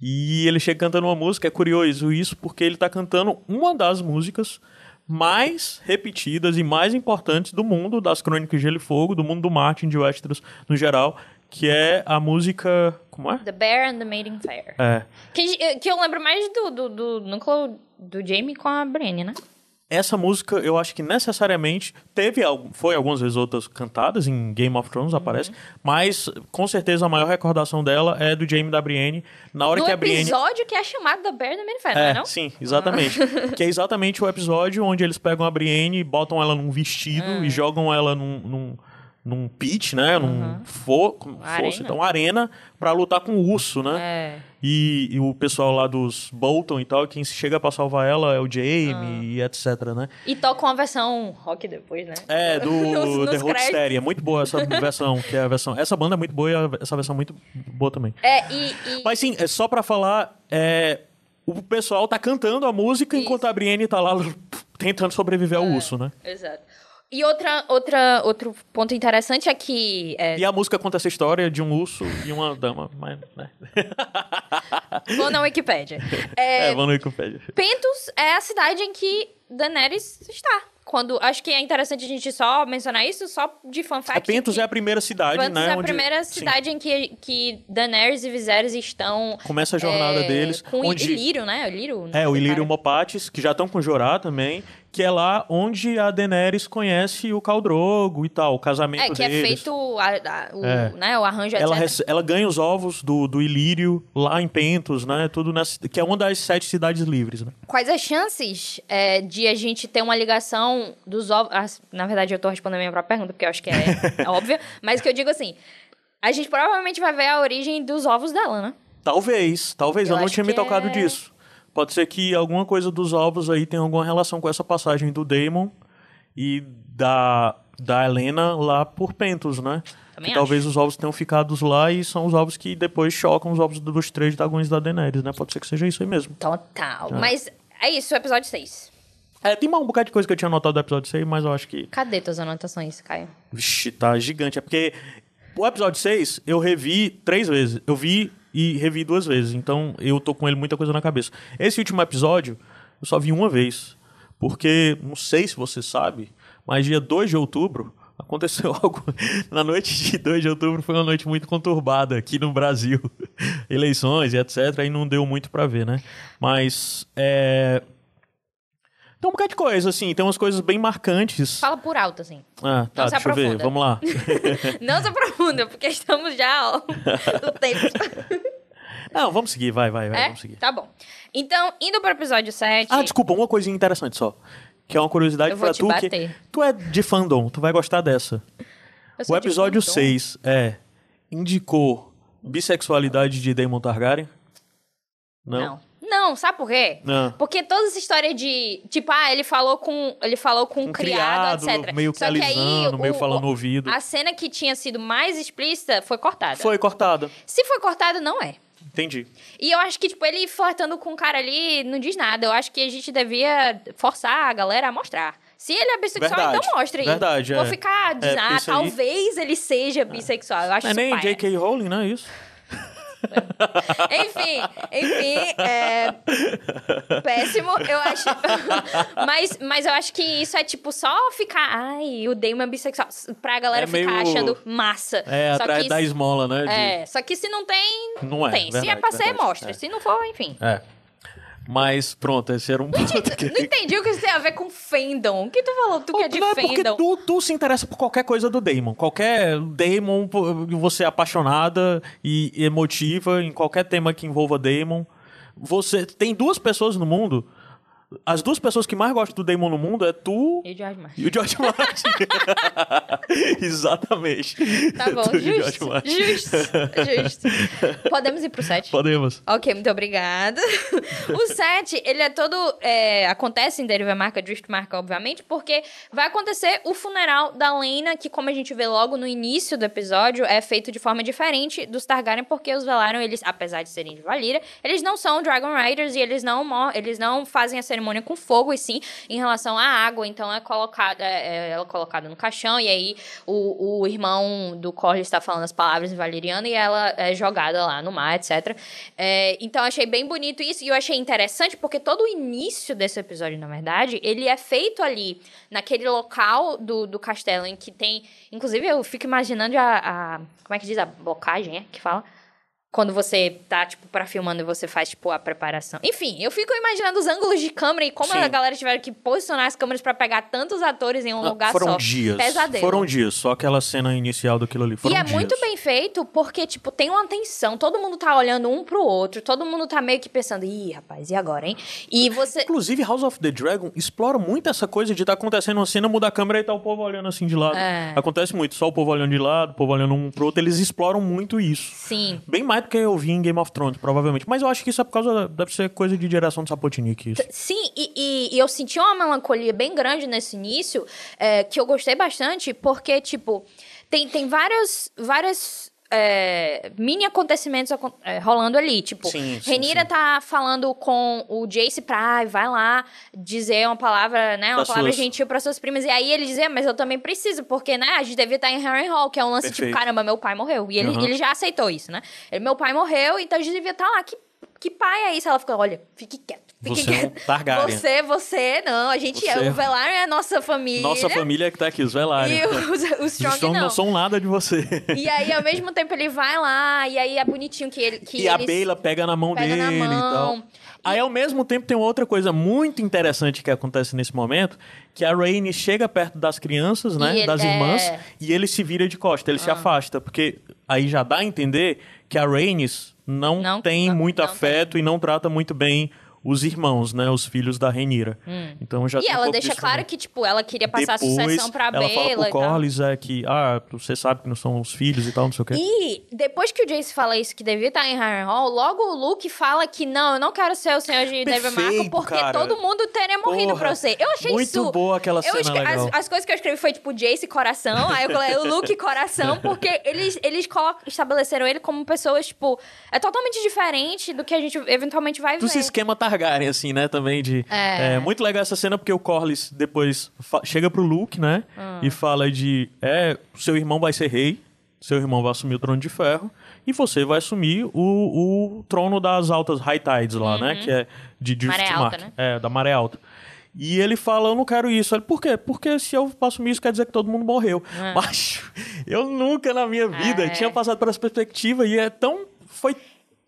Speaker 1: E ele chega cantando uma música, é curioso isso, porque ele tá cantando uma das músicas mais repetidas e mais importantes do mundo das Crônicas de Gelo e Fogo, do mundo do Martin de Westeros no geral, que é a música. Como é?
Speaker 2: The Bear and the Maiden Fair.
Speaker 1: É.
Speaker 2: Que, que eu lembro mais do, do, do núcleo do Jamie com a Brienne, né?
Speaker 1: Essa música, eu acho que necessariamente teve foi algumas vezes outras cantadas em Game of Thrones, aparece, mas com certeza a maior recordação dela é do Jamie da Brienne, na hora que a Brienne
Speaker 2: episódio que é chamado The Bear the não é não?
Speaker 1: sim, exatamente. que é exatamente o episódio onde eles pegam a Brienne, botam ela num vestido
Speaker 2: Hum.
Speaker 1: e jogam ela num, num, num pitch, né? Num fo, como
Speaker 2: Uma
Speaker 1: fosse, então, arena pra lutar com o urso, né?
Speaker 2: É.
Speaker 1: E, e o pessoal lá dos Bolton e tal, quem chega pra salvar ela é o Jamie
Speaker 2: Ah.
Speaker 1: e etc, né?
Speaker 2: E toca uma versão rock depois, né?
Speaker 1: É, do
Speaker 2: Nos-
Speaker 1: The. Roadsteady. É muito boa essa versão, que é a versão... Essa banda é muito boa e a- essa versão é muito boa também.
Speaker 2: É, e... e-
Speaker 1: Mas sim, é só pra falar, é, o pessoal tá cantando a música
Speaker 2: Isso.
Speaker 1: enquanto a Brienne tá lá tentando sobreviver ao
Speaker 2: É.
Speaker 1: urso, né?
Speaker 2: Exato. E outra, outra, outro ponto interessante é que... É,
Speaker 1: E a música conta essa história de um urso e uma dama, mas, né?
Speaker 2: Vou na Wikipédia. É,
Speaker 1: É, vamos no Wikipedia.
Speaker 2: Pentos é a cidade em que Daenerys está. Quando, acho que é interessante a gente só mencionar isso, só de fun
Speaker 1: A
Speaker 2: fact.
Speaker 1: Pentos
Speaker 2: que
Speaker 1: é a primeira cidade,
Speaker 2: Pentos
Speaker 1: né?
Speaker 2: é a
Speaker 1: onde-
Speaker 2: primeira
Speaker 1: sim,
Speaker 2: cidade em que, que Daenerys e Viserys estão...
Speaker 1: Começa a jornada
Speaker 2: é,
Speaker 1: deles,
Speaker 2: Com
Speaker 1: onde-
Speaker 2: Ilírio, né? Ilírio.
Speaker 1: É, o Ilírio
Speaker 2: cara.
Speaker 1: Mopatis, que já estão com Jorá também, que é lá onde a Daenerys conhece o Caldrogo e tal, o casamento
Speaker 2: É, que é
Speaker 1: deles.
Speaker 2: feito a- a- o,
Speaker 1: É.
Speaker 2: né, o arranjo,
Speaker 1: Ela, rece- ela ganha os ovos do, do Ilírio lá em Pentos, né? Tudo nessa, que é uma das sete cidades livres, né?
Speaker 2: Quais as chances é, de a gente ter uma ligação dos ovos... ah, na verdade, eu tô respondendo a minha própria pergunta, porque eu acho que é, é óbvia. Mas que eu digo assim, a gente provavelmente vai ver a origem dos ovos dela, né?
Speaker 1: Talvez, talvez, eu,
Speaker 2: Eu
Speaker 1: não tinha me tocado
Speaker 2: é-
Speaker 1: disso. Pode ser que alguma coisa dos ovos aí tenha alguma relação com essa passagem do Daemon e da, da Helena lá por Pentos, né?
Speaker 2: Também
Speaker 1: que talvez os ovos tenham ficado lá e são os ovos que depois chocam os ovos dos três dragões da Daenerys, né? Pode ser que seja isso aí mesmo.
Speaker 2: Total. Mas é isso, o episódio 6.
Speaker 1: É, tem um bocado de coisa que eu tinha anotado do episódio 6, mas eu acho que
Speaker 2: Cadê tuas anotações, Caio?
Speaker 1: Vixe, tá gigante. É porque o episódio 6 eu revi três vezes. Eu vi e revi duas vezes. Então eu tô com ele muita coisa na cabeça. Esse último episódio eu só vi uma vez. Porque, não sei se você sabe, mas dia 2 de outubro aconteceu algo. Na noite de 2 de outubro foi uma noite muito conturbada aqui no Brasil. Eleições e etc. Aí não deu muito pra ver, né? Mas. É... Tem um bocado de coisa, assim. Tem umas coisas bem marcantes.
Speaker 2: Fala por alto, assim.
Speaker 1: Ah, tá, deixa eu ver.
Speaker 2: aprofunda.
Speaker 1: Vamos lá.
Speaker 2: Não se aprofunda, porque estamos já ó, no tempo.
Speaker 1: Não, vamos seguir, vai, vai, vai,
Speaker 2: É?
Speaker 1: vamos seguir.
Speaker 2: Tá bom. Então, indo pro episódio 7...
Speaker 1: Ah, desculpa, uma coisinha interessante só. Que é uma curiosidade
Speaker 2: te
Speaker 1: tu que. Tu é de fandom, tu vai gostar dessa. O episódio
Speaker 2: fandom.
Speaker 1: 6 é. Indicou bissexualidade de Daemon Targaryen? Não.
Speaker 2: Não. Não, sabe por quê?
Speaker 1: Não.
Speaker 2: Porque toda essa história de, tipo, ah, ele falou com, ele falou com um
Speaker 1: Um
Speaker 2: criado,
Speaker 1: criado,
Speaker 2: etc.
Speaker 1: meio
Speaker 2: Só que aí
Speaker 1: alisando, meio
Speaker 2: o-
Speaker 1: falando no ouvido.
Speaker 2: A cena que tinha sido mais explícita foi cortada.
Speaker 1: Foi cortada.
Speaker 2: Se foi cortada, não é.
Speaker 1: Entendi.
Speaker 2: E eu acho que, tipo, ele flertando com o cara ali não diz nada. Eu acho que a gente devia forçar a galera a mostrar. Se ele é bissexual,
Speaker 1: Verdade.
Speaker 2: então mostra aí.
Speaker 1: Verdade,
Speaker 2: Vou
Speaker 1: é.
Speaker 2: ficar dizendo,
Speaker 1: É,
Speaker 2: ah,
Speaker 1: isso aí-
Speaker 2: talvez ele seja bissexual. Eu acho
Speaker 1: é nem. J.K. Rowling, não é isso?
Speaker 2: Enfim, enfim, é... péssimo, eu acho. mas, mas eu acho que isso é tipo só ficar, ai, o Damon é bissexual, pra galera
Speaker 1: É
Speaker 2: ficar
Speaker 1: meio-
Speaker 2: achando massa.
Speaker 1: É,
Speaker 2: só
Speaker 1: atrás
Speaker 2: que,
Speaker 1: da esmola, né? de-
Speaker 2: É, só que se não tem,
Speaker 1: Não é,
Speaker 2: tem. se é
Speaker 1: verdade,
Speaker 2: pra ser,
Speaker 1: verdade,
Speaker 2: mostra.
Speaker 1: é.
Speaker 2: Se não for, enfim.
Speaker 1: É. Mas, pronto, esse era um ponto que...
Speaker 2: Não entendi o que isso tem a ver com fandom. O que tu falou? Tu que é de
Speaker 1: Não, porque
Speaker 2: fandom.
Speaker 1: tu, tu se interessa por qualquer coisa do Damon. Qualquer Damon, você é apaixonada e emotiva em qualquer tema que envolva Damon. Você tem duas pessoas no mundo. As duas pessoas que mais gostam do Damon no mundo é tu
Speaker 2: E o George Martin.
Speaker 1: e o George Martin. Exatamente.
Speaker 2: Tá bom,
Speaker 1: Tu
Speaker 2: justo, justo, justo. Podemos ir pro set?
Speaker 1: Podemos.
Speaker 2: Ok, muito obrigada. o 7, ele é todo. é, acontece em Deriva Marca, Drift Marca, obviamente, porque vai acontecer o funeral da Lena, que, como a gente vê logo no início do episódio, é feito de forma diferente dos Targaryen, porque os Velaryon, eles, apesar de serem de Valira, eles não são Dragon Riders e eles não, eles não fazem a cerimônia cerimônia com fogo, e sim em relação à água. Então é colocada, é, é, ela é colocada no caixão, e aí o, o irmão do Corlys está falando as palavras em valeriano e ela é jogada lá no mar, etc. É, então achei bem bonito isso, e eu achei interessante porque todo o início desse episódio, na verdade, ele é feito ali, naquele local do, do castelo em que tem. Inclusive, eu fico imaginando a, a. Como é que diz? A blocagem, é? Que fala? Quando você tá, tipo, pra filmando e você faz, tipo, a preparação. Enfim, eu fico imaginando os ângulos de câmera e como
Speaker 1: Sim.
Speaker 2: a galera tiveram que posicionar as câmeras pra pegar tantos atores em um
Speaker 1: Ah,
Speaker 2: lugar
Speaker 1: foram
Speaker 2: só.
Speaker 1: dias.
Speaker 2: Pesadelo.
Speaker 1: Foram dias, só aquela cena inicial daquilo ali. Foram
Speaker 2: e é
Speaker 1: dias.
Speaker 2: muito bem feito porque, tipo, tem uma tensão. Todo mundo tá olhando um pro outro. Todo mundo tá meio que pensando, ih, rapaz, e agora, hein? E você...
Speaker 1: Inclusive, House of the Dragon explora muito essa coisa de estar acontecendo uma cena, muda a câmera e tá o povo olhando assim de lado.
Speaker 2: É.
Speaker 1: Acontece muito, só o povo olhando de lado, o povo olhando um pro outro. Eles exploram muito isso.
Speaker 2: Sim.
Speaker 1: Bem mais que eu vi em Game of Thrones, provavelmente. Mas eu acho que isso é por causa. Deve ser coisa de direção de Sapotnik. Isso.
Speaker 2: Sim, e, e- e eu senti uma melancolia bem grande nesse início, é, que eu gostei bastante, porque, tipo, tem, tem vários, vários é, mini acontecimentos acon- é, rolando ali. Tipo,
Speaker 1: Sim, sim,
Speaker 2: Renira
Speaker 1: sim.
Speaker 2: tá falando com o Jace pra, "Ai, vai lá dizer uma palavra, né, uma palavra
Speaker 1: suas-
Speaker 2: gentil para suas primas. E aí ele dizia, mas eu também preciso, porque, né, a gente devia estar em Harry Hall, que é um lance
Speaker 1: Perfeito.
Speaker 2: tipo, caramba, meu pai morreu. E ele,
Speaker 1: Uhum.
Speaker 2: ele já aceitou isso, né? Ele, meu pai morreu, então a gente devia estar lá. Que, que pai é isso? Ela fica, olha, fique quieto.
Speaker 1: Você é um. Targaryen.
Speaker 2: Você, você, não. A gente é.
Speaker 1: Você-
Speaker 2: O Velaryon é a nossa família.
Speaker 1: Nossa família é que tá aqui, os Velaryon.
Speaker 2: E os, os
Speaker 1: Os
Speaker 2: Strong,
Speaker 1: Strong
Speaker 2: não.
Speaker 1: não são nada de você.
Speaker 2: E aí, ao mesmo tempo, ele vai lá, e aí é bonitinho que ele. Que
Speaker 1: e a Bela pega na mão
Speaker 2: pega
Speaker 1: dele
Speaker 2: na
Speaker 1: e tal.
Speaker 2: mão.
Speaker 1: Aí, ao mesmo tempo, tem outra coisa muito interessante que acontece nesse momento, que a Rainey chega perto das crianças, né,
Speaker 2: ele-
Speaker 1: das irmãs,
Speaker 2: é.
Speaker 1: e ele se vira de costa, ele se
Speaker 2: Ah.
Speaker 1: afasta, porque aí já dá a entender que a Rainey não,
Speaker 2: Não-
Speaker 1: tem
Speaker 2: não-
Speaker 1: muito
Speaker 2: não
Speaker 1: afeto e não trata muito bem os irmãos, né, os filhos da Renira. Então já
Speaker 2: Hum. E
Speaker 1: um
Speaker 2: ela
Speaker 1: pouco
Speaker 2: deixa claro
Speaker 1: também.
Speaker 2: que, tipo, ela queria passar
Speaker 1: Depois,
Speaker 2: a sucessão pra
Speaker 1: ela fala
Speaker 2: Bela
Speaker 1: pro. Corlys é que, ah, você sabe que não são os filhos e tal, não sei o quê.
Speaker 2: E depois que o Jace fala isso, que devia estar em Harrenhal, logo o Luke fala que não, eu não quero ser o senhor de
Speaker 1: Perfeito,
Speaker 2: porque
Speaker 1: cara.
Speaker 2: todo mundo teria morrido
Speaker 1: Porra,
Speaker 2: pra você. Eu achei
Speaker 1: muito
Speaker 2: isso...
Speaker 1: boa aquela cena
Speaker 2: escre-
Speaker 1: legal.
Speaker 2: As, as coisas que eu escrevi foi tipo Jace coração, aí eu falei o Luke coração, porque eles, eles colo- estabeleceram ele como pessoas, tipo, é totalmente diferente do que a gente eventualmente vai ver.
Speaker 1: esquema Targaryen, assim, né? Também de.
Speaker 2: É.
Speaker 1: É. muito legal essa cena porque o Corlys depois chega pro Luke, né?
Speaker 2: Ah.
Speaker 1: E fala de. É, seu irmão vai ser rei, seu irmão vai assumir o trono de ferro, e você vai assumir o, o trono das altas High Tides lá, né? Que é de
Speaker 2: Uhum. Maré alta, né?
Speaker 1: É, da maré alta. E ele fala, eu não quero isso. Ele, por quê? Porque se eu assumir isso, quer dizer que todo mundo morreu. Macho, eu nunca na minha vida
Speaker 2: É.
Speaker 1: tinha passado por essa perspectiva e é tão... Foi...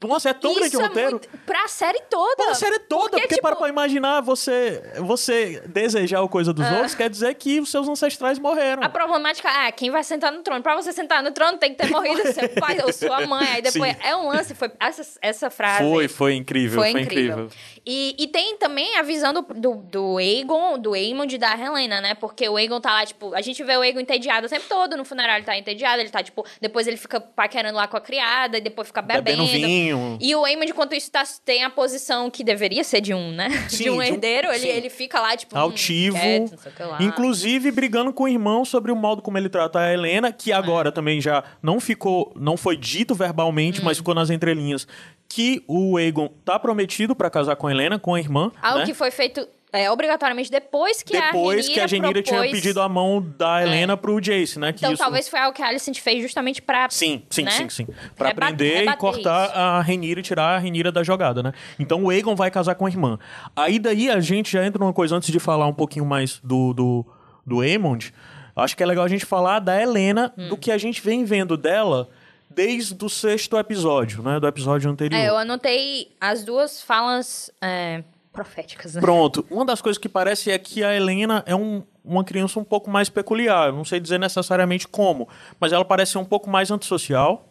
Speaker 1: Nossa, é tão grande
Speaker 2: Isso
Speaker 1: o
Speaker 2: é
Speaker 1: roteiro.
Speaker 2: muito... Pra série toda.
Speaker 1: Pô, a série toda, porque,
Speaker 2: tipo,
Speaker 1: para pra imaginar você, você desejar a coisa dos outros, quer dizer que os seus ancestrais morreram.
Speaker 2: A problemática é quem vai sentar no trono. Pra você sentar no trono, tem que ter morrido seu pai ou sua mãe. Aí depois
Speaker 1: Sim.
Speaker 2: é um lance. Foi essa, essa frase.
Speaker 1: Foi, foi incrível,
Speaker 2: Foi
Speaker 1: foi,
Speaker 2: incrível.
Speaker 1: incrível.
Speaker 2: E, e tem também a visão do, do, do Aegon, do Aemond e da Helena, né? Porque o Aegon tá lá, tipo... A gente vê o Aegon entediado o tempo todo. No funeral ele tá entediado. Ele tá, tipo... Depois ele fica paquerando lá com a criada. E depois fica bebendo.
Speaker 1: Bebendo vinho.
Speaker 2: E o Aemond, enquanto isso, tá, tem a posição que deveria ser de um, né?
Speaker 1: Sim,
Speaker 2: de um
Speaker 1: de um-
Speaker 2: herdeiro. Ele,
Speaker 1: sim.
Speaker 2: ele fica lá, tipo... hum,
Speaker 1: Altivo,
Speaker 2: quieto, não sei o que lá.
Speaker 1: inclusive brigando com o irmão sobre o modo como ele trata a Helena, que
Speaker 2: É.
Speaker 1: agora também já não ficou, não foi dito verbalmente,
Speaker 2: Hum.
Speaker 1: mas ficou nas entrelinhas, que o Aegon tá prometido pra casar com a Helena, com a irmã,
Speaker 2: Algo
Speaker 1: né?
Speaker 2: que foi feito é, obrigatoriamente depois que
Speaker 1: Depois
Speaker 2: a Renira
Speaker 1: que a Genira tinha
Speaker 2: propôs-
Speaker 1: pedido a mão da Helena pro Jace, né?
Speaker 2: Então
Speaker 1: isso-
Speaker 2: talvez foi algo que a Alicent fez justamente pra...
Speaker 1: Sim, sim,
Speaker 2: né?
Speaker 1: sim, sim. Pra
Speaker 2: Reba-
Speaker 1: prender e cortar
Speaker 2: isso.
Speaker 1: a Renira e tirar a Renira da jogada, né? Então o Aegon vai casar com a irmã. Aí daí a gente já entra numa coisa antes de falar um pouquinho mais do, do, do Aemond. Acho que é legal a gente falar da Helena,
Speaker 2: Hum.
Speaker 1: do que a gente vem vendo dela desde o sexto episódio, né? Do episódio anterior.
Speaker 2: É, eu anotei as duas falas é, proféticas, né?
Speaker 1: Pronto. Uma das coisas que parece é que a Helena é um- uma criança um pouco mais peculiar. Eu Não sei dizer necessariamente como, mas ela parece ser um pouco mais antissocial.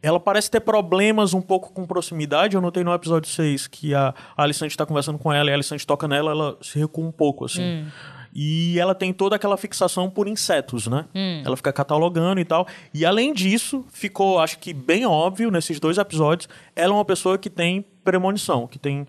Speaker 1: Ela parece ter problemas um pouco com proximidade. Eu notei no episódio 6 que a Alicente está conversando com ela e a Alicente toca nela, ela se recua um pouco, assim. E ela tem toda aquela fixação por insetos, né? Ela fica catalogando e tal. E além disso, ficou, acho que bem óbvio nesses dois episódios, ela é uma pessoa que tem premonição, que tem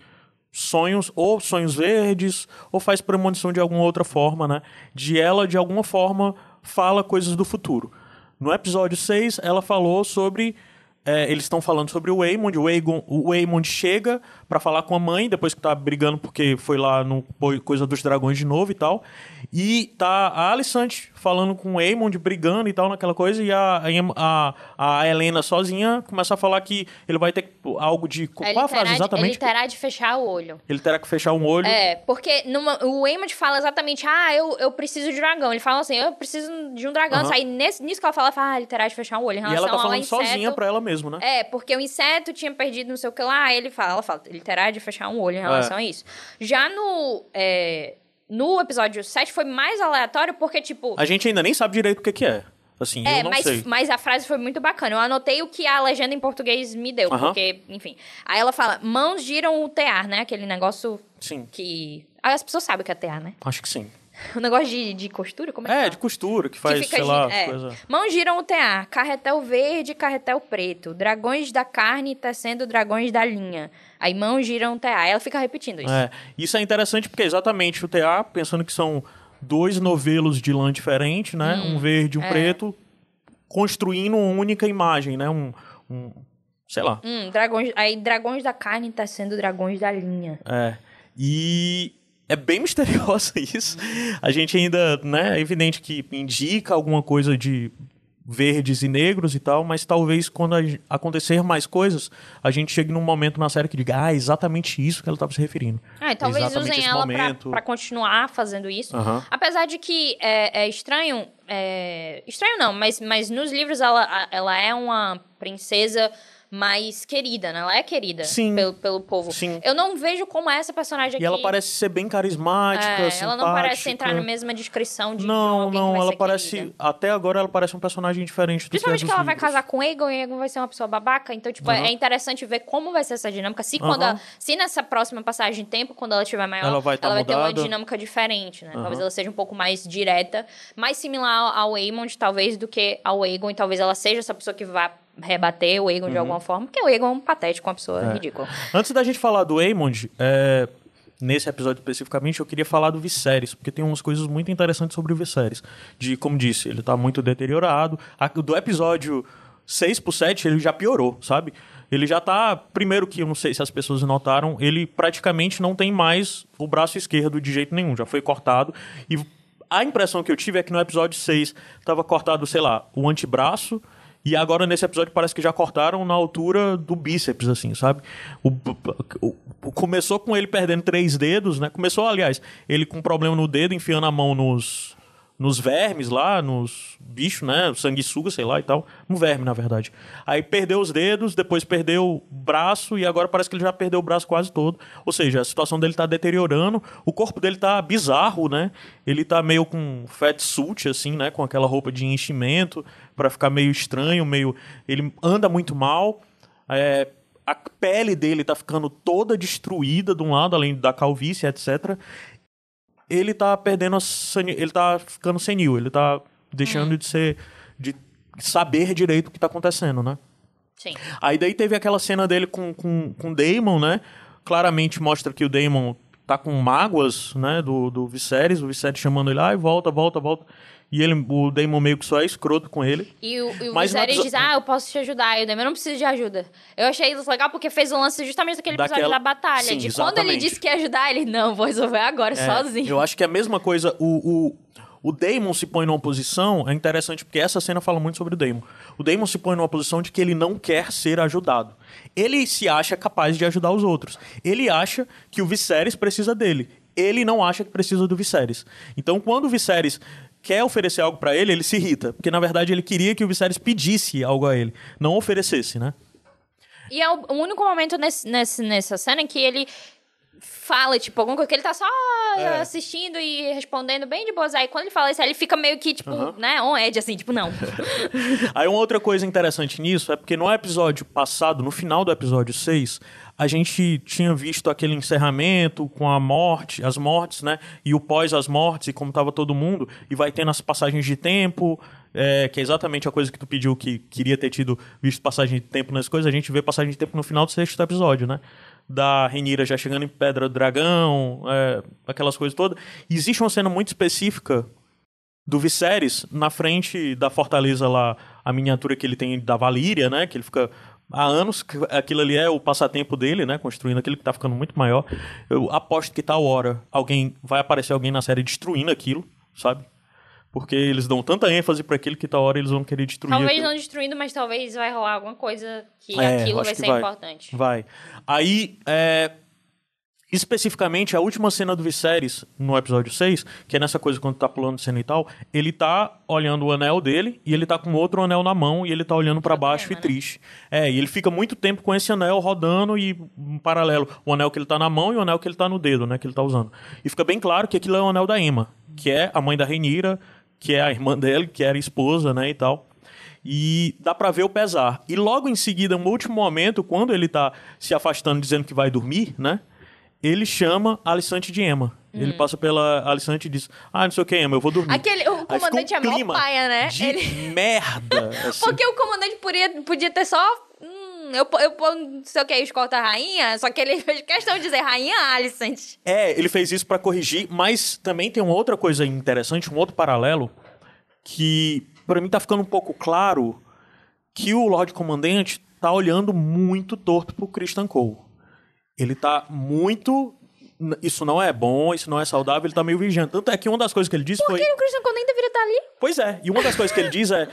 Speaker 1: sonhos, ou sonhos verdes, ou faz premonição de alguma outra forma, né? De ela, de alguma forma, fala coisas do futuro. No episódio 6, ela falou sobre é, eles estão falando sobre o Waymond. O, Aegon, o Waymond chega pra falar com a mãe, depois que tá brigando porque foi lá no Coisa dos Dragões de novo e tal. E tá a Alicante falando com o Waymond, brigando e tal, naquela coisa. E a, a, a Helena sozinha começa a falar que ele vai ter algo de. Qual
Speaker 2: Ele
Speaker 1: a frase
Speaker 2: terá de-
Speaker 1: exatamente?
Speaker 2: Ele terá de fechar o olho.
Speaker 1: Ele terá que fechar um olho.
Speaker 2: É, porque numa- o Waymond fala exatamente, ah, eu, eu preciso de dragão. Ele fala assim, eu preciso de um dragão.
Speaker 1: Aham.
Speaker 2: Aí nesse, nisso que ela fala, ela fala, ah, ele terá de fechar o olho.
Speaker 1: E ela tá falando
Speaker 2: inseto,
Speaker 1: sozinha pra ela mesma, né?
Speaker 2: É, porque o inseto tinha perdido não sei o que lá, ele fala, ela fala, ele terá de fechar um olho em relação
Speaker 1: É.
Speaker 2: a isso. Já no, é, no episódio 7 foi mais aleatório, porque, tipo...
Speaker 1: A gente ainda nem sabe direito o que, que é. Assim,
Speaker 2: É,
Speaker 1: eu não
Speaker 2: mas,
Speaker 1: sei.
Speaker 2: mas a frase foi muito bacana. Eu anotei o que a legenda em português me deu, porque, enfim. Aí ela fala, mãos giram o tear, né? Aquele negócio
Speaker 1: Sim,
Speaker 2: que... Ah, As pessoas sabem o que é tear, né?
Speaker 1: acho que sim.
Speaker 2: O negócio de, de costura, como é que
Speaker 1: É, de costura, que faz,
Speaker 2: que fica
Speaker 1: sei lá,
Speaker 2: é.
Speaker 1: coisa.
Speaker 2: Mãos giram o tear, carretel verde, carretel preto, dragões da carne tecendo dragões da linha. Aí mãos giram o tear. Ela fica repetindo isso.
Speaker 1: É, isso é interessante porque exatamente o TA, pensando que são dois novelos de lã diferente, né? um verde e um
Speaker 2: é.
Speaker 1: preto, construindo uma única imagem, né? Um, um- sei lá.
Speaker 2: Hum, dragões, aí dragões da carne tecendo dragões da linha.
Speaker 1: É. E é bem misterioso isso. A gente ainda, né? É evidente que indica alguma coisa de verdes e negros e tal, mas talvez quando acontecer mais coisas, a gente chegue num momento na série que diga, ah, é exatamente isso que ela estava se referindo.
Speaker 2: Ah, e talvez
Speaker 1: Exatamente
Speaker 2: usem ela pra continuar fazendo isso.
Speaker 1: Aham.
Speaker 2: Apesar de que é, é estranho. é, estranho não, mas, mas nos livros ela, ela é uma princesa mais querida, né? Ela é querida
Speaker 1: Sim.
Speaker 2: Pelo, pelo povo.
Speaker 1: Sim.
Speaker 2: Eu não vejo como é essa personagem aqui.
Speaker 1: E ela parece ser bem carismática,
Speaker 2: É, ela não parece entrar na mesma descrição de,
Speaker 1: Não, não,
Speaker 2: vai
Speaker 1: ela parece.
Speaker 2: querida.
Speaker 1: Até agora ela parece um personagem diferente do
Speaker 2: Principalmente
Speaker 1: que, é
Speaker 2: que ela vai
Speaker 1: livros.
Speaker 2: casar com Aegon e Aegon vai ser uma pessoa babaca. Então, tipo,
Speaker 1: Aham.
Speaker 2: é interessante ver como vai ser essa dinâmica. Se, quando
Speaker 1: Aham.
Speaker 2: ela- se nessa próxima passagem de tempo, quando ela estiver maior,
Speaker 1: Ela vai tá
Speaker 2: ter uma dinâmica diferente, né?
Speaker 1: Aham.
Speaker 2: Talvez ela seja um pouco mais direta, mais similar ao Aemond, talvez, do que ao Aegon. E talvez ela seja essa pessoa que vá rebater o Aegon de alguma forma. Porque o Aegon é um patético, uma pessoa
Speaker 1: Uhum. É.
Speaker 2: ridícula.
Speaker 1: Antes da gente falar do Aemond, é, nesse episódio especificamente, eu queria falar do Viserys, porque tem umas coisas muito interessantes sobre o Viserys. De, como disse, ele tá muito deteriorado. A- do episódio 6 pro 7, ele já piorou, sabe? Ele já tá. Primeiro que eu não sei se as pessoas notaram, ele praticamente não tem mais o braço esquerdo de jeito nenhum, já foi cortado. E a impressão que eu tive é que no episódio 6 tava cortado, sei lá, o antebraço. E agora, nesse episódio, parece que já cortaram na altura do bíceps, assim, sabe? O, o- o- começou com ele perdendo três dedos, né? Começou, aliás, ele com problema no dedo, enfiando a mão nos, nos vermes lá, nos bichos, né? Sanguessuga, sei lá e tal. Um verme, na verdade. Aí perdeu os dedos, depois perdeu o braço e agora parece que ele já perdeu o braço quase todo. Ou seja, a situação dele tá deteriorando, o corpo dele tá bizarro, né? Ele tá meio com fat suit, assim, né? Com aquela roupa de enchimento, pra ficar meio estranho, meio... Ele anda muito mal. É, a pele dele tá ficando toda destruída de um lado, além da calvície, etc ele tá perdendo a sani- ele tá ficando senil, ele tá deixando de ser de saber direito o que tá acontecendo, né?
Speaker 2: Sim.
Speaker 1: Aí daí teve aquela cena dele com com, com o Daemon, né? Claramente mostra que o Daemon tá com mágoas, né, do, do Viserys, o Viserys chamando ele, ai, volta, volta, volta. E ele, o Daemon meio que só é escroto com ele.
Speaker 2: E o, e o
Speaker 1: Mas
Speaker 2: Viserys diz, ah, eu posso te ajudar. E o Daemon não precisa de ajuda. Eu achei isso legal porque fez o lance justamente daquele episódio
Speaker 1: Daquela-
Speaker 2: da batalha.
Speaker 1: Sim,
Speaker 2: de quando ele
Speaker 1: exatamente.
Speaker 2: disse que ia ajudar, ele, não, vou resolver agora,
Speaker 1: É,
Speaker 2: sozinho.
Speaker 1: Eu acho que é a mesma coisa, o, o, o Damon se põe numa posição, é interessante porque essa cena fala muito sobre o Damon. O Damon se põe numa posição de que ele não quer ser ajudado. Ele se acha capaz de ajudar os outros. Ele acha que o Viserys precisa dele. Ele não acha que precisa do Viserys. Então, quando o Viserys quer oferecer algo pra ele, ele se irrita. Porque, na verdade, ele queria que o Viserys pedisse algo a ele, não oferecesse, né?
Speaker 2: E é o, o único momento nesse, nesse- nessa cena em que ele fala, tipo, alguma coisa que ele tá só
Speaker 1: É.
Speaker 2: assistindo e respondendo bem de boas. Aí quando ele fala isso, aí ele fica meio que, tipo, né, on edge, assim, tipo, não.
Speaker 1: Aí uma outra coisa interessante nisso é porque no episódio passado, no final do episódio 6, a gente tinha visto aquele encerramento com a morte, as mortes, né? E o pós as mortes e como tava todo mundo. E vai tendo as passagens de tempo, é, que é exatamente a coisa que tu pediu que queria ter tido visto passagem de tempo nas coisas. A gente vê passagem de tempo no final do sexto episódio, né? Da Renira já chegando em Pedra do Dragão, é, aquelas coisas todas. E existe uma cena muito específica do Viserys na frente da fortaleza lá, a miniatura que ele tem da Valíria, né? Que ele fica há anos que aquilo ali é o passatempo dele, né? Construindo aquilo que tá ficando muito maior. Eu aposto que tal hora alguém vai aparecer alguém na série destruindo aquilo, sabe? Porque eles dão tanta ênfase para aquilo que tal hora eles vão querer destruir
Speaker 2: Talvez
Speaker 1: aquilo.
Speaker 2: não destruindo, mas talvez vai rolar alguma coisa que
Speaker 1: É,
Speaker 2: aquilo vai
Speaker 1: que
Speaker 2: ser
Speaker 1: vai.
Speaker 2: importante.
Speaker 1: Vai. Aí, é, especificamente, a última cena do Viserys, no episódio 6, que é nessa coisa quando tá pulando cena e tal, ele tá olhando o anel dele e ele tá com outro anel na mão e ele tá olhando pra baixo
Speaker 2: pena,
Speaker 1: e triste. É, e ele fica muito tempo com esse anel rodando e em paralelo, o anel que ele tá na mão e o anel que ele tá no dedo, né, que ele tá usando. E fica bem claro que aquilo é o anel da Emma, que é a mãe da Renira, que é a irmã dele, que era esposa, né, e tal. E dá pra ver o pesar. E logo em seguida, no último momento, quando ele tá se afastando, dizendo que vai dormir, né? Ele chama a Alissante de Emma. Ele passa pela Alissante e diz: Ah, não sei o que, Emma, eu vou dormir.
Speaker 2: Aquele, o
Speaker 1: fica um
Speaker 2: comandante é mó paia, né?
Speaker 1: De
Speaker 2: Ele-
Speaker 1: merda. assim.
Speaker 2: Porque o comandante podia, podia ter só. Hum, eu, eu, eu não sei o que, escolta a rainha, só que ele fez questão de dizer rainha Alicent.
Speaker 1: É, ele fez isso pra corrigir, mas também tem uma outra coisa interessante, um outro paralelo, que pra mim tá ficando um pouco claro que o Lorde Comandante tá olhando muito torto pro Christian Cole. Ele tá muito. Isso não é bom, isso não é saudável, ele tá meio vigiando. Tanto é que uma das coisas que ele disse
Speaker 2: Por
Speaker 1: foi.
Speaker 2: que o Christian nem deveria estar ali?
Speaker 1: Pois é, e uma das coisas que ele diz é,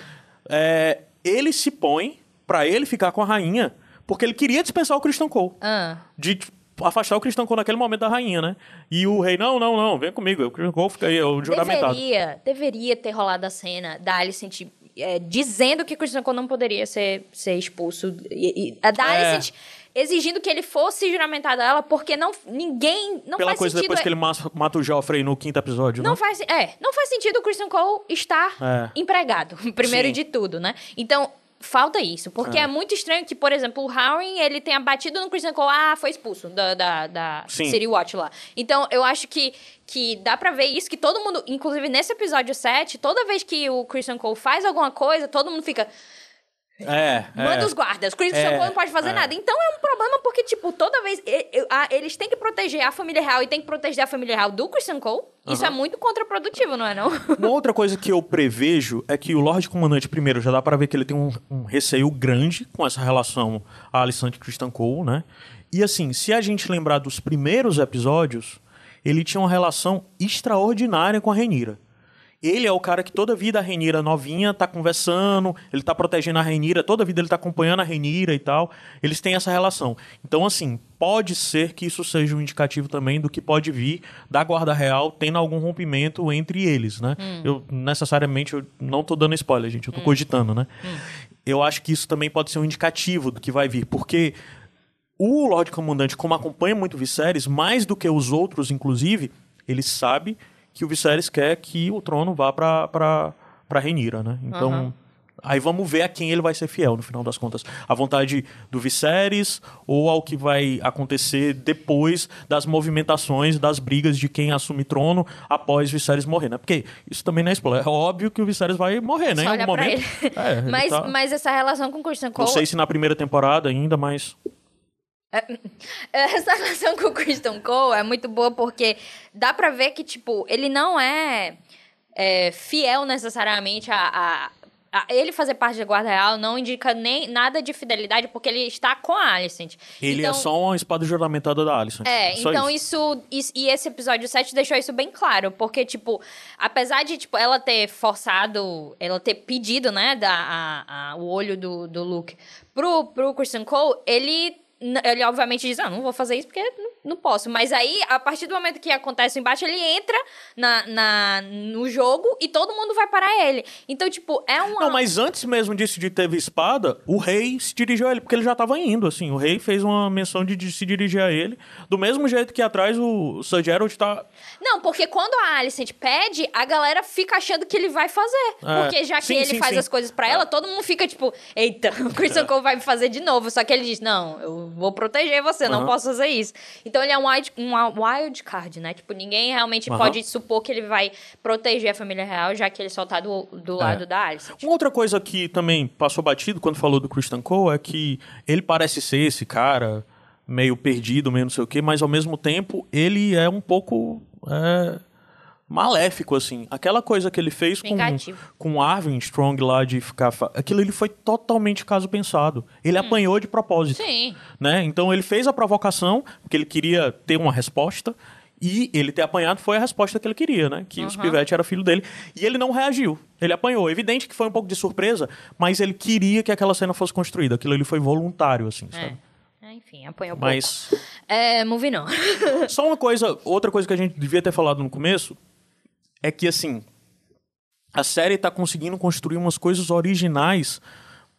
Speaker 1: é, ele se põe pra ele ficar com a rainha, porque ele queria dispensar o Christian Cole.
Speaker 2: Ah.
Speaker 1: De tipo, afastar o Christian Cole naquele momento da rainha, né? E o rei, não, não, não, vem comigo, o Christian Cole fica aí, o juramentado.
Speaker 2: Deveria, deveria ter rolado a cena da Alicent é, dizendo que Christian Cole não poderia ser, ser expulso. E, e- a da
Speaker 1: É.
Speaker 2: Alicent exigindo que ele fosse juramentado a ela, porque não, ninguém. Não
Speaker 1: Pela
Speaker 2: faz
Speaker 1: coisa
Speaker 2: sentido.
Speaker 1: depois que ele mata, o Joffrey no quinto episódio,
Speaker 2: Não
Speaker 1: né?
Speaker 2: faz, é, não faz sentido o Christian Cole estar
Speaker 1: É.
Speaker 2: empregado, primeiro
Speaker 1: Sim.
Speaker 2: de tudo, né? Então, falta isso. Porque é. muito estranho que, por exemplo, o Howard, ele tenha batido no Christian Cole, ah, foi expulso da, da, da
Speaker 1: Sim.
Speaker 2: City Watch lá. Então, eu acho que, que dá pra ver isso, que todo mundo, inclusive nesse episódio 7, toda vez que o Christian Cole faz alguma coisa, todo mundo fica,
Speaker 1: É,
Speaker 2: manda
Speaker 1: é.
Speaker 2: os guardas, o Christian
Speaker 1: É,
Speaker 2: Cole não pode fazer
Speaker 1: é.
Speaker 2: nada. Então, é um problema porque, tipo, toda vez, eles têm que proteger a família real e têm que proteger a família real do Christian Cole. Isso é muito contraprodutivo, não é não?
Speaker 1: Uma outra coisa que eu prevejo é que o Lorde Comandante, primeiro, já dá pra ver que ele tem um, um receio grande com essa relação a Alicante Christian Cole, né? E assim, se a gente lembrar dos primeiros episódios, ele tinha uma relação extraordinária com a Renira. Ele é o cara que toda vida a Renira novinha tá conversando, ele tá protegendo a Renira, toda vida ele tá acompanhando a Renira e tal. Eles têm essa relação. Então, assim, pode ser que isso seja um indicativo também do que pode vir da Guarda Real tendo algum rompimento entre eles, né? Eu, necessariamente, eu não tô dando spoiler, gente, eu tô cogitando, né? Eu acho que isso também pode ser um indicativo do que vai vir, porque o Lorde Comandante, como acompanha muito Viserys, mais do que os outros, inclusive, ele sabe que o Viserys quer que o trono vá pra Renira, né? Então,
Speaker 2: Aham.
Speaker 1: aí vamos ver a quem ele vai ser fiel, no final das contas. A vontade do Viserys ou ao que vai acontecer depois das movimentações, das brigas de quem assume trono após Viserys morrer, né? Porque isso também não é spoiler. É óbvio que o Viserys vai morrer, né?
Speaker 2: Só
Speaker 1: em algum momento.
Speaker 2: ele.
Speaker 1: É,
Speaker 2: mas,
Speaker 1: tá-
Speaker 2: mas essa relação com o Christian
Speaker 1: Não
Speaker 2: Cole...
Speaker 1: sei se na primeira temporada ainda, mas...
Speaker 2: Essa relação com o Christian Cole é muito boa porque dá pra ver que, tipo, ele não é, é, fiel necessariamente a, a- a Ele fazer parte da Guarda Real não indica nem nada de fidelidade porque ele está com a Alicent.
Speaker 1: Ele
Speaker 2: então,
Speaker 1: é só uma espada juramentada da Alicent.
Speaker 2: É,
Speaker 1: Só
Speaker 2: então isso. isso- E esse episódio 7 deixou isso bem claro. Porque, tipo, apesar de tipo, ela ter forçado, ela ter pedido, né, da, a- a- o olho do, do Luke pro, pro Christian Cole, ele. Ele obviamente diz, ah, não vou fazer isso porque não, posso. Mas aí, a partir do momento que acontece o embate, ele entra na, na, no jogo e todo mundo vai parar ele. Então, tipo, é uma.
Speaker 1: Não, mas antes mesmo disso de ter espada, o rei se dirigiu a ele, porque ele já tava indo, assim. O rei fez uma menção de, de se dirigir a ele. Do mesmo jeito que atrás o Sir Gerald tá...
Speaker 2: Não, porque quando a Alicent pede, a galera fica achando que ele vai fazer.
Speaker 1: É.
Speaker 2: Porque já que
Speaker 1: Sim,
Speaker 2: ele
Speaker 1: sim,
Speaker 2: faz
Speaker 1: sim.
Speaker 2: as coisas pra ela, todo mundo fica tipo, eita, o Christian Cole vai me fazer de novo. Só que ele diz, não, eu vou proteger você, não
Speaker 1: Aham.
Speaker 2: posso fazer isso. Então ele é um wild, um wild card, né? Tipo, ninguém realmente
Speaker 1: Aham.
Speaker 2: pode supor que ele vai proteger a família real, já que ele só tá do, do lado da Alicent.
Speaker 1: Uma outra coisa que também passou batido quando falou do Christian Cole é que ele parece ser esse cara meio perdido, meio não sei o quê, mas ao mesmo tempo ele é um pouco... é, maléfico, assim. Aquela coisa que ele fez com, com Arvin Strong lá de ficar. fa- Aquilo ele foi totalmente caso pensado. Ele apanhou de propósito.
Speaker 2: Sim.
Speaker 1: Né? Então ele fez a provocação, porque ele queria ter uma resposta. E ele ter apanhado foi a resposta que ele queria, né? Que o Spivete era filho dele. E ele não reagiu. Ele apanhou. Evidente que foi um pouco de surpresa, mas ele queria que aquela cena fosse construída. Aquilo ali foi voluntário, assim, sabe?
Speaker 2: É. Enfim, apanhou um
Speaker 1: Mas
Speaker 2: pouco. É, movie não.
Speaker 1: só uma coisa, outra coisa que a gente devia ter falado no começo é que assim, a série tá conseguindo construir umas coisas originais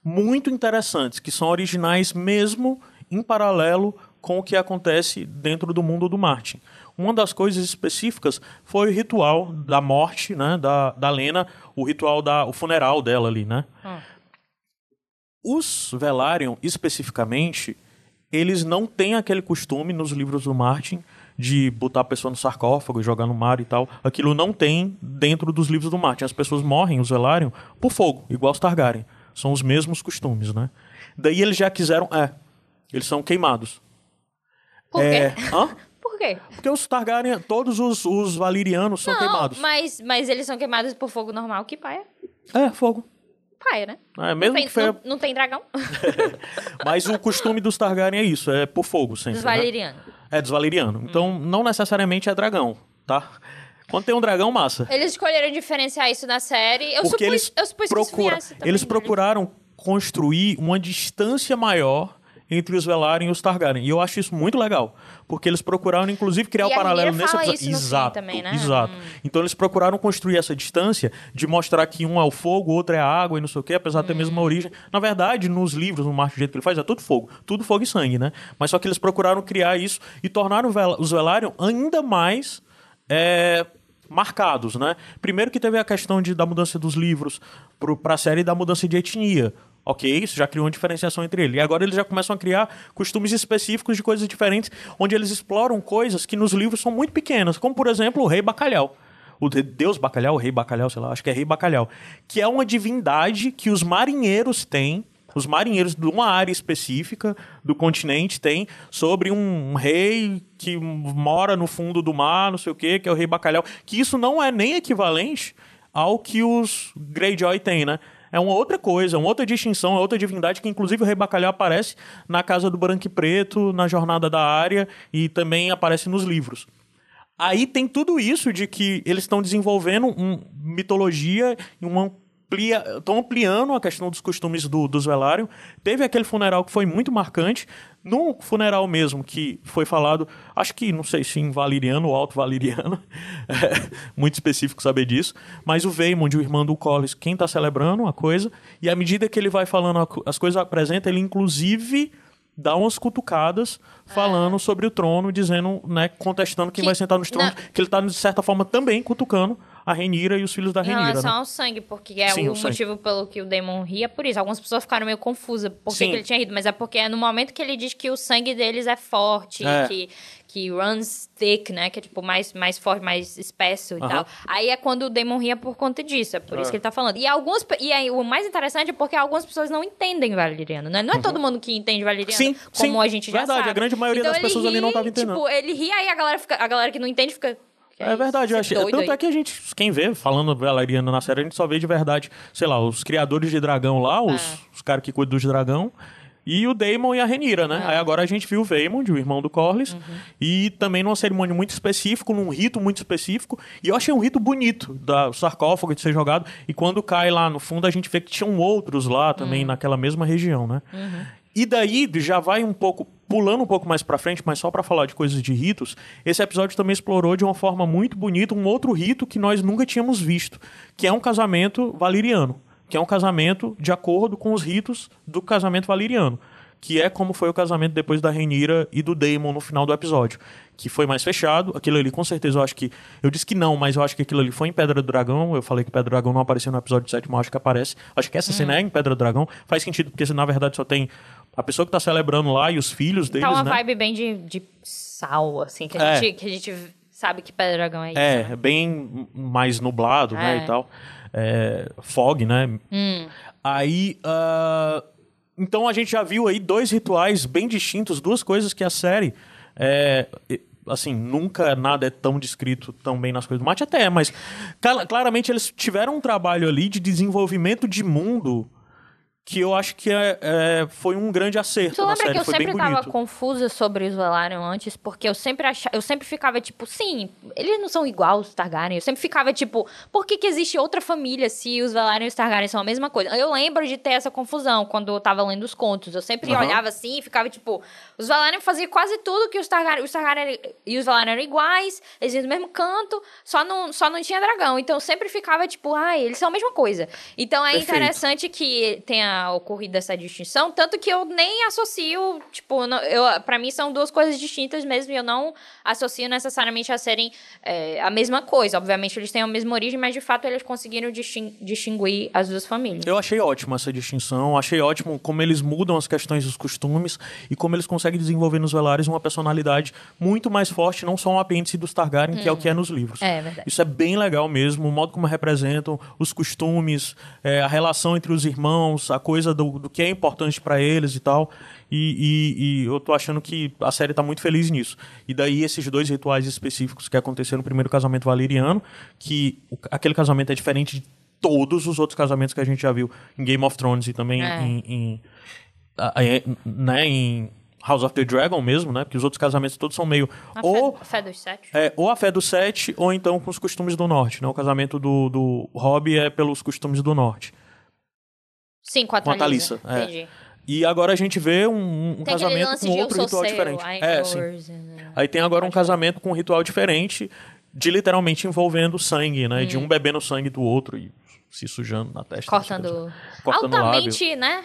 Speaker 1: muito interessantes, que são originais mesmo em paralelo com o que acontece dentro do mundo do Martin. Uma das coisas específicas foi o ritual da morte, né, da, da Lena, o ritual da o funeral dela ali, né? Os Velaryon, especificamente, eles não têm aquele costume nos livros do Martin de botar a pessoa no sarcófago e jogar no mar e tal. Aquilo não tem dentro dos livros do Martin. As pessoas morrem, os Velaryon, por fogo, igual os Targaryen. São os mesmos costumes, né? Daí eles já quiseram... É, eles são queimados.
Speaker 2: Por
Speaker 1: é,
Speaker 2: quê?
Speaker 1: Hã?
Speaker 2: Por quê?
Speaker 1: Porque os Targaryen, todos os, os valirianos são
Speaker 2: não,
Speaker 1: queimados.
Speaker 2: Mas, mas eles são queimados por fogo normal, que paia.
Speaker 1: É, fogo.
Speaker 2: Paia, né?
Speaker 1: É, mesmo
Speaker 2: não, tem,
Speaker 1: que foi...
Speaker 2: não, não tem dragão.
Speaker 1: Mas o costume dos Targaryen é isso, é por fogo sempre.
Speaker 2: Dos
Speaker 1: né? É dos valerianos. Então, não necessariamente é dragão, tá? Quando tem um dragão, massa.
Speaker 2: Eles escolheram diferenciar isso na série. Eu
Speaker 1: Porque
Speaker 2: supus,
Speaker 1: eles,
Speaker 2: eu supus que isso
Speaker 1: procura,
Speaker 2: viesse também,
Speaker 1: eles
Speaker 2: né?
Speaker 1: procuraram construir uma distância maior entre os Velaryon e os Targaryen. E eu acho isso muito legal. Porque eles procuraram, inclusive, criar o
Speaker 2: a
Speaker 1: paralelo nesse episódio. Exato.
Speaker 2: também, né?
Speaker 1: Exato. Então eles procuraram construir essa distância de mostrar que um é o fogo, o outro é a água e não sei o quê, apesar de ter a
Speaker 2: Hum.
Speaker 1: mesma origem. Na verdade, nos livros, no Marte, do jeito que ele faz, é tudo fogo. Tudo fogo e sangue, né? Mas só que eles procuraram criar isso e tornaram os Velaryon ainda mais. é, marcados, né? Primeiro que teve a questão de, da mudança dos livros para a série da mudança de etnia. Ok, isso já criou uma diferenciação entre eles. E agora eles já começam a criar costumes específicos de coisas diferentes, onde eles exploram coisas que nos livros são muito pequenas, como por exemplo o rei Bacalhau. O de- Deus Bacalhau, o rei Bacalhau, sei lá, acho que é rei Bacalhau. Que é uma divindade que os marinheiros têm, os marinheiros de uma área específica do continente têm, sobre um rei que mora no fundo do mar, não sei o quê, que é o rei Bacalhau. Que isso não é nem equivalente ao que os Greyjoy têm, né? É uma outra coisa, uma outra distinção, é outra divindade que inclusive o Rei Bacalhau aparece na Casa do Branco e Preto, na Jornada da Área e também aparece nos livros. Aí tem tudo isso de que eles estão desenvolvendo uma mitologia e uma amplia, estão ampliando a questão dos costumes do, dos Velaryon. Teve aquele funeral que foi muito marcante. No funeral mesmo, que foi falado, acho que, não sei se em valiriano ou alto valiriano, é muito específico saber disso, mas o Veymond, o irmão do Collis, quem está celebrando a coisa, e à medida que ele vai falando as coisas apresenta, ele inclusive dá umas cutucadas falando sobre o trono, dizendo, né, contestando quem
Speaker 2: Que-
Speaker 1: vai sentar nos tronos,
Speaker 2: não.
Speaker 1: que ele tá, de certa forma, também cutucando a Renira e os filhos da
Speaker 2: Em
Speaker 1: Renira.
Speaker 2: relação
Speaker 1: né?
Speaker 2: ao sangue, porque é
Speaker 1: Sim,
Speaker 2: o
Speaker 1: o
Speaker 2: motivo pelo que o Damon ria por isso. Algumas pessoas ficaram meio confusas por que ele tinha rido, mas é porque é no momento que ele diz que o sangue deles é forte,
Speaker 1: É.
Speaker 2: que, que runs thick, né? Que é tipo mais, mais forte, mais espesso e
Speaker 1: Aham.
Speaker 2: tal. Aí é quando o Damon ria por conta disso, é por isso
Speaker 1: É.
Speaker 2: que ele tá falando. E algumas pe- e aí, o mais interessante é porque algumas pessoas não entendem valeriano, né? Não é todo mundo que entende valeriano,
Speaker 1: Sim,
Speaker 2: como
Speaker 1: sim.
Speaker 2: a gente já
Speaker 1: Verdade,
Speaker 2: sabe.
Speaker 1: a grande maioria
Speaker 2: Então
Speaker 1: das pessoas ali não
Speaker 2: ri,
Speaker 1: tava entendendo.
Speaker 2: Tipo, ele ri, aí a galera, fica, a galera que não entende fica... "Que
Speaker 1: É verdade, eu achei.
Speaker 2: Doido
Speaker 1: Tanto
Speaker 2: aí."
Speaker 1: é que a gente, quem vê, falando valeriano na série, a gente só vê de verdade, sei lá, os criadores de dragão lá, os,
Speaker 2: É.
Speaker 1: os caras que cuidam dos dragão, e o Daemon e a Renira, né?
Speaker 2: É.
Speaker 1: Aí agora a gente viu o Vaemond, o irmão do Corlys,
Speaker 2: Uhum.
Speaker 1: e também numa cerimônia muito específica, num rito muito específico, e eu achei um rito bonito, da sarcófago de ser jogado, e quando cai lá no fundo, a gente vê que tinham outros lá também,
Speaker 2: Uhum.
Speaker 1: naquela mesma região, né? E daí já vai um pouco pulando um pouco mais pra frente, mas só pra falar de coisas de ritos. Esse episódio também explorou de uma forma muito bonita um outro rito que nós nunca tínhamos visto, que é um casamento valeriano, que é um casamento de acordo com os ritos do casamento valeriano, que é como foi o casamento depois da Renira e do Daemon no final do episódio, que foi mais fechado. Aquilo ali, com certeza, eu acho que eu disse que não, mas eu acho que aquilo ali foi em Pedra do Dragão. Eu falei que Pedra do Dragão não apareceu no episódio 7, mas acho que aparece. Acho que essa cena é em Pedra do Dragão. Faz sentido porque na verdade só tem a pessoa que tá celebrando lá e os filhos deles,
Speaker 2: Tá uma
Speaker 1: né?
Speaker 2: vibe bem de, de sal, assim, que a,
Speaker 1: É.
Speaker 2: gente, que a gente sabe que Pedra Dragão é isso.
Speaker 1: É,
Speaker 2: né?
Speaker 1: bem mais nublado, né,
Speaker 2: É.
Speaker 1: e tal. É, fog, né?
Speaker 2: Hum.
Speaker 1: Aí, ah, então a gente já viu aí dois rituais bem distintos, duas coisas que a série, é, assim, nunca nada é tão descrito tão bem nas coisas do Mate, até é, mas claramente eles tiveram um trabalho ali de desenvolvimento de mundo que eu acho que é, é, foi um grande acerto
Speaker 2: tu
Speaker 1: na
Speaker 2: lembra
Speaker 1: série,
Speaker 2: que eu sempre tava confusa sobre os Velaryon antes, porque eu sempre achava, eu sempre ficava tipo, sim, eles não são igual os Targaryen. Eu sempre ficava tipo, por que que existe outra família se os Velaryon e os Targaryen são a mesma coisa? Eu lembro de ter essa confusão quando eu tava lendo os contos. Eu sempre
Speaker 1: Aham.
Speaker 2: olhava assim e ficava tipo, os Velaryon faziam quase tudo que os Targaryen, os Targaryen e os Velaryon eram iguais, eles iam no mesmo canto, só não, só não tinha dragão. Então eu sempre ficava tipo, ai, eles são a mesma coisa. Então é
Speaker 1: Perfeito.
Speaker 2: interessante que tenha ocorrido essa distinção, tanto que eu nem associo, tipo, não, eu, pra mim são duas coisas distintas mesmo, e eu não associo necessariamente a serem é, a mesma coisa. Obviamente eles têm a mesma origem, mas de fato eles conseguiram distin- distinguir as duas famílias.
Speaker 1: Eu achei ótimo essa distinção, achei ótimo como eles mudam as questões dos costumes e como eles conseguem desenvolver nos Velares uma personalidade muito mais forte, não só um apêndice dos Targaryen, que é o que é nos livros.
Speaker 2: É verdade.
Speaker 1: Isso é bem legal mesmo, o modo como representam os costumes, é, a relação entre os irmãos, a coisa do, do que é importante pra eles e tal. E, e- e eu tô achando que a série tá muito feliz nisso. E daí esses dois rituais específicos que aconteceram no primeiro casamento valeriano, que o- aquele casamento é diferente de todos os outros casamentos que a gente já viu em Game of Thrones e também
Speaker 2: É.
Speaker 1: em, em, a- a- né, em House of the Dragon mesmo, né? Porque os outros casamentos todos são meio
Speaker 2: A
Speaker 1: ou
Speaker 2: fé, fé dos sete.
Speaker 1: é, ou a fé do sete, ou então com os costumes do norte, né? O casamento do, do Robb é pelos costumes do norte.
Speaker 2: Sim, com a
Speaker 1: Com a
Speaker 2: Thalissa.
Speaker 1: Thalissa, é.
Speaker 2: Entendi.
Speaker 1: E agora a gente vê um, um casamento com outro ritual
Speaker 2: seu,
Speaker 1: diferente.
Speaker 2: I
Speaker 1: É, sim. Aí tem agora um casamento com um ritual diferente, de literalmente envolvendo sangue, né? De um bebendo sangue do outro e se sujando na testa.
Speaker 2: Cortando,
Speaker 1: Cortando o
Speaker 2: altamente, né?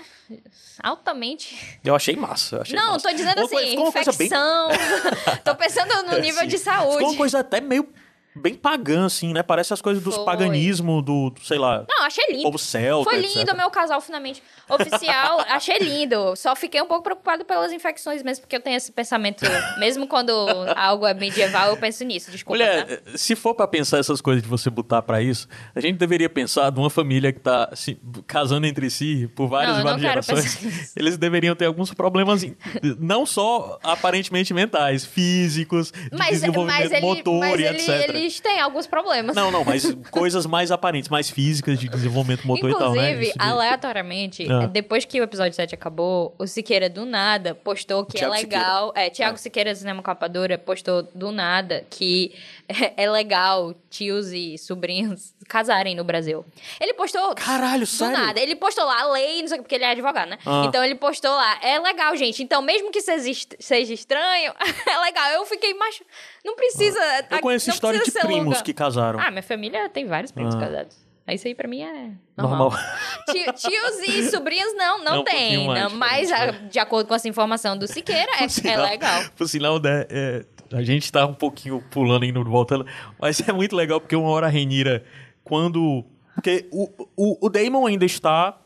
Speaker 2: Altamente.
Speaker 1: Eu achei massa. eu achei
Speaker 2: Não,
Speaker 1: massa.
Speaker 2: tô dizendo
Speaker 1: Uma
Speaker 2: assim,
Speaker 1: coisa bem-
Speaker 2: infecção. tô pensando no nível
Speaker 1: Sim.
Speaker 2: de
Speaker 1: Ficou uma
Speaker 2: saúde.
Speaker 1: coisa até meio bem pagã, assim, né? Parece as coisas dos
Speaker 2: Foi.
Speaker 1: paganismo, do, do, sei lá,
Speaker 2: Não, achei lindo.
Speaker 1: povo celta,
Speaker 2: Foi
Speaker 1: etc.
Speaker 2: lindo o meu casal, finalmente. Oficial, achei lindo. Só fiquei um pouco preocupado pelas infecções mesmo, porque eu tenho esse pensamento. Mesmo quando algo é medieval, eu penso nisso. Desculpa.
Speaker 1: Mulher,
Speaker 2: tá?
Speaker 1: eh, se for pra pensar essas coisas de você botar pra isso, a gente deveria pensar de uma família que tá se casando entre si por várias
Speaker 2: Não,
Speaker 1: e várias gerações. Eles deveriam ter alguns problemas, em- não só aparentemente mentais, físicos, de
Speaker 2: Mas,
Speaker 1: desenvolvimento
Speaker 2: mas, ele,
Speaker 1: motor
Speaker 2: mas
Speaker 1: e
Speaker 2: ele-
Speaker 1: etc.
Speaker 2: eles têm alguns problemas.
Speaker 1: Não, não, mas coisas mais aparentes, mais físicas de desenvolvimento motor e tal, né?
Speaker 2: Inclusive, aleatoriamente,
Speaker 1: Ah.
Speaker 2: depois que o episódio 7 acabou, o Siqueira do nada postou que
Speaker 1: Thiago
Speaker 2: é legal. É, Thiago Siqueira, Cinema Capadora, postou do nada que é, é legal tios e sobrinhos casarem no Brasil. Ele postou.
Speaker 1: Caralho,
Speaker 2: Do
Speaker 1: sério?
Speaker 2: nada. Ele postou lá a lei, não sei o que, porque ele é advogado, né?
Speaker 1: Ah.
Speaker 2: Então ele postou lá. É legal, gente. Então, mesmo que seja, est- seja estranho, é legal. Eu fiquei mais. Não precisa.
Speaker 1: Eu conheço
Speaker 2: não
Speaker 1: história de primos
Speaker 2: longa.
Speaker 1: que casaram.
Speaker 2: Ah, minha família tem vários primos
Speaker 1: Ah.
Speaker 2: casados. Isso aí pra mim é
Speaker 1: Normal.
Speaker 2: normal. Tio- tios e sobrinhos não,
Speaker 1: É
Speaker 2: não
Speaker 1: um
Speaker 2: tem.
Speaker 1: mais
Speaker 2: não, mas, a- de acordo com essa informação do Siqueira, é, é
Speaker 1: sinal-
Speaker 2: legal.
Speaker 1: Por sinal, né, é, a gente tá um pouquinho pulando indo voltando, mas é muito legal porque uma hora a Renira, quando. Porque o, o, o Damon ainda está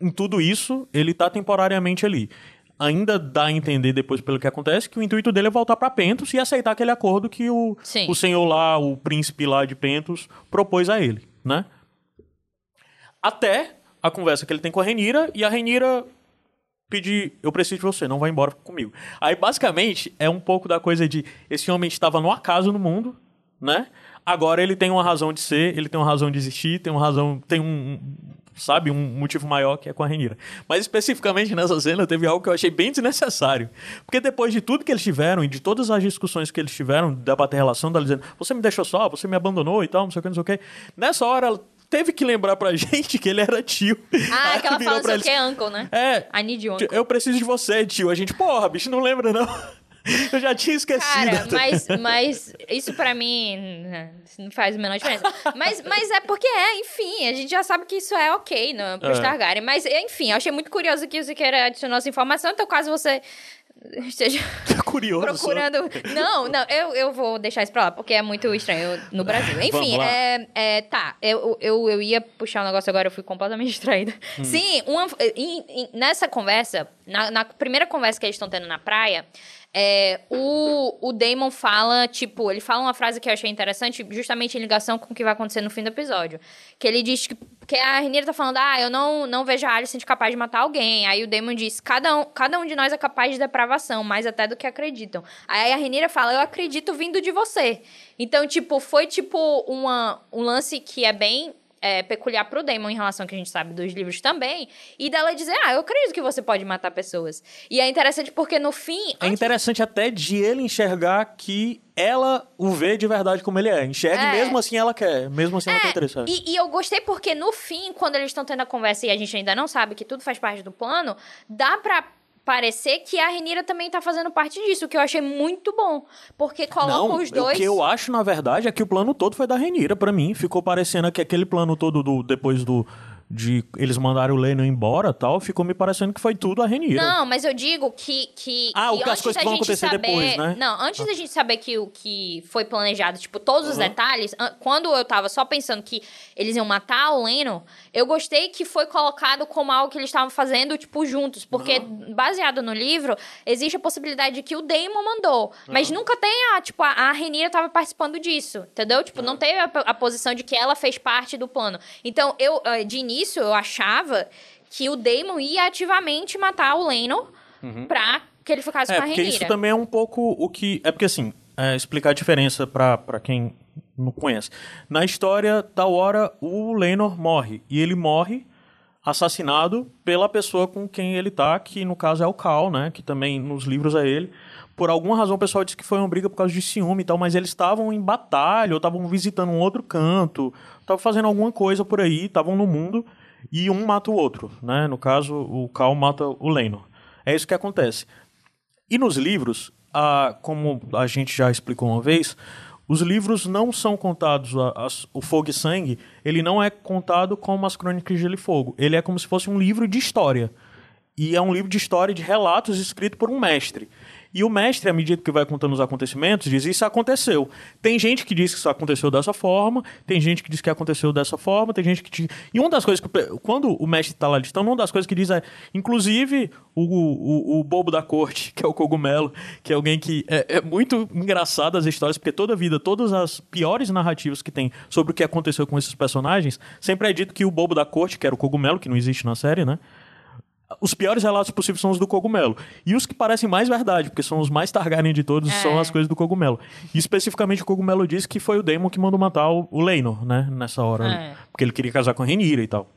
Speaker 1: em tudo isso, ele tá temporariamente ali. Ainda dá a entender depois pelo que acontece que o intuito dele é voltar pra Pentos e aceitar aquele acordo que o,
Speaker 2: Sim.
Speaker 1: o senhor lá, o príncipe lá de Pentos, propôs a ele, né? Até a conversa que ele tem com a Renira e a Renira pedir, eu preciso de você, não vai embora comigo. Aí, basicamente, é um pouco da coisa de esse homem estava no acaso no mundo, né? Agora ele tem uma razão de ser, ele tem uma razão de existir, tem uma razão, tem um, sabe, um motivo maior que é com a Renira. Mas especificamente nessa cena teve algo que eu achei bem desnecessário. Porque depois de tudo que eles tiveram e de todas as discussões que eles tiveram da bater relação, dela dizendo, você me deixou só, você me abandonou e tal, não sei o que, não sei o que. Nessa hora teve que lembrar pra gente que ele era tio.
Speaker 2: Ah,
Speaker 1: Aí
Speaker 2: que ela
Speaker 1: virou
Speaker 2: fala
Speaker 1: eles,
Speaker 2: que é uncle, né?
Speaker 1: É,
Speaker 2: I need you, uncle.
Speaker 1: eu preciso de você, tio. A gente, porra, bicho, não lembra, não. Eu já tinha esquecido.
Speaker 2: Cara, mas, mas isso pra mim né, não faz a menor diferença. Mas, mas é porque é, enfim, a gente já sabe que isso é ok no, pros
Speaker 1: É.
Speaker 2: Targaryen. Mas, enfim, eu achei muito curioso que o Siqueira adicionou essa informação, então caso você esteja
Speaker 1: curioso.
Speaker 2: procurando. Não, não, eu, eu vou deixar isso pra lá, porque é muito estranho no Brasil. Enfim, é, é, tá. Eu, eu, eu ia puxar um negócio agora, eu fui completamente distraída.
Speaker 1: Hum.
Speaker 2: Sim, uma, em- em- nessa conversa, na, na primeira conversa que eles estão tendo na praia. É, o, o Damon fala, tipo, ele fala uma frase que eu achei interessante, justamente em ligação com o que vai acontecer no fim do episódio. Que ele diz que Porque a Renira tá falando, ah, eu não, não vejo a Alicent capaz de matar alguém. Aí o Damon diz, cada um, cada um de nós é capaz de depravação, mais até do que acreditam. Aí a Renira fala, eu acredito vindo de você. Então, tipo, foi tipo uma, um lance que é bem é, peculiar pro Damon em relação ao que a gente sabe dos livros também. E dela dizer, ah, eu acredito que você pode matar pessoas. E é interessante porque no fim.
Speaker 1: É interessante até de ele enxergar que ela o vê de verdade como ele é. Enxerga
Speaker 2: É.
Speaker 1: mesmo assim ela quer. Mesmo assim ela tá
Speaker 2: É,
Speaker 1: interessada.
Speaker 2: e, e eu gostei porque no fim, quando eles estão tendo a conversa e a gente ainda não sabe que tudo faz parte do plano, dá pra parecer que a Renira também tá fazendo parte disso, o que eu achei muito bom. Porque coloca os dois.
Speaker 1: o que eu acho, na verdade, é que o plano todo foi da Renira, pra mim. Ficou parecendo que aquele plano todo do, depois do. De eles mandaram o Leno embora tal, ficou me parecendo que foi tudo a Renira.
Speaker 2: Não, mas eu digo que. que
Speaker 1: Ah, o
Speaker 2: que
Speaker 1: que as coisas que vão acontecer
Speaker 2: saber,
Speaker 1: depois, né?
Speaker 2: Não, antes da gente saber que o que foi planejado, tipo, todos os detalhes, an- quando eu tava só pensando que eles iam matar o Leno, eu gostei que foi colocado como algo que eles estavam fazendo, tipo, juntos. Porque, baseado no livro, existe a possibilidade de que o Damon mandou. Mas nunca tem a, tipo, a, a Renira tava participando disso, entendeu? Tipo, não teve a, a posição de que ela fez parte do plano. Então, eu, eh, de início, eu achava que o Damon ia ativamente matar o Leno pra que ele ficasse
Speaker 1: É,
Speaker 2: com a
Speaker 1: porque
Speaker 2: Renira.
Speaker 1: isso também é um pouco o que. É porque assim, é, explicar a diferença pra quem não conhece. Na história da hora, o Lenor morre. E ele morre assassinado pela pessoa com quem ele tá, que no caso é o Cal, né? Que também nos livros é ele. Por alguma razão o pessoal disse que foi uma briga por causa de ciúme e tal, mas eles estavam em batalha, ou estavam visitando um outro canto, estavam fazendo alguma coisa por aí, estavam no mundo, e um mata o outro, né? No caso, o Cal mata o Lenor. É isso que acontece. E nos livros, a- como a gente já explicou uma vez, os livros não são contados, a- as- o Fogo e Sangue, ele não é contado como as Crônicas de Gelo e Fogo. Ele é como se fosse um livro de história. E é um livro de história de relatos escrito por um mestre. E o mestre, à medida que vai contando os acontecimentos, diz: Isso aconteceu. Tem gente que diz que isso aconteceu dessa forma, tem gente que diz que aconteceu dessa forma, tem gente que. E uma das coisas que. Quando o mestre está lá listando, uma das coisas que diz é. Inclusive, o, o, o bobo da corte, que é o cogumelo, que é alguém que. É, é muito engraçado as histórias, porque toda vida, todas as piores narrativas que tem sobre o que aconteceu com esses personagens, sempre é dito que o bobo da corte, que era o cogumelo, que não existe na série, né? Os piores relatos possíveis são os do cogumelo. E os que parecem mais verdade, porque são os mais Targaryen de todos,
Speaker 2: É.
Speaker 1: são as coisas do cogumelo. E especificamente o cogumelo disse que foi o Daemon que mandou matar o, o Leinor, né? Nessa hora.
Speaker 2: É.
Speaker 1: Porque ele queria casar com a Renira e tal.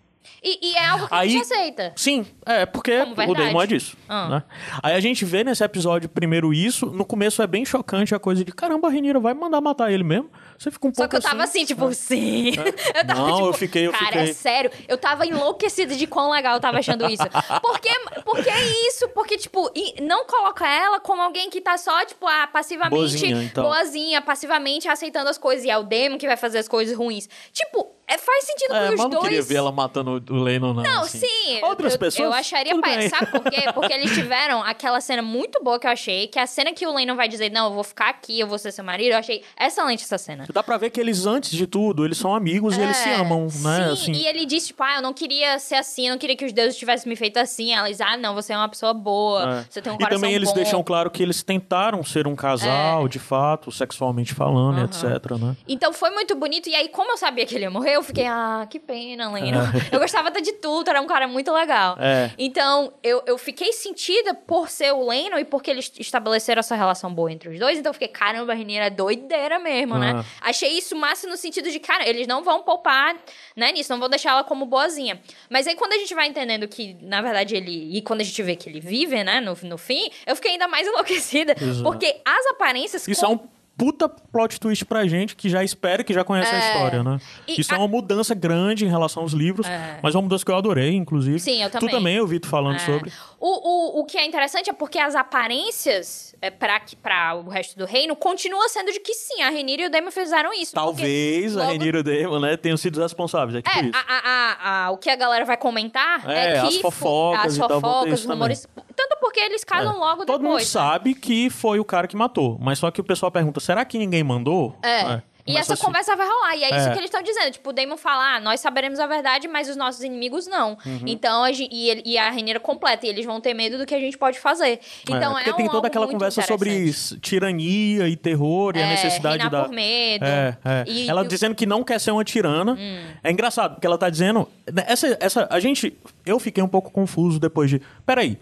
Speaker 2: E, e é algo que a
Speaker 1: Aí-
Speaker 2: gente aceita.
Speaker 1: Sim, é porque o. Daemon é disso.
Speaker 2: Ah.
Speaker 1: né? Aí a gente vê nesse episódio primeiro isso, no começo é bem chocante a coisa de caramba, a Renira vai mandar matar ele mesmo. Você fica um
Speaker 2: Só
Speaker 1: pouco
Speaker 2: que eu tava assim, tipo, sim. Eu tava,
Speaker 1: Não,
Speaker 2: tipo,
Speaker 1: eu fiquei- eu
Speaker 2: cara,
Speaker 1: fiquei.
Speaker 2: é sério. Eu tava enlouquecida de quão legal eu tava achando isso. Porque, porque é isso, porque, tipo, e não coloca ela como alguém que tá só, tipo, ah, passivamente.
Speaker 1: Boazinha, então.
Speaker 2: boazinha, passivamente aceitando as coisas. E é o Demon que vai fazer as coisas ruins. Tipo, é, faz sentido
Speaker 1: É,
Speaker 2: que
Speaker 1: mas
Speaker 2: os
Speaker 1: não
Speaker 2: dois.
Speaker 1: queria ver ela matando o Lennon, não.
Speaker 2: Não,
Speaker 1: assim.
Speaker 2: sim.
Speaker 1: Outras
Speaker 2: eu,
Speaker 1: pessoas.
Speaker 2: Eu acharia.
Speaker 1: tudo
Speaker 2: pa-
Speaker 1: bem.
Speaker 2: Sabe por quê? Porque eles tiveram aquela cena muito boa que eu achei, que é a cena que o Lennon vai dizer: Não, eu vou ficar aqui, eu vou ser seu marido. Eu achei excelente essa cena.
Speaker 1: Dá pra ver que eles, antes de tudo, eles são amigos e eles se
Speaker 2: É,
Speaker 1: amam, né?
Speaker 2: Sim,
Speaker 1: Assim,
Speaker 2: e ele disse, tipo, ah, eu não queria ser assim, eu não queria que os deuses tivessem me feito assim. Ela diz, ah, não, você é uma pessoa boa,
Speaker 1: é.
Speaker 2: você tem um
Speaker 1: e
Speaker 2: coração
Speaker 1: também eles
Speaker 2: bom.
Speaker 1: deixam claro que eles tentaram ser um casal, de fato, sexualmente falando, e etc, né?
Speaker 2: Então foi muito bonito. E aí, como eu sabia que ele ia morrer, eu fiquei, ah, que pena, Leno. Eu gostava até de tudo, era um cara muito legal.
Speaker 1: É.
Speaker 2: Então, eu, eu fiquei sentida por ser o Leno e porque eles estabeleceram essa relação boa entre os dois. Então, eu fiquei, caramba, a Renira é doideira mesmo, né?
Speaker 1: Ah.
Speaker 2: Achei isso massa no sentido de, cara, eles não vão poupar, né, nisso, não vão deixar ela como boazinha. Mas aí, quando a gente vai entendendo que, na verdade, ele. E quando a gente vê que ele vive, né, no, no fim, eu fiquei ainda mais enlouquecida.
Speaker 1: Exato.
Speaker 2: Porque as aparências.
Speaker 1: Isso é um puta plot twist pra gente que já espera que já conhece a
Speaker 2: É.
Speaker 1: história, né?
Speaker 2: E
Speaker 1: Isso é
Speaker 2: a-
Speaker 1: uma mudança grande em relação aos livros,
Speaker 2: É.
Speaker 1: mas é uma mudança que eu adorei, inclusive.
Speaker 2: Sim, eu
Speaker 1: Tu
Speaker 2: também.
Speaker 1: também ouvi tu falando
Speaker 2: É.
Speaker 1: sobre.
Speaker 2: O, o, o que é interessante é porque as aparências é, pra o resto do reino continua sendo de que sim, a Renira e o Daemon fizeram isso.
Speaker 1: Talvez
Speaker 2: porque
Speaker 1: a
Speaker 2: logo-
Speaker 1: Renira e o Daemon, né, tenham sido responsáveis, é tipo
Speaker 2: É, a, a- a- a- o que a galera vai comentar é,
Speaker 1: É,
Speaker 2: que...
Speaker 1: as
Speaker 2: fo-
Speaker 1: fofocas
Speaker 2: as fofocas, os rumores... Tanto porque eles casam logo
Speaker 1: Todo mundo
Speaker 2: depois. né?
Speaker 1: sabe que foi o cara que matou, mas só que o pessoal pergunta, será que ninguém mandou?
Speaker 2: É. E
Speaker 1: Começa
Speaker 2: essa
Speaker 1: assim.
Speaker 2: conversa vai rolar. E é isso
Speaker 1: É.
Speaker 2: que eles estão dizendo. Tipo, o Damon fala, ah, nós saberemos a verdade, mas os nossos inimigos não.
Speaker 1: Uhum.
Speaker 2: Então, a e, e a Renira completa. E eles vão ter medo do que a gente pode fazer. Então, é,
Speaker 1: porque
Speaker 2: um
Speaker 1: tem toda aquela conversa sobre tirania e terror e a
Speaker 2: É,
Speaker 1: necessidade
Speaker 2: reinar
Speaker 1: da.
Speaker 2: por medo.
Speaker 1: É, é.
Speaker 2: E-
Speaker 1: ela
Speaker 2: e
Speaker 1: dizendo que não quer ser uma tirana.
Speaker 2: Hum.
Speaker 1: É engraçado, porque ela tá dizendo. Essa, essa, a gente. Eu fiquei um pouco confuso depois de. Peraí.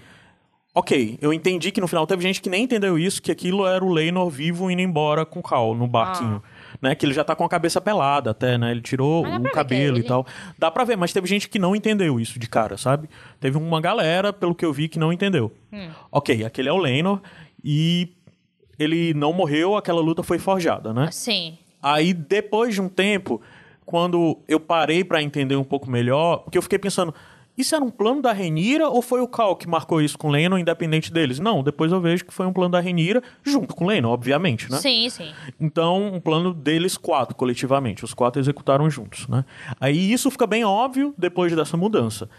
Speaker 1: Ok, eu entendi que no final teve gente que nem entendeu isso, que aquilo era o Leinor vivo indo embora com o Cal no barquinho. Né, que ele já tá com a cabeça pelada até, né? Ele tirou o cabelo e tal. Dá pra ver, mas teve gente que não entendeu isso de cara, sabe? Teve uma galera, pelo que eu vi, que não entendeu.
Speaker 2: Hum.
Speaker 1: Ok, aquele é o Leinor e ele não morreu, aquela luta foi forjada, né?
Speaker 2: Sim.
Speaker 1: Aí, depois de um tempo, quando eu parei pra entender um pouco melhor, porque eu fiquei pensando, isso era um plano da Renira ou foi o Cal que marcou isso com o Lennon, independente deles? Não, depois eu vejo que foi um plano da Renira, junto com o Lennon, obviamente, né?
Speaker 2: Sim, sim.
Speaker 1: Então, um plano deles quatro, coletivamente. Os quatro executaram juntos, né? Aí isso fica bem óbvio depois dessa mudança.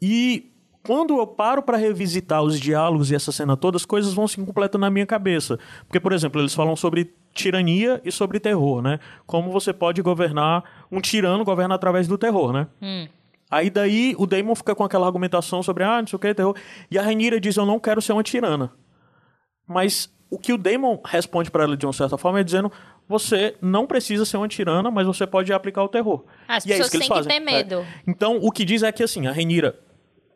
Speaker 1: E quando eu paro para revisitar os diálogos e essa cena toda, as coisas vão se completando na minha cabeça. Porque, por exemplo, eles falam sobre tirania e sobre terror, né? Como você pode governar... Um tirano governa através do terror, né? Aí daí o Damon fica com aquela argumentação sobre, ah, não sei o que, terror. E a Renira diz, eu não quero ser uma tirana. Mas o que o Damon responde para ela de uma certa forma é dizendo: você não precisa ser uma tirana, mas você pode aplicar o terror.
Speaker 2: As
Speaker 1: E é
Speaker 2: pessoas
Speaker 1: isso que eles
Speaker 2: têm que
Speaker 1: fazem.
Speaker 2: ter medo.
Speaker 1: É. Então, o que diz é que assim, a Renira,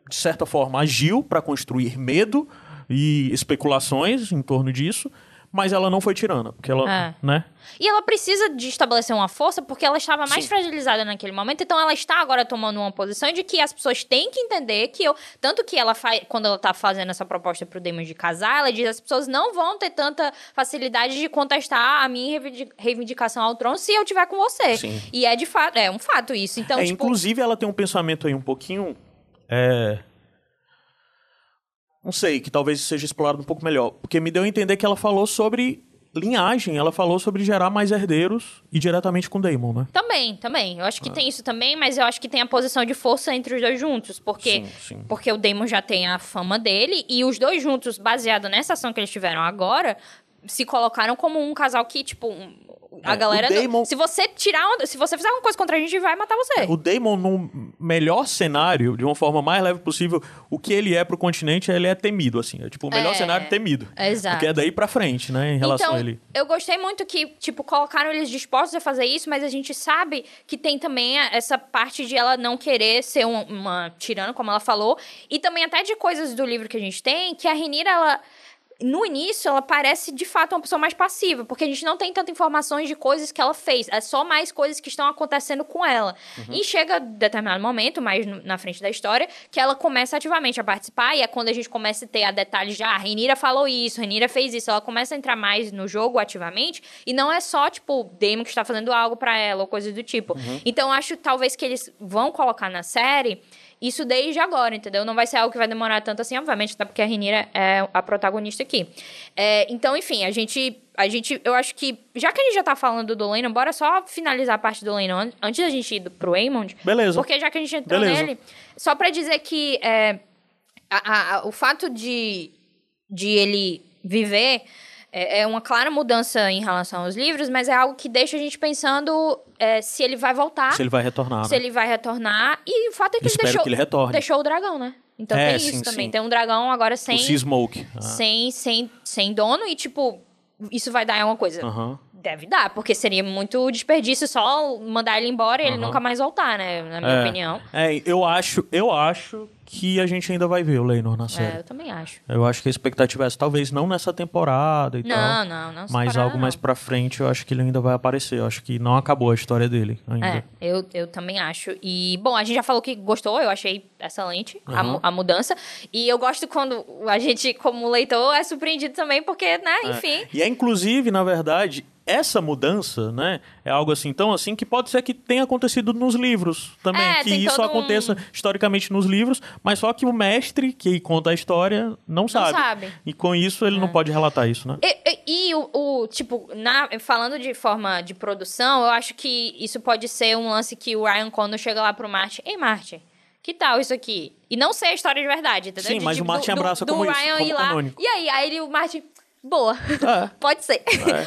Speaker 1: de certa forma, agiu para construir medo e especulações em torno disso, mas ela não foi tirana, porque ela,
Speaker 2: É.
Speaker 1: né?
Speaker 2: E ela precisa de estabelecer uma força porque ela estava mais
Speaker 1: Sim.
Speaker 2: fragilizada naquele momento. Então ela está agora tomando uma posição de que as pessoas têm que entender que eu. Tanto que ela faz. Quando ela tá fazendo essa proposta pro Demon de casar, ela diz as pessoas não vão ter tanta facilidade de contestar a minha reivindic- reivindicação ao trono se eu tiver com você.
Speaker 1: Sim.
Speaker 2: E é de fato, é um fato isso. Então,
Speaker 1: É,
Speaker 2: tipo.
Speaker 1: Inclusive, ela tem um pensamento aí um pouquinho. É... Não sei, que talvez seja explorado um pouco melhor. Porque me deu a entender que ela falou sobre linhagem, ela falou sobre gerar mais herdeiros e diretamente com Daemon, né?
Speaker 2: Também, também. Eu acho que tem isso também, mas eu acho que tem a posição de força entre os dois juntos. Porque,
Speaker 1: Sim, sim.
Speaker 2: porque o Damon já tem a fama dele e os dois juntos, baseado nessa ação que eles tiveram agora, se colocaram como um casal que, tipo, um- a
Speaker 1: É,
Speaker 2: galera.
Speaker 1: Damon-
Speaker 2: Se você tirar. Se você fizer alguma coisa contra a gente, vai matar você.
Speaker 1: O Daemon, no melhor cenário, de uma forma mais leve possível, o que ele é pro continente, ele é temido, assim. É tipo o melhor
Speaker 2: É.
Speaker 1: cenário temido.
Speaker 2: Exato.
Speaker 1: Porque é daí pra frente, né, em relação
Speaker 2: então,
Speaker 1: a ele.
Speaker 2: eu gostei muito que, tipo, colocaram eles dispostos a fazer isso, mas a gente sabe que tem também essa parte de ela não querer ser um- uma tirana, como ela falou, e também até de coisas do livro que a gente tem, que a Renira, ela... No início, ela parece de fato uma pessoa mais passiva, porque a gente não tem tanta informações de coisas que ela fez, é só mais coisas que estão acontecendo com ela. E chega determinado momento, mais na frente da história, que ela começa ativamente a participar, e é quando a gente começa a ter a detalhes de, ah, Renira falou isso, Renira fez isso, ela começa a entrar mais no jogo ativamente, e não é só, tipo, o Damon que está fazendo algo pra ela, ou coisas do tipo. Então, eu acho talvez que eles vão colocar na série isso desde agora, entendeu? Não vai ser algo que vai demorar tanto assim, obviamente, até porque a Renira é a protagonista aqui. É, então, enfim, a gente, a gente. Eu acho que. Já que a gente já tá falando do Lennon, bora só finalizar a parte do Lennon an- antes da gente ir pro Aemond.
Speaker 1: Beleza.
Speaker 2: Porque já que a gente entrou
Speaker 1: Beleza.
Speaker 2: nele. Só pra dizer que é, a- a- o fato de, de ele viver é, é uma clara mudança em relação aos livros, mas é algo que deixa a gente pensando é, se ele vai voltar
Speaker 1: Se ele vai retornar,
Speaker 2: se
Speaker 1: né?
Speaker 2: ele vai retornar. E o fato é que
Speaker 1: Eu
Speaker 2: ele deixou,
Speaker 1: que ele
Speaker 2: deixou o dragão, né? Então
Speaker 1: É,
Speaker 2: tem isso
Speaker 1: sim,
Speaker 2: também.
Speaker 1: sim.
Speaker 2: Tem um dragão agora sem,
Speaker 1: O Sea Smoke. Ah,
Speaker 2: sem, sem, sem dono e, tipo, isso vai dar alguma coisa.
Speaker 1: Aham.
Speaker 2: Deve dar, porque seria muito desperdício só mandar ele embora e ele
Speaker 1: Aham.
Speaker 2: nunca mais voltar, né? Na minha
Speaker 1: É.
Speaker 2: opinião.
Speaker 1: É, eu acho, eu acho que a gente ainda vai ver o Leinor na
Speaker 2: É,
Speaker 1: série.
Speaker 2: eu também acho.
Speaker 1: Eu acho que a expectativa é essa. Talvez não nessa temporada e
Speaker 2: Não,
Speaker 1: tal.
Speaker 2: não, não.
Speaker 1: Mas
Speaker 2: separar,
Speaker 1: algo mais
Speaker 2: não.
Speaker 1: pra frente, eu acho que ele ainda vai aparecer. Eu acho que não acabou a história dele ainda.
Speaker 2: É, eu, eu também acho. E, bom, a gente já falou que gostou, eu achei excelente a,
Speaker 1: Uhum.
Speaker 2: mu- a mudança. E eu gosto quando a gente, como leitor, é surpreendido também, porque, né, enfim.
Speaker 1: E é inclusive, na verdade, essa mudança, né, é algo assim tão assim que pode ser que tenha acontecido nos livros também,
Speaker 2: É,
Speaker 1: que isso
Speaker 2: todo um-
Speaker 1: aconteça historicamente nos livros, mas só que o mestre que conta a história não sabe.
Speaker 2: sabe.
Speaker 1: E com isso ele não pode relatar isso, né?
Speaker 2: E, e- e o, o, tipo, na- falando de forma de produção, eu acho que isso pode ser um lance que o Ryan Condon chega lá pro Martin. Ei, Martin, que tal isso aqui? E não ser a história de verdade, entendeu?
Speaker 1: Sim,
Speaker 2: De,
Speaker 1: mas
Speaker 2: tipo,
Speaker 1: o Martin
Speaker 2: do,
Speaker 1: abraça
Speaker 2: do,
Speaker 1: como
Speaker 2: do
Speaker 1: isso,
Speaker 2: Ryan
Speaker 1: como
Speaker 2: ir lá.
Speaker 1: canônico.
Speaker 2: E aí, aí ele, o Martin... boa.
Speaker 1: É.
Speaker 2: Pode ser.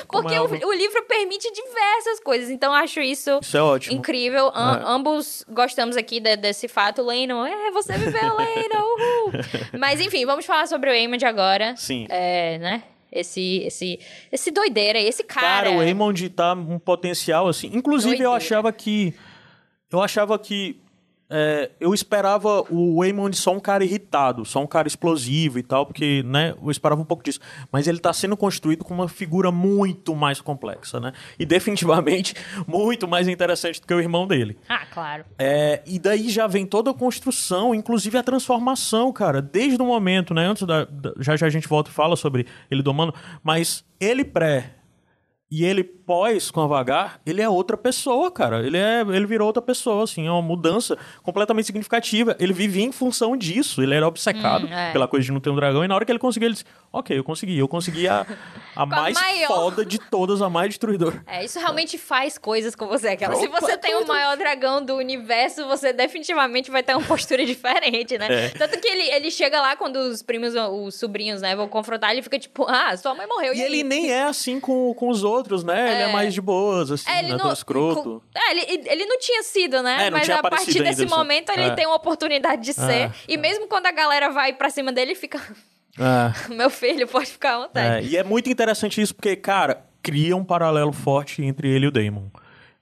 Speaker 1: como
Speaker 2: Porque
Speaker 1: é
Speaker 2: o, o livro permite diversas coisas. Então, eu acho isso,
Speaker 1: Isso é ótimo.
Speaker 2: incrível. Am-
Speaker 1: É.
Speaker 2: Ambos gostamos aqui de- desse fato. Leno, é, você viveu, uhul. Mas, enfim, vamos falar sobre o Eamon agora.
Speaker 1: Sim.
Speaker 2: É, né? Esse, esse, esse doideira, esse cara.
Speaker 1: Cara, o Raymond tá um potencial assim. Inclusive, eu
Speaker 2: Doideira.
Speaker 1: achava que. Eu achava que. É, eu esperava o Raymond só um cara irritado, só um cara explosivo e tal, porque, né, eu esperava um pouco disso. Mas ele tá sendo construído como uma figura muito mais complexa, né? E definitivamente muito mais interessante do que o irmão dele.
Speaker 2: Ah, claro.
Speaker 1: É, e daí já vem toda a construção, inclusive a transformação, cara, desde o momento, né? Antes da, da- já já a gente volta e fala sobre ele domando, mas ele pré e ele pós com a Vagar, ele é outra pessoa, cara. Ele é, ele virou outra pessoa, assim, é uma mudança completamente significativa. Ele vivia em função disso, ele era obcecado
Speaker 2: Hum, é.
Speaker 1: pela coisa de não ter um dragão e na hora que ele conseguiu, ele disse: "OK, eu consegui, eu consegui a, a mais
Speaker 2: maior.
Speaker 1: foda de todas, a mais destruidora".
Speaker 2: É, isso realmente faz coisas com você, aquela. Se você tem o maior dragão do universo, você definitivamente vai ter uma postura diferente, né?
Speaker 1: É.
Speaker 2: Tanto que ele, ele chega lá quando os primos, os sobrinhos, né, vão confrontar, ele fica tipo, ah, sua mãe morreu.
Speaker 1: E
Speaker 2: aí?
Speaker 1: ele nem é assim com, com os outros, né? Ele é mais de boas, assim,
Speaker 2: É, ele
Speaker 1: né?
Speaker 2: não,
Speaker 1: Tão escroto.
Speaker 2: é, ele, ele não tinha sido, né?
Speaker 1: É,
Speaker 2: Mas a partir desse
Speaker 1: ainda,
Speaker 2: momento ele
Speaker 1: é.
Speaker 2: tem uma oportunidade de ser.
Speaker 1: É,
Speaker 2: e mesmo quando a galera vai pra cima dele, ele fica.
Speaker 1: É,
Speaker 2: Meu filho, pode ficar à vontade.
Speaker 1: é, e é muito interessante isso, porque, cara, cria um paralelo forte entre ele e o Damon.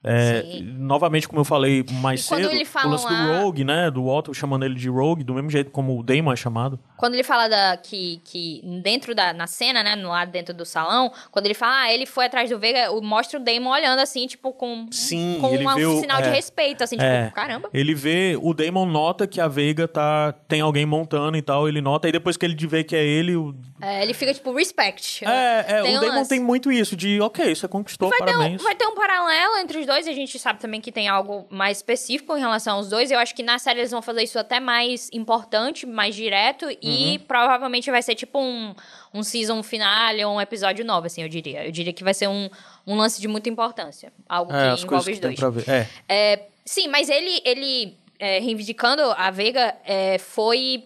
Speaker 1: É, novamente, como eu falei mais cedo, o lance do Rogue, né? Do Walter chamando ele de Rogue, do mesmo jeito como o Damon é chamado.
Speaker 2: Quando ele fala da, que, que dentro da na cena, né, no lado dentro do salão, quando ele fala, ah, ele foi atrás do Vega, mostra o Damon olhando assim, tipo, com,
Speaker 1: Sim,
Speaker 2: com
Speaker 1: ele
Speaker 2: um
Speaker 1: vê o-
Speaker 2: sinal de
Speaker 1: é.
Speaker 2: respeito, assim, tipo,
Speaker 1: É.
Speaker 2: caramba.
Speaker 1: Ele vê, o Damon nota que a Veiga tá, tem alguém montando e tal, ele nota, e depois que ele vê que é ele, o,
Speaker 2: É, ele fica, tipo, respect.
Speaker 1: É, é
Speaker 2: Tem
Speaker 1: o
Speaker 2: um
Speaker 1: Damon
Speaker 2: lance.
Speaker 1: tem muito isso, de ok, você conquistou,
Speaker 2: Vai ter, um,
Speaker 1: parabéns.
Speaker 2: vai ter um paralelo entre os dois, a gente sabe também que tem algo mais específico em relação aos dois. Eu acho que na série eles vão fazer isso até mais importante, mais direto,
Speaker 1: Uhum.
Speaker 2: e provavelmente vai ser tipo um, um season finale ou um episódio novo, assim, eu diria. Eu diria que vai ser um, um lance de muita importância. Algo
Speaker 1: É,
Speaker 2: que envolve os dois.
Speaker 1: pra ver. É,
Speaker 2: É, sim, mas ele, ele é, reivindicando a Veiga é, foi,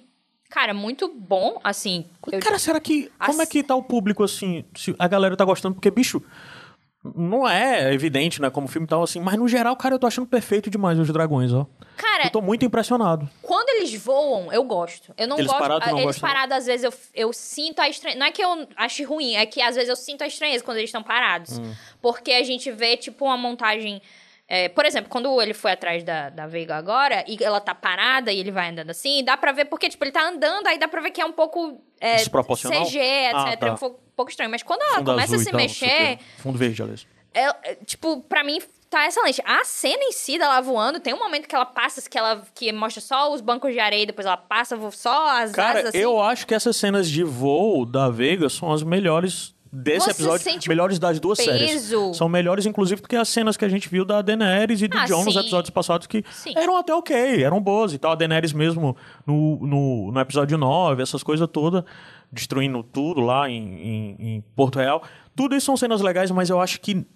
Speaker 2: cara, muito bom, assim. eu-
Speaker 1: Cara, será que. Como é
Speaker 2: As-
Speaker 1: que tá o público assim? Se a galera tá gostando? Porque, bicho, não é evidente, né? Como o filme tal, assim. Mas no geral, cara, eu tô achando perfeito demais os dragões, ó.
Speaker 2: cara,
Speaker 1: Eu tô muito impressionado.
Speaker 2: quando eles voam, eu gosto. Eu não
Speaker 1: Eles
Speaker 2: gosto.
Speaker 1: parados, não
Speaker 2: eles parados, às vezes, eu, eu sinto a estranheza. Não é que eu ache ruim, é que às vezes eu sinto a estranheza quando eles estão parados.
Speaker 1: Hum.
Speaker 2: Porque a gente vê, tipo, uma montagem. É, por exemplo, quando ele foi atrás da, da Veiga agora e ela tá parada e ele vai andando assim, dá pra ver, porque, tipo, ele tá andando, aí dá pra ver que é um pouco. É,
Speaker 1: Desproporcional?
Speaker 2: CG, etc.
Speaker 1: Ah, tá.
Speaker 2: É um pouco, estranho. Mas quando ela
Speaker 1: Fundo
Speaker 2: começa
Speaker 1: azul
Speaker 2: a se
Speaker 1: tal, não sei o
Speaker 2: mexer.
Speaker 1: Fundo verde, aliás.
Speaker 2: É, tipo, pra mim tá excelente. A cena em si dela voando, tem um momento que ela passa, que ela que mostra só os bancos de areia, depois ela passa só as
Speaker 1: Cara,
Speaker 2: asas assim.
Speaker 1: eu acho que essas cenas de voo da Veiga são as melhores desse
Speaker 2: Você
Speaker 1: episódio.
Speaker 2: sente
Speaker 1: Melhores das duas séries.
Speaker 2: peso.
Speaker 1: São melhores, inclusive, do que as cenas que a gente viu da Daenerys e do
Speaker 2: Ah,
Speaker 1: Jon nos episódios passados, que
Speaker 2: Sim.
Speaker 1: eram até ok, eram boas e tal. A Daenerys mesmo no, no, no episódio 9, essas coisas todas, destruindo tudo lá em, em, em Porto Real. Tudo isso são cenas legais, mas eu acho que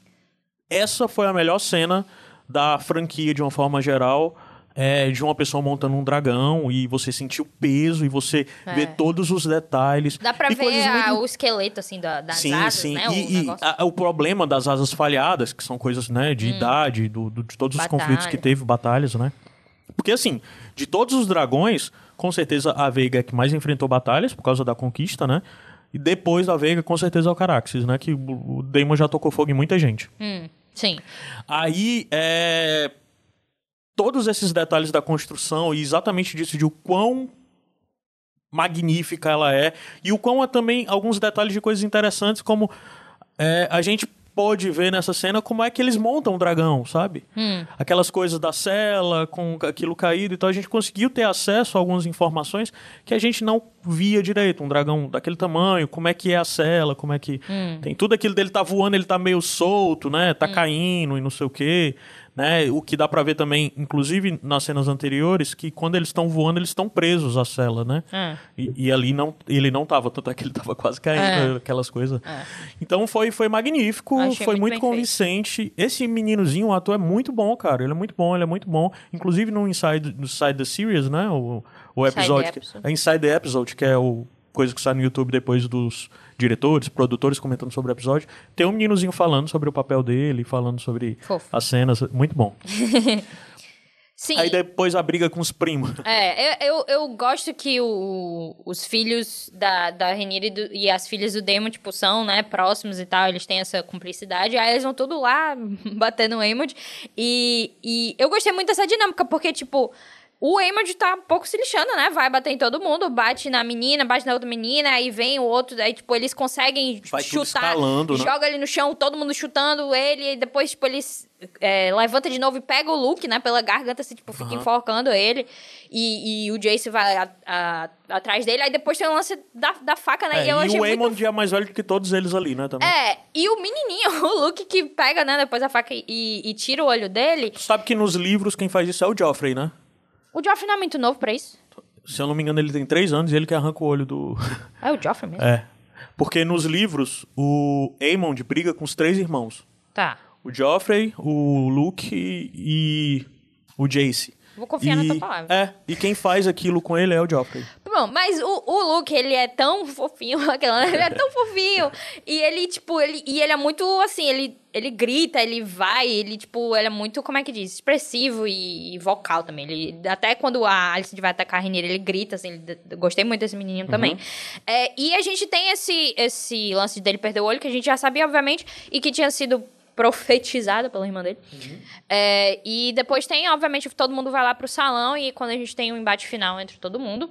Speaker 1: essa foi a melhor cena da franquia de uma forma geral. É, de uma pessoa montando um dragão e você sentir o peso e você
Speaker 2: É.
Speaker 1: ver todos os detalhes.
Speaker 2: Dá pra
Speaker 1: e
Speaker 2: ver a-
Speaker 1: muito
Speaker 2: o esqueleto, assim, da- das
Speaker 1: sim,
Speaker 2: asas,
Speaker 1: sim.
Speaker 2: né? o
Speaker 1: E, e
Speaker 2: negócio.
Speaker 1: a- o problema das asas falhadas, que são coisas, né, de idade, do, do- de todos os
Speaker 2: Hum. Batalha.
Speaker 1: conflitos que teve, batalhas, né? Porque, assim, de todos os dragões, com certeza a Veiga é que mais enfrentou batalhas por causa da conquista, né? E depois da Veiga, com certeza é o Caraxes, né? Que o o Daemon já tocou fogo em muita gente.
Speaker 2: Hum, sim.
Speaker 1: Aí, é... Todos esses detalhes da construção e exatamente disso, de o quão magnífica ela é e o quão é também alguns detalhes de coisas interessantes, como é, a gente pode ver nessa cena como é que eles montam o dragão, sabe?
Speaker 2: Hum.
Speaker 1: Aquelas coisas da cela, com aquilo caído e tal, a gente conseguiu ter acesso a algumas informações que a gente não via direito. Um dragão daquele tamanho, como é que é a cela, como é que... Tem tudo aquilo dele tá voando, ele tá meio solto, né? Tá caindo e não sei o quê. Né? O que dá pra ver também, inclusive nas cenas anteriores, que quando eles estão voando, eles estão presos à cela, né?
Speaker 2: É.
Speaker 1: E, e ali não, ele não tava, tanto é que ele tava quase caindo,
Speaker 2: É.
Speaker 1: aquelas coisas. Então foi, foi magnífico,
Speaker 2: Achei
Speaker 1: foi
Speaker 2: muito
Speaker 1: muito, convincente. Esse meninozinho, o ator é muito bom, cara. Ele é muito bom, ele é muito bom. Inclusive no Inside, no Inside the Series, né? O, o episódio. é Inside the Episode, que é o coisa que sai no YouTube depois dos diretores, produtores comentando sobre o episódio. Tem um meninozinho falando sobre o papel dele, falando sobre
Speaker 2: Fofo.
Speaker 1: as cenas. Muito bom.
Speaker 2: Sim.
Speaker 1: Aí depois a briga com os primos.
Speaker 2: É, eu, eu, gosto que o, os filhos da, da Renira e, do- e as filhas do Demon, tipo, são, né, próximos e tal, eles têm essa cumplicidade, aí eles vão tudo lá bater no Emond. E, e eu gostei muito dessa dinâmica, porque, tipo, o Emond tá um pouco se lixando, né? Vai bater em todo mundo, bate na menina, bate na outra menina, aí vem o outro, aí, tipo, eles conseguem
Speaker 1: Vai
Speaker 2: chutar,
Speaker 1: escalando, né?
Speaker 2: joga ele no chão, todo mundo chutando ele, e depois, tipo, eles é, levanta de novo e pega o Luke, né, pela garganta, assim, tipo, fica enforcando ele. E, e o Jace vai a- a- atrás dele. Aí depois tem o lance da, da faca, né?
Speaker 1: É,
Speaker 2: e eu
Speaker 1: e
Speaker 2: achei
Speaker 1: o
Speaker 2: muito...
Speaker 1: Aemon é mais velho que todos eles ali, né? Também.
Speaker 2: É, e o menininho, o Luke, que pega, né, depois a faca e, e tira o olho dele.
Speaker 1: Tu sabe que nos livros quem faz isso é o Joffrey, né?
Speaker 2: O Joffrey não é muito novo pra isso.
Speaker 1: Se eu não me engano, ele tem três anos e ele que arranca o olho do.
Speaker 2: É o Joffrey mesmo?
Speaker 1: é. Porque nos livros, o Aemond briga com os três irmãos.
Speaker 2: Tá.
Speaker 1: O Joffrey, o Luke e, e o Jace.
Speaker 2: Vou confiar
Speaker 1: e,
Speaker 2: na tua palavra.
Speaker 1: É, e quem faz aquilo com ele é o Joffrey.
Speaker 2: Bom, mas o, o Luke, ele é tão fofinho, aquela, ele é tão fofinho. E ele, tipo, ele, e ele é muito, assim, ele, ele grita, ele vai, ele, tipo, ele é muito, como é que diz? Expressivo e, e vocal também. Ele, até quando a Alice vai atacar a Rhaenyra, ele grita, assim, ele- gostei muito desse menininho também. É, e a gente tem esse, esse lance dele perder o olho, que a gente já sabia, obviamente, e que tinha sido profetizado pela irmã dele. É, e depois tem, obviamente, todo mundo vai lá pro salão e quando a gente tem um embate final entre todo mundo.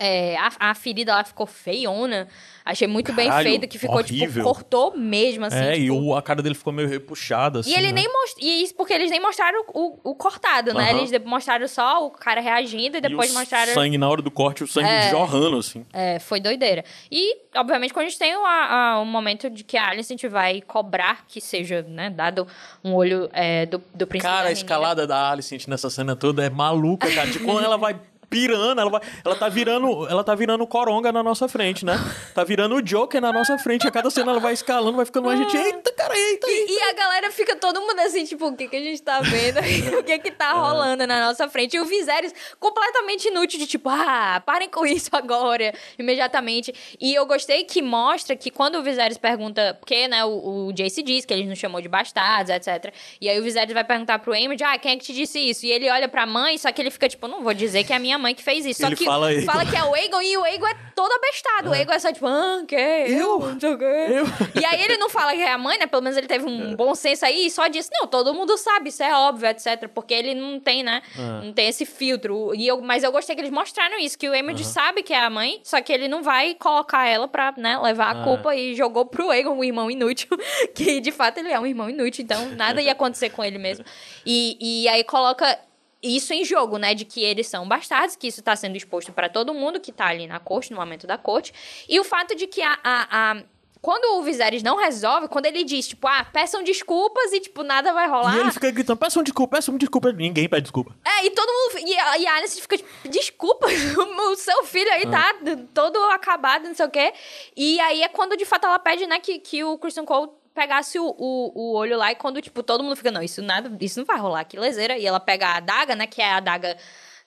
Speaker 2: É, a, a ferida lá ficou feiona. Achei muito bem
Speaker 1: Caralho,
Speaker 2: feito, que ficou, tipo,
Speaker 1: horrível.
Speaker 2: cortou mesmo, assim.
Speaker 1: é,
Speaker 2: tipo,
Speaker 1: e o- a cara dele ficou meio repuxada, assim.
Speaker 2: e ele
Speaker 1: né?
Speaker 2: nem mostrou. E isso porque eles nem mostraram o, o cortado, né? Eles mostraram só o cara reagindo e depois
Speaker 1: e o
Speaker 2: mostraram.
Speaker 1: sangue na hora do corte, o sangue jorrando, assim.
Speaker 2: É, foi doideira. E, obviamente, quando a gente tem o, a- momento de que a Alicent vai cobrar que seja, né, dado um olho é, do, do príncipe
Speaker 1: Cara, a escalada da Alicent nessa cena toda é maluca, cara. De quando ela vai pirando, ela, vai, ela tá virando, ela tá virando coronga na nossa frente, né? Tá virando o Joker na nossa frente. A cada cena ela vai escalando, vai ficando mais gente. Eita, cara, eita, eita.
Speaker 2: E, e a galera fica todo mundo assim, tipo, o que, que a gente tá vendo? o que que
Speaker 1: É.
Speaker 2: tá rolando na nossa frente? E o Viserys completamente inútil de tipo, ah, parem com isso agora, imediatamente. E eu gostei que mostra que quando o Viserys pergunta, porque, né, o, o Jace diz que ele nos chamou de bastardos, etc. E aí o Viserys vai perguntar pro Aemond, ah, quem é que te disse isso? E ele olha pra mãe, só que ele fica tipo, não vou dizer que é a minha mãe que fez isso. Só
Speaker 1: Ele
Speaker 2: que
Speaker 1: fala
Speaker 2: fala que é o Aegon e o Aegon é todo abestado. O Aegon é só tipo, ah, que? Eu? Quê.
Speaker 1: Eu?
Speaker 2: E aí ele não fala que é a mãe, né? Pelo menos ele teve um bom senso aí e só disse, não, todo mundo sabe, isso é óbvio, etc. Porque ele não tem, né? Não tem esse filtro. E eu, mas eu gostei que eles mostraram isso, que o Emily sabe que é a mãe, só que ele não vai colocar ela pra, né, levar a culpa e jogou pro Egon, o irmão inútil, que de fato ele é um irmão inútil, então nada ia acontecer com ele mesmo. E, e aí coloca isso em jogo, né? De que eles são bastardos, que isso tá sendo exposto pra todo mundo que tá ali na corte, no momento da corte. E o fato de que a. a- a- quando o Viserys não resolve, quando ele diz, tipo, ah, peçam desculpas e, tipo, nada vai rolar.
Speaker 1: E ele fica gritando, peçam desculpa, peçam desculpa. Ninguém pede desculpa.
Speaker 2: É, e todo mundo. E a, e a Alice fica, tipo, desculpa, o seu filho aí tá todo acabado, não sei o quê. E aí é quando, de fato, ela pede, né, que, que o Christian Cole pegasse o, o, o olho lá e quando, tipo, todo mundo fica, não, isso nada, isso não vai rolar, que lezeira. E ela pega a adaga, né, que é a adaga,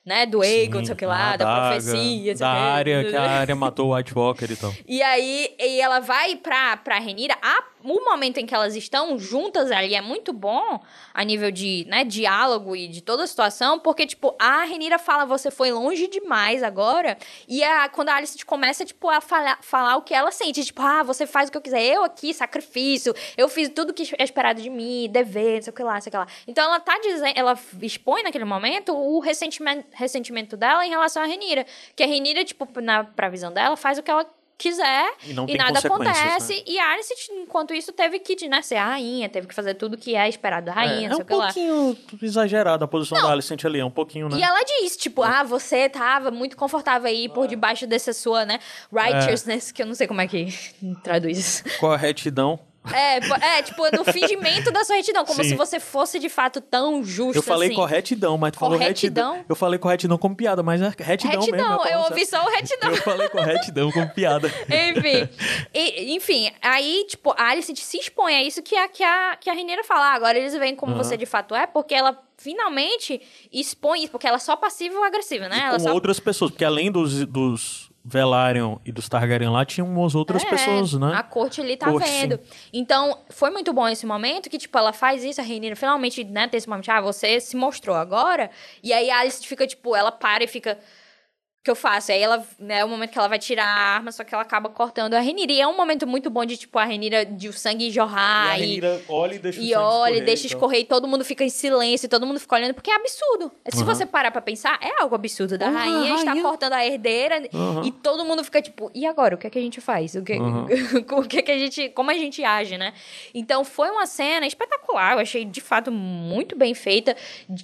Speaker 2: né, do Aegon, não sei o que lá,
Speaker 1: a
Speaker 2: da
Speaker 1: adaga,
Speaker 2: profecia,
Speaker 1: Da área, que a área matou o White Walker e tal.
Speaker 2: E aí, e ela vai pra, pra Renira. A, o momento em que elas estão juntas ali é muito bom a nível de, né, diálogo e de toda a situação, porque, tipo, a Renira fala, você foi longe demais agora. E a, quando a Alice começa, tipo, a falar, falar o que ela sente. Tipo, ah, você faz o que eu quiser. Eu aqui, sacrifício. Eu fiz tudo que é esperado de mim, dever, não sei o que lá, não sei o que lá. Então ela tá dizendo, ela expõe naquele momento o ressentimento, ressentimento dela em relação à Renira. Que a Renira, tipo, na, pra visão dela, faz o que ela quiser
Speaker 1: E não
Speaker 2: e nada
Speaker 1: consequências,
Speaker 2: acontece.
Speaker 1: né?
Speaker 2: E a Alicent, enquanto isso, teve que né, ser a rainha, teve que fazer tudo que é esperado da rainha,
Speaker 1: é,
Speaker 2: não
Speaker 1: é
Speaker 2: sei
Speaker 1: um pouquinho exagerada a posição da Alicent ali, é um pouquinho, né?
Speaker 2: E ela diz, tipo, ah, você tava muito confortável aí por debaixo dessa sua, né, righteousness, que eu não sei como é que traduz isso.
Speaker 1: Retidão.
Speaker 2: É, é, tipo, no fingimento da sua retidão, como
Speaker 1: Sim.
Speaker 2: se você fosse de fato tão justo
Speaker 1: Eu falei
Speaker 2: assim.
Speaker 1: corretidão, mas tu falou retidão. Eu falei corretidão como piada, mas é retidão, mesmo.
Speaker 2: Retidão,
Speaker 1: é
Speaker 2: eu ouvi só o retidão.
Speaker 1: Eu falei corretidão como piada.
Speaker 2: Enfim. E- enfim, aí, tipo, a Alice se expõe a isso que a, que a, que a Renira fala. Ah, agora eles veem como você de fato é, porque ela finalmente expõe isso, porque ela é só passiva ou agressiva, né? Ela
Speaker 1: com
Speaker 2: só
Speaker 1: outras pessoas, porque além dos, dos Velaryon e dos Targaryen lá tinham umas outras
Speaker 2: É,
Speaker 1: pessoas, né?
Speaker 2: A corte ali tá
Speaker 1: Corte,
Speaker 2: vendo. Então, foi muito bom esse momento que, tipo, ela faz isso, a Rainira finalmente, né, tem esse momento, ah, você se mostrou agora. E aí a Alice fica, tipo, ela para e fica. O que eu faço? Aí ela, né, é o momento que ela vai tirar a arma, só que ela acaba cortando a Renira. E é um momento muito bom de, tipo, a Renira, de o sangue jorrar. E,
Speaker 1: olha e deixa
Speaker 2: e olha, e deixa escorrer, e todo mundo fica em silêncio, e todo mundo fica olhando, porque é absurdo. Se
Speaker 1: Uhum.
Speaker 2: você parar pra pensar, é algo absurdo. Da
Speaker 1: Uhum,
Speaker 2: rainha está
Speaker 1: rainha.
Speaker 2: cortando a herdeira,
Speaker 1: Uhum.
Speaker 2: e todo mundo fica tipo, e agora? O que é que a gente faz? O que,
Speaker 1: Uhum.
Speaker 2: o que é que a gente. Como a gente age, né? Então foi uma cena espetacular, eu achei de fato muito bem feita,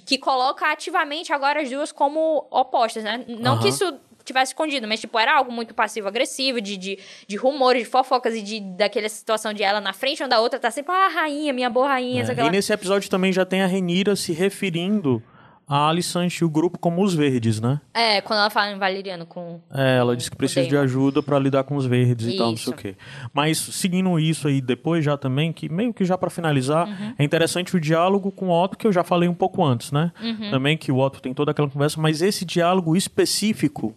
Speaker 2: que coloca ativamente agora as duas como opostas, né? Não
Speaker 1: Uhum.
Speaker 2: que isso tivesse escondido, mas tipo, era algo muito passivo-agressivo, de, de, de rumores, de fofocas e de, daquela situação de ela na frente uma da outra, tá sempre, ah, rainha, minha boa rainha,
Speaker 1: É,
Speaker 2: lá.
Speaker 1: E nesse episódio também já tem a Renira se referindo a Alicent e o grupo como os verdes, né?
Speaker 2: É, quando ela fala em valeriano com.
Speaker 1: É, ela disse que precisa de ajuda pra lidar com os verdes e tal, não sei
Speaker 2: Isso.
Speaker 1: o quê. Mas seguindo isso aí depois já também, que meio que já pra finalizar,
Speaker 2: Uhum.
Speaker 1: é interessante o diálogo com o Otto, que eu já falei um pouco antes, né?
Speaker 2: Uhum.
Speaker 1: Também que o Otto tem toda aquela conversa, mas esse diálogo específico,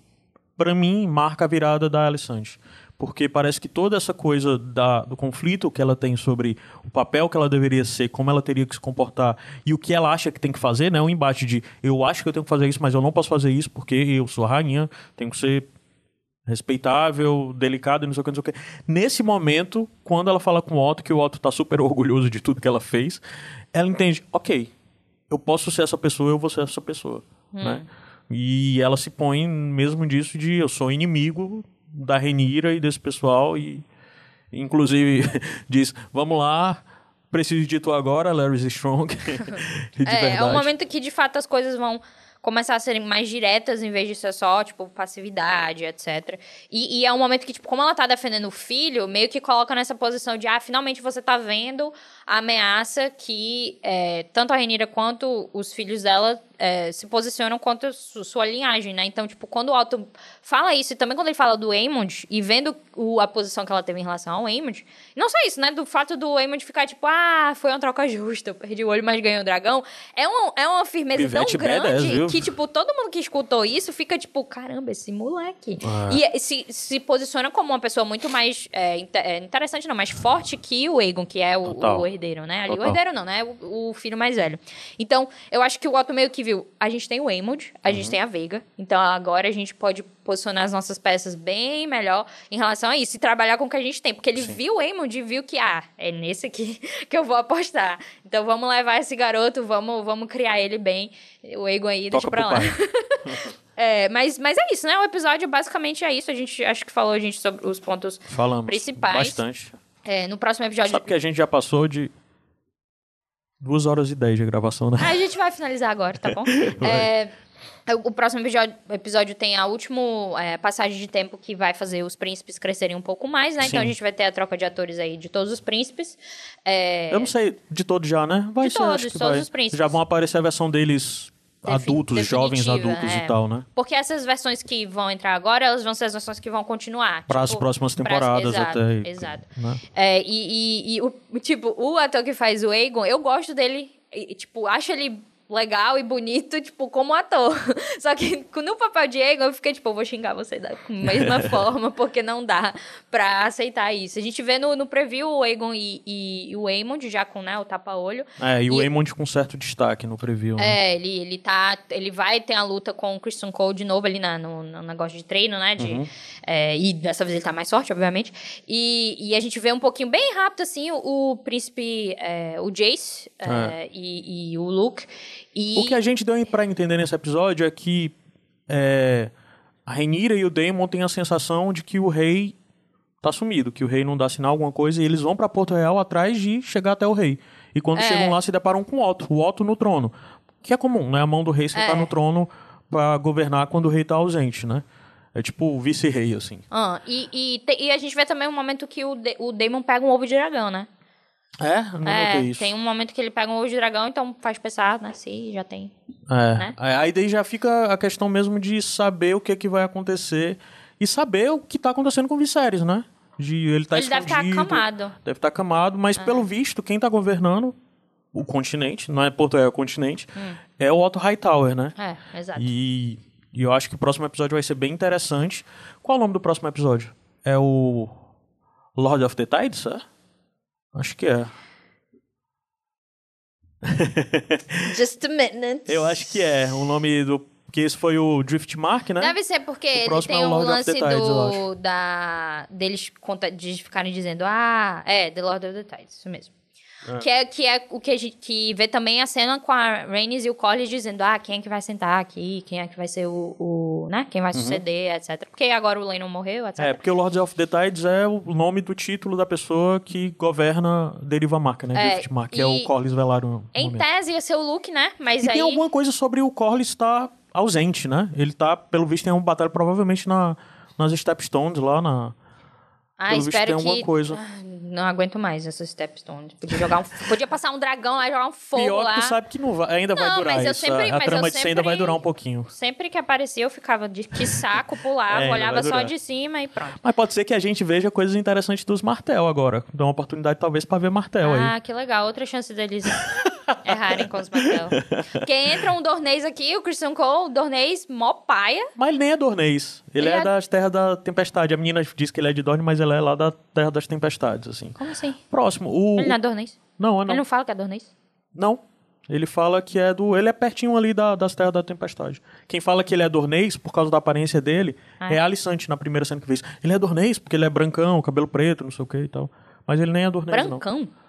Speaker 1: pra mim, marca a virada da Alicent. Porque parece que toda essa coisa da- do conflito que ela tem sobre o papel que ela deveria ser, como ela teria que se comportar e o que ela acha que tem que fazer, né? Um embate de eu acho que eu tenho que fazer isso, mas eu não posso fazer isso porque eu sou a rainha, tenho que ser respeitável, delicado, e não sei o que, não sei o que. Nesse momento, quando ela fala com o Otto, que o Otto tá super orgulhoso de tudo que ela fez, ela entende, ok, eu posso ser essa pessoa, eu vou ser essa pessoa, né? E ela se põe mesmo disso de eu sou inimigo da Renira e desse pessoal e inclusive diz, vamos lá, preciso de tu agora, Larry Strong.
Speaker 2: É, é
Speaker 1: verdade.
Speaker 2: um momento que de fato as coisas vão começar a serem mais diretas em vez de ser só, tipo, passividade, etc. E, e é um momento que, tipo, como ela tá defendendo o filho, meio que coloca nessa posição de, ah, finalmente você tá vendo a ameaça que é, tanto a Renira quanto os filhos dela é, se posicionam contra su- sua linhagem, né? Então, tipo, quando o Otto fala isso, e também quando ele fala do Aemond, e vendo o- a posição que ela teve em relação ao Aemond, não só isso, né? Do fato do Aemond ficar, tipo, ah, foi uma troca justa, eu perdi o olho, mas ganhei o dragão. É uma, é uma firmeza
Speaker 1: Pivete
Speaker 2: tão grande
Speaker 1: badass, viu?
Speaker 2: Que, tipo, todo mundo que escutou isso fica, tipo, caramba, esse moleque.
Speaker 1: É.
Speaker 2: E se, se posiciona como uma pessoa muito mais é, é, interessante, não, mais forte que o Aegon, que é o, o herdeiro, né? Ali, o herdeiro não, né? O, o filho mais velho. Então, eu acho que o Otto meio que viu, a gente tem o Aemond, a
Speaker 1: Uhum.
Speaker 2: gente tem a Veiga, então agora a gente pode posicionar as nossas peças bem melhor em relação a isso e trabalhar com o que a gente tem, porque ele viu o Aemond e viu que, ah, é nesse aqui que eu vou apostar. Então vamos levar esse garoto, vamos, vamos criar ele bem. O Aegon aí, deixa
Speaker 1: Toca
Speaker 2: pra
Speaker 1: pro
Speaker 2: lá. É, mas, mas é isso, né? O episódio basicamente é isso. A gente acho que falou a gente sobre os pontos
Speaker 1: Falamos
Speaker 2: principais.
Speaker 1: bastante.
Speaker 2: é, no próximo episódio.
Speaker 1: Sabe que a gente já passou de 2 horas e 10 de gravação, né?
Speaker 2: Ah, a gente vai finalizar agora, tá bom? É, o próximo episódio, tem a última é, passagem de tempo que vai fazer os príncipes crescerem um pouco mais, né? Então
Speaker 1: Sim.
Speaker 2: a gente vai ter a troca de atores aí de todos os príncipes. É,
Speaker 1: Eu não sei de todos já, né? Vai
Speaker 2: De
Speaker 1: ser,
Speaker 2: todos,
Speaker 1: acho que
Speaker 2: todos
Speaker 1: vai.
Speaker 2: os príncipes.
Speaker 1: Já vão aparecer a versão deles adultos, jovens
Speaker 2: definitiva,
Speaker 1: adultos
Speaker 2: é.
Speaker 1: e tal, né?
Speaker 2: Porque essas versões que vão entrar agora, elas vão ser as versões que vão continuar.
Speaker 1: Para as
Speaker 2: tipo,
Speaker 1: próximas
Speaker 2: pras-
Speaker 1: temporadas
Speaker 2: exato,
Speaker 1: até.
Speaker 2: Exato.
Speaker 1: né?
Speaker 2: É, e, e- e o, tipo, o ator que faz o Aegon, eu gosto dele, e, tipo, acho ele legal e bonito, tipo, como ator. Só que no papel de Aegon, eu fiquei, tipo, eu vou xingar você da mesma forma, porque não dá pra aceitar isso. A gente vê no, no preview o Aegon e, e- e o Aemond, já com, né, o tapa-olho.
Speaker 1: É, e o
Speaker 2: E-
Speaker 1: Aemond com certo destaque no preview, né?
Speaker 2: É, ele, ele tá. Ele vai ter a luta com o Christian Cole de novo ali na, no, no negócio de treino, né? De,
Speaker 1: Uhum.
Speaker 2: é, e dessa vez ele tá mais forte, obviamente. E, e a gente vê um pouquinho, bem rápido, assim, o, o príncipe, é, o Jace é, e, e o Luke. E,
Speaker 1: O que a gente deu pra entender nesse episódio é que é, a Renira e o Daemon têm a sensação de que o rei tá sumido, que o rei não dá sinal alguma coisa e eles vão pra Porto Real atrás de chegar até o rei. E quando
Speaker 2: É.
Speaker 1: chegam lá se deparam com o Otto, o Otto no trono. Que é comum, né? A mão do rei sentar
Speaker 2: É.
Speaker 1: no trono pra governar quando o rei tá ausente, né? É tipo o vice-rei, assim.
Speaker 2: Ah, e, e, te- e a gente vê também um momento que o, De- o Daemon pega um ovo de dragão, né?
Speaker 1: É? Não
Speaker 2: é,
Speaker 1: notei isso.
Speaker 2: tem um momento que ele pega um ovo de dragão, então faz pensar, né? Se já tem.
Speaker 1: É.
Speaker 2: né?
Speaker 1: Aí daí já fica a questão mesmo de saber o que, é que vai acontecer e saber o que tá acontecendo com o Viserys, né? De ele tá
Speaker 2: ele deve estar acamado.
Speaker 1: Deve estar acamado, mas pelo visto, quem tá governando o continente, não é Porto é o continente, é o Otto Hightower, né?
Speaker 2: É, exato.
Speaker 1: E E eu acho que o próximo episódio vai ser bem interessante. Qual é o nome do próximo episódio? É o Lord of the Tides, é? Acho que é.
Speaker 2: Just a minute.
Speaker 1: Eu acho que é. O nome do. Que esse foi o Drift Mark, né?
Speaker 2: Deve ser porque ele
Speaker 1: próximo
Speaker 2: tem
Speaker 1: é o
Speaker 2: um lance
Speaker 1: Tides,
Speaker 2: do, da, deles conta, de ficarem dizendo, ah, é, The Lord of the Tides, isso mesmo. Que, é, que é o que a gente que vê também a cena com a Rhaenys e o Corlys dizendo, ah, quem é que vai sentar aqui, quem é que vai ser o, o né, quem vai suceder, etc. Porque agora o Lennon morreu, etc.
Speaker 1: Uhum. É, porque o Lord of the Tides é o nome do título da pessoa que governa Deriva Marca, né?
Speaker 2: É,
Speaker 1: Drift Mark, que é o Corlys Velaryon.
Speaker 2: Em
Speaker 1: momento.
Speaker 2: tese ia ser o Luke, né? Mas
Speaker 1: E
Speaker 2: aí...
Speaker 1: tem alguma coisa sobre o Corlys estar ausente, né? Ele tá, pelo visto, em uma batalha provavelmente na, nas Stepstones lá na.
Speaker 2: Ah,
Speaker 1: visto
Speaker 2: espero
Speaker 1: tem
Speaker 2: que...
Speaker 1: coisa.
Speaker 2: Ah, Não aguento mais essas Stepstones. Podia jogar um... Podia passar um dragão lá jogar um fogo
Speaker 1: Pior
Speaker 2: lá.
Speaker 1: que tu sabe que não vai, ainda vai
Speaker 2: Não,
Speaker 1: durar
Speaker 2: mas eu
Speaker 1: isso.
Speaker 2: sempre-
Speaker 1: a a
Speaker 2: mas eu
Speaker 1: trama de 100 ainda vai
Speaker 2: sempre-
Speaker 1: durar um pouquinho.
Speaker 2: Sempre que aparecia, eu ficava de que saco, pulava,
Speaker 1: É,
Speaker 2: olhava
Speaker 1: vai
Speaker 2: só de cima e pronto.
Speaker 1: Mas pode ser que a gente veja coisas interessantes dos Martel agora. Dá uma oportunidade, talvez, pra ver Martel aí.
Speaker 2: Ah, que legal. Outra chance deles errarem com os Martel. Porque entra um Dornês aqui, o Christian Cole, Dornês, mó paia.
Speaker 1: Mas ele nem é Dornês. Ele,
Speaker 2: Ele
Speaker 1: é,
Speaker 2: é-
Speaker 1: das terras da tempestade. A menina diz que ele é de Dorne, mas ele é lá da terra das tempestades, assim.
Speaker 2: Como assim?
Speaker 1: Próximo. O...
Speaker 2: Ele não é Dornês?
Speaker 1: Não, é
Speaker 2: Ele
Speaker 1: não.
Speaker 2: não fala que é Dornês?
Speaker 1: Não. Ele fala que é do. Ele é pertinho ali da, das terras da tempestade. Quem fala que ele é dornês, por causa da aparência dele,
Speaker 2: Ah.
Speaker 1: é a Alicante na primeira cena que fez. Ele é dornês porque ele é brancão, cabelo preto, não sei o que e tal. Mas ele nem é dornês, não.
Speaker 2: Brancão?
Speaker 1: É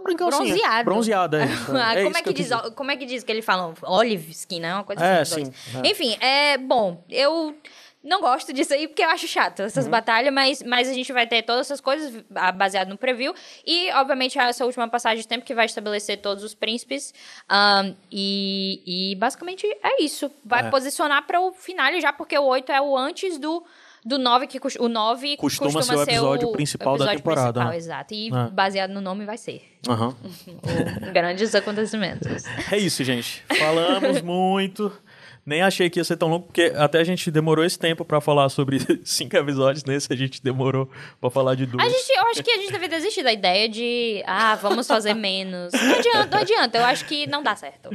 Speaker 1: brancão, sim.
Speaker 2: Bronzeado.
Speaker 1: Bronzeado, é isso.
Speaker 2: Ah,
Speaker 1: É
Speaker 2: como, é que
Speaker 1: eu
Speaker 2: diz, como é que diz que ele fala? Olive skin, né? Uma coisa
Speaker 1: É,
Speaker 2: assim.
Speaker 1: sim, é.
Speaker 2: Enfim, é bom. Eu não gosto disso aí porque eu acho chato essas
Speaker 1: Uhum.
Speaker 2: batalhas, mas, mas a gente vai ter todas essas coisas ah, baseado no preview. E, obviamente, essa última passagem de tempo que vai estabelecer todos os príncipes. Ahn, e, e basicamente é isso. Vai
Speaker 1: É.
Speaker 2: posicionar para o final já, porque o 8 é o antes do. Do 9, que o 9
Speaker 1: Costuma
Speaker 2: costuma,
Speaker 1: ser o episódio
Speaker 2: o
Speaker 1: principal da
Speaker 2: episódio
Speaker 1: temporada,
Speaker 2: principal,
Speaker 1: né?
Speaker 2: exato. E
Speaker 1: É.
Speaker 2: baseado no nome vai ser. O grandes acontecimentos.
Speaker 1: É isso, gente. Falamos muito. Nem achei que ia ser tão longo, porque até a gente demorou esse tempo pra falar sobre cinco episódios. Nesse a gente demorou pra falar de duas.
Speaker 2: A gente, eu acho que a gente deve desistir da ideia de, ah, vamos fazer menos. Não adianta, não adianta. Eu acho que não dá certo.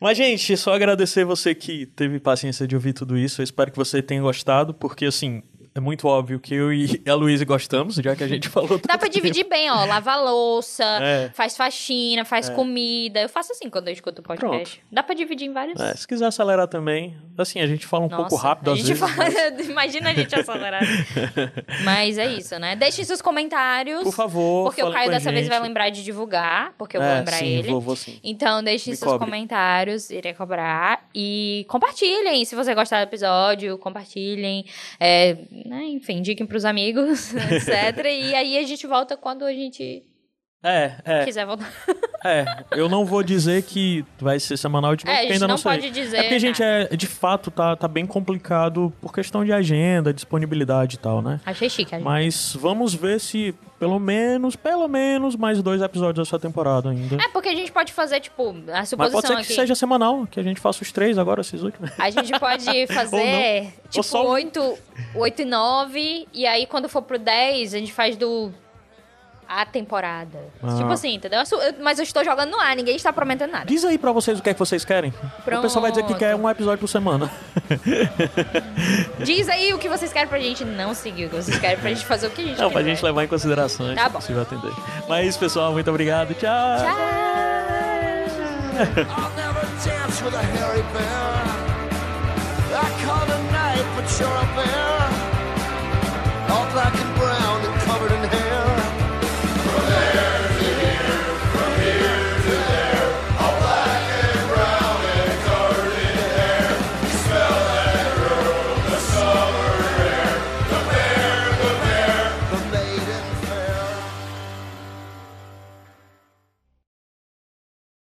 Speaker 1: Mas, gente, só agradecer você que teve paciência de ouvir tudo isso. Eu espero que você tenha gostado, porque, assim, é muito óbvio que eu e a Luísa gostamos, já que a gente falou
Speaker 2: Dá pra dividir bem, ó. Lava louça,
Speaker 1: É.
Speaker 2: faz faxina, faz comida. Eu faço assim quando eu escuto o podcast. Dá pra dividir em vários.
Speaker 1: tempo. É, se quiser acelerar também, assim, a gente fala um pouco
Speaker 2: Nossa,
Speaker 1: rápido
Speaker 2: a
Speaker 1: às
Speaker 2: gente
Speaker 1: vezes.
Speaker 2: fala-
Speaker 1: mas-
Speaker 2: Imagina a gente acelerar. Mas é isso, né? Deixem seus comentários.
Speaker 1: Por favor,
Speaker 2: Porque o Caio dessa vez
Speaker 1: gente.
Speaker 2: vai lembrar de divulgar, porque eu vou
Speaker 1: É,
Speaker 2: lembrar
Speaker 1: sim,
Speaker 2: ele.
Speaker 1: vou, vou sim.
Speaker 2: Então, deixem
Speaker 1: Me
Speaker 2: seus
Speaker 1: cobre.
Speaker 2: comentários, irei cobrar. E compartilhem, se você gostar do episódio, compartilhem. É, né, enfim, indiquem pros amigos, etc. e aí a gente volta quando a gente
Speaker 1: É, é.
Speaker 2: quiser voltar.
Speaker 1: É, eu não vou dizer que vai ser semanal de novo,
Speaker 2: É,
Speaker 1: porque ainda não,
Speaker 2: não
Speaker 1: sei.
Speaker 2: pode dizer
Speaker 1: É porque a gente é, de fato, tá, tá bem complicado por questão de agenda, disponibilidade e tal, né?
Speaker 2: Achei chique, a gente.
Speaker 1: Mas vamos ver se pelo menos, pelo menos mais dois episódios dessa temporada ainda.
Speaker 2: É, porque a gente pode fazer, tipo, a
Speaker 1: Mas
Speaker 2: suposição
Speaker 1: pode ser que
Speaker 2: aqui.
Speaker 1: seja semanal, que a gente faça os três agora, esses últimos.
Speaker 2: A gente pode fazer, tipo. 8, 8 e 9, e aí quando for pro 10, a gente faz do... A temporada.
Speaker 1: Ah.
Speaker 2: Tipo assim, entendeu? Mas eu estou jogando no ar, ninguém está prometendo nada.
Speaker 1: Diz aí pra vocês o que é que vocês querem. O pessoal vai dizer que
Speaker 2: Pronto.
Speaker 1: quer um episódio por semana.
Speaker 2: Diz aí o que vocês querem pra gente não seguir, o que vocês querem pra gente fazer o que a gente
Speaker 1: Não, pra
Speaker 2: quiser.
Speaker 1: gente levar em consideração,
Speaker 2: Tá
Speaker 1: se
Speaker 2: bom.
Speaker 1: possível atender. Mas é isso, pessoal. Muito obrigado. Tchau.
Speaker 2: Tchau!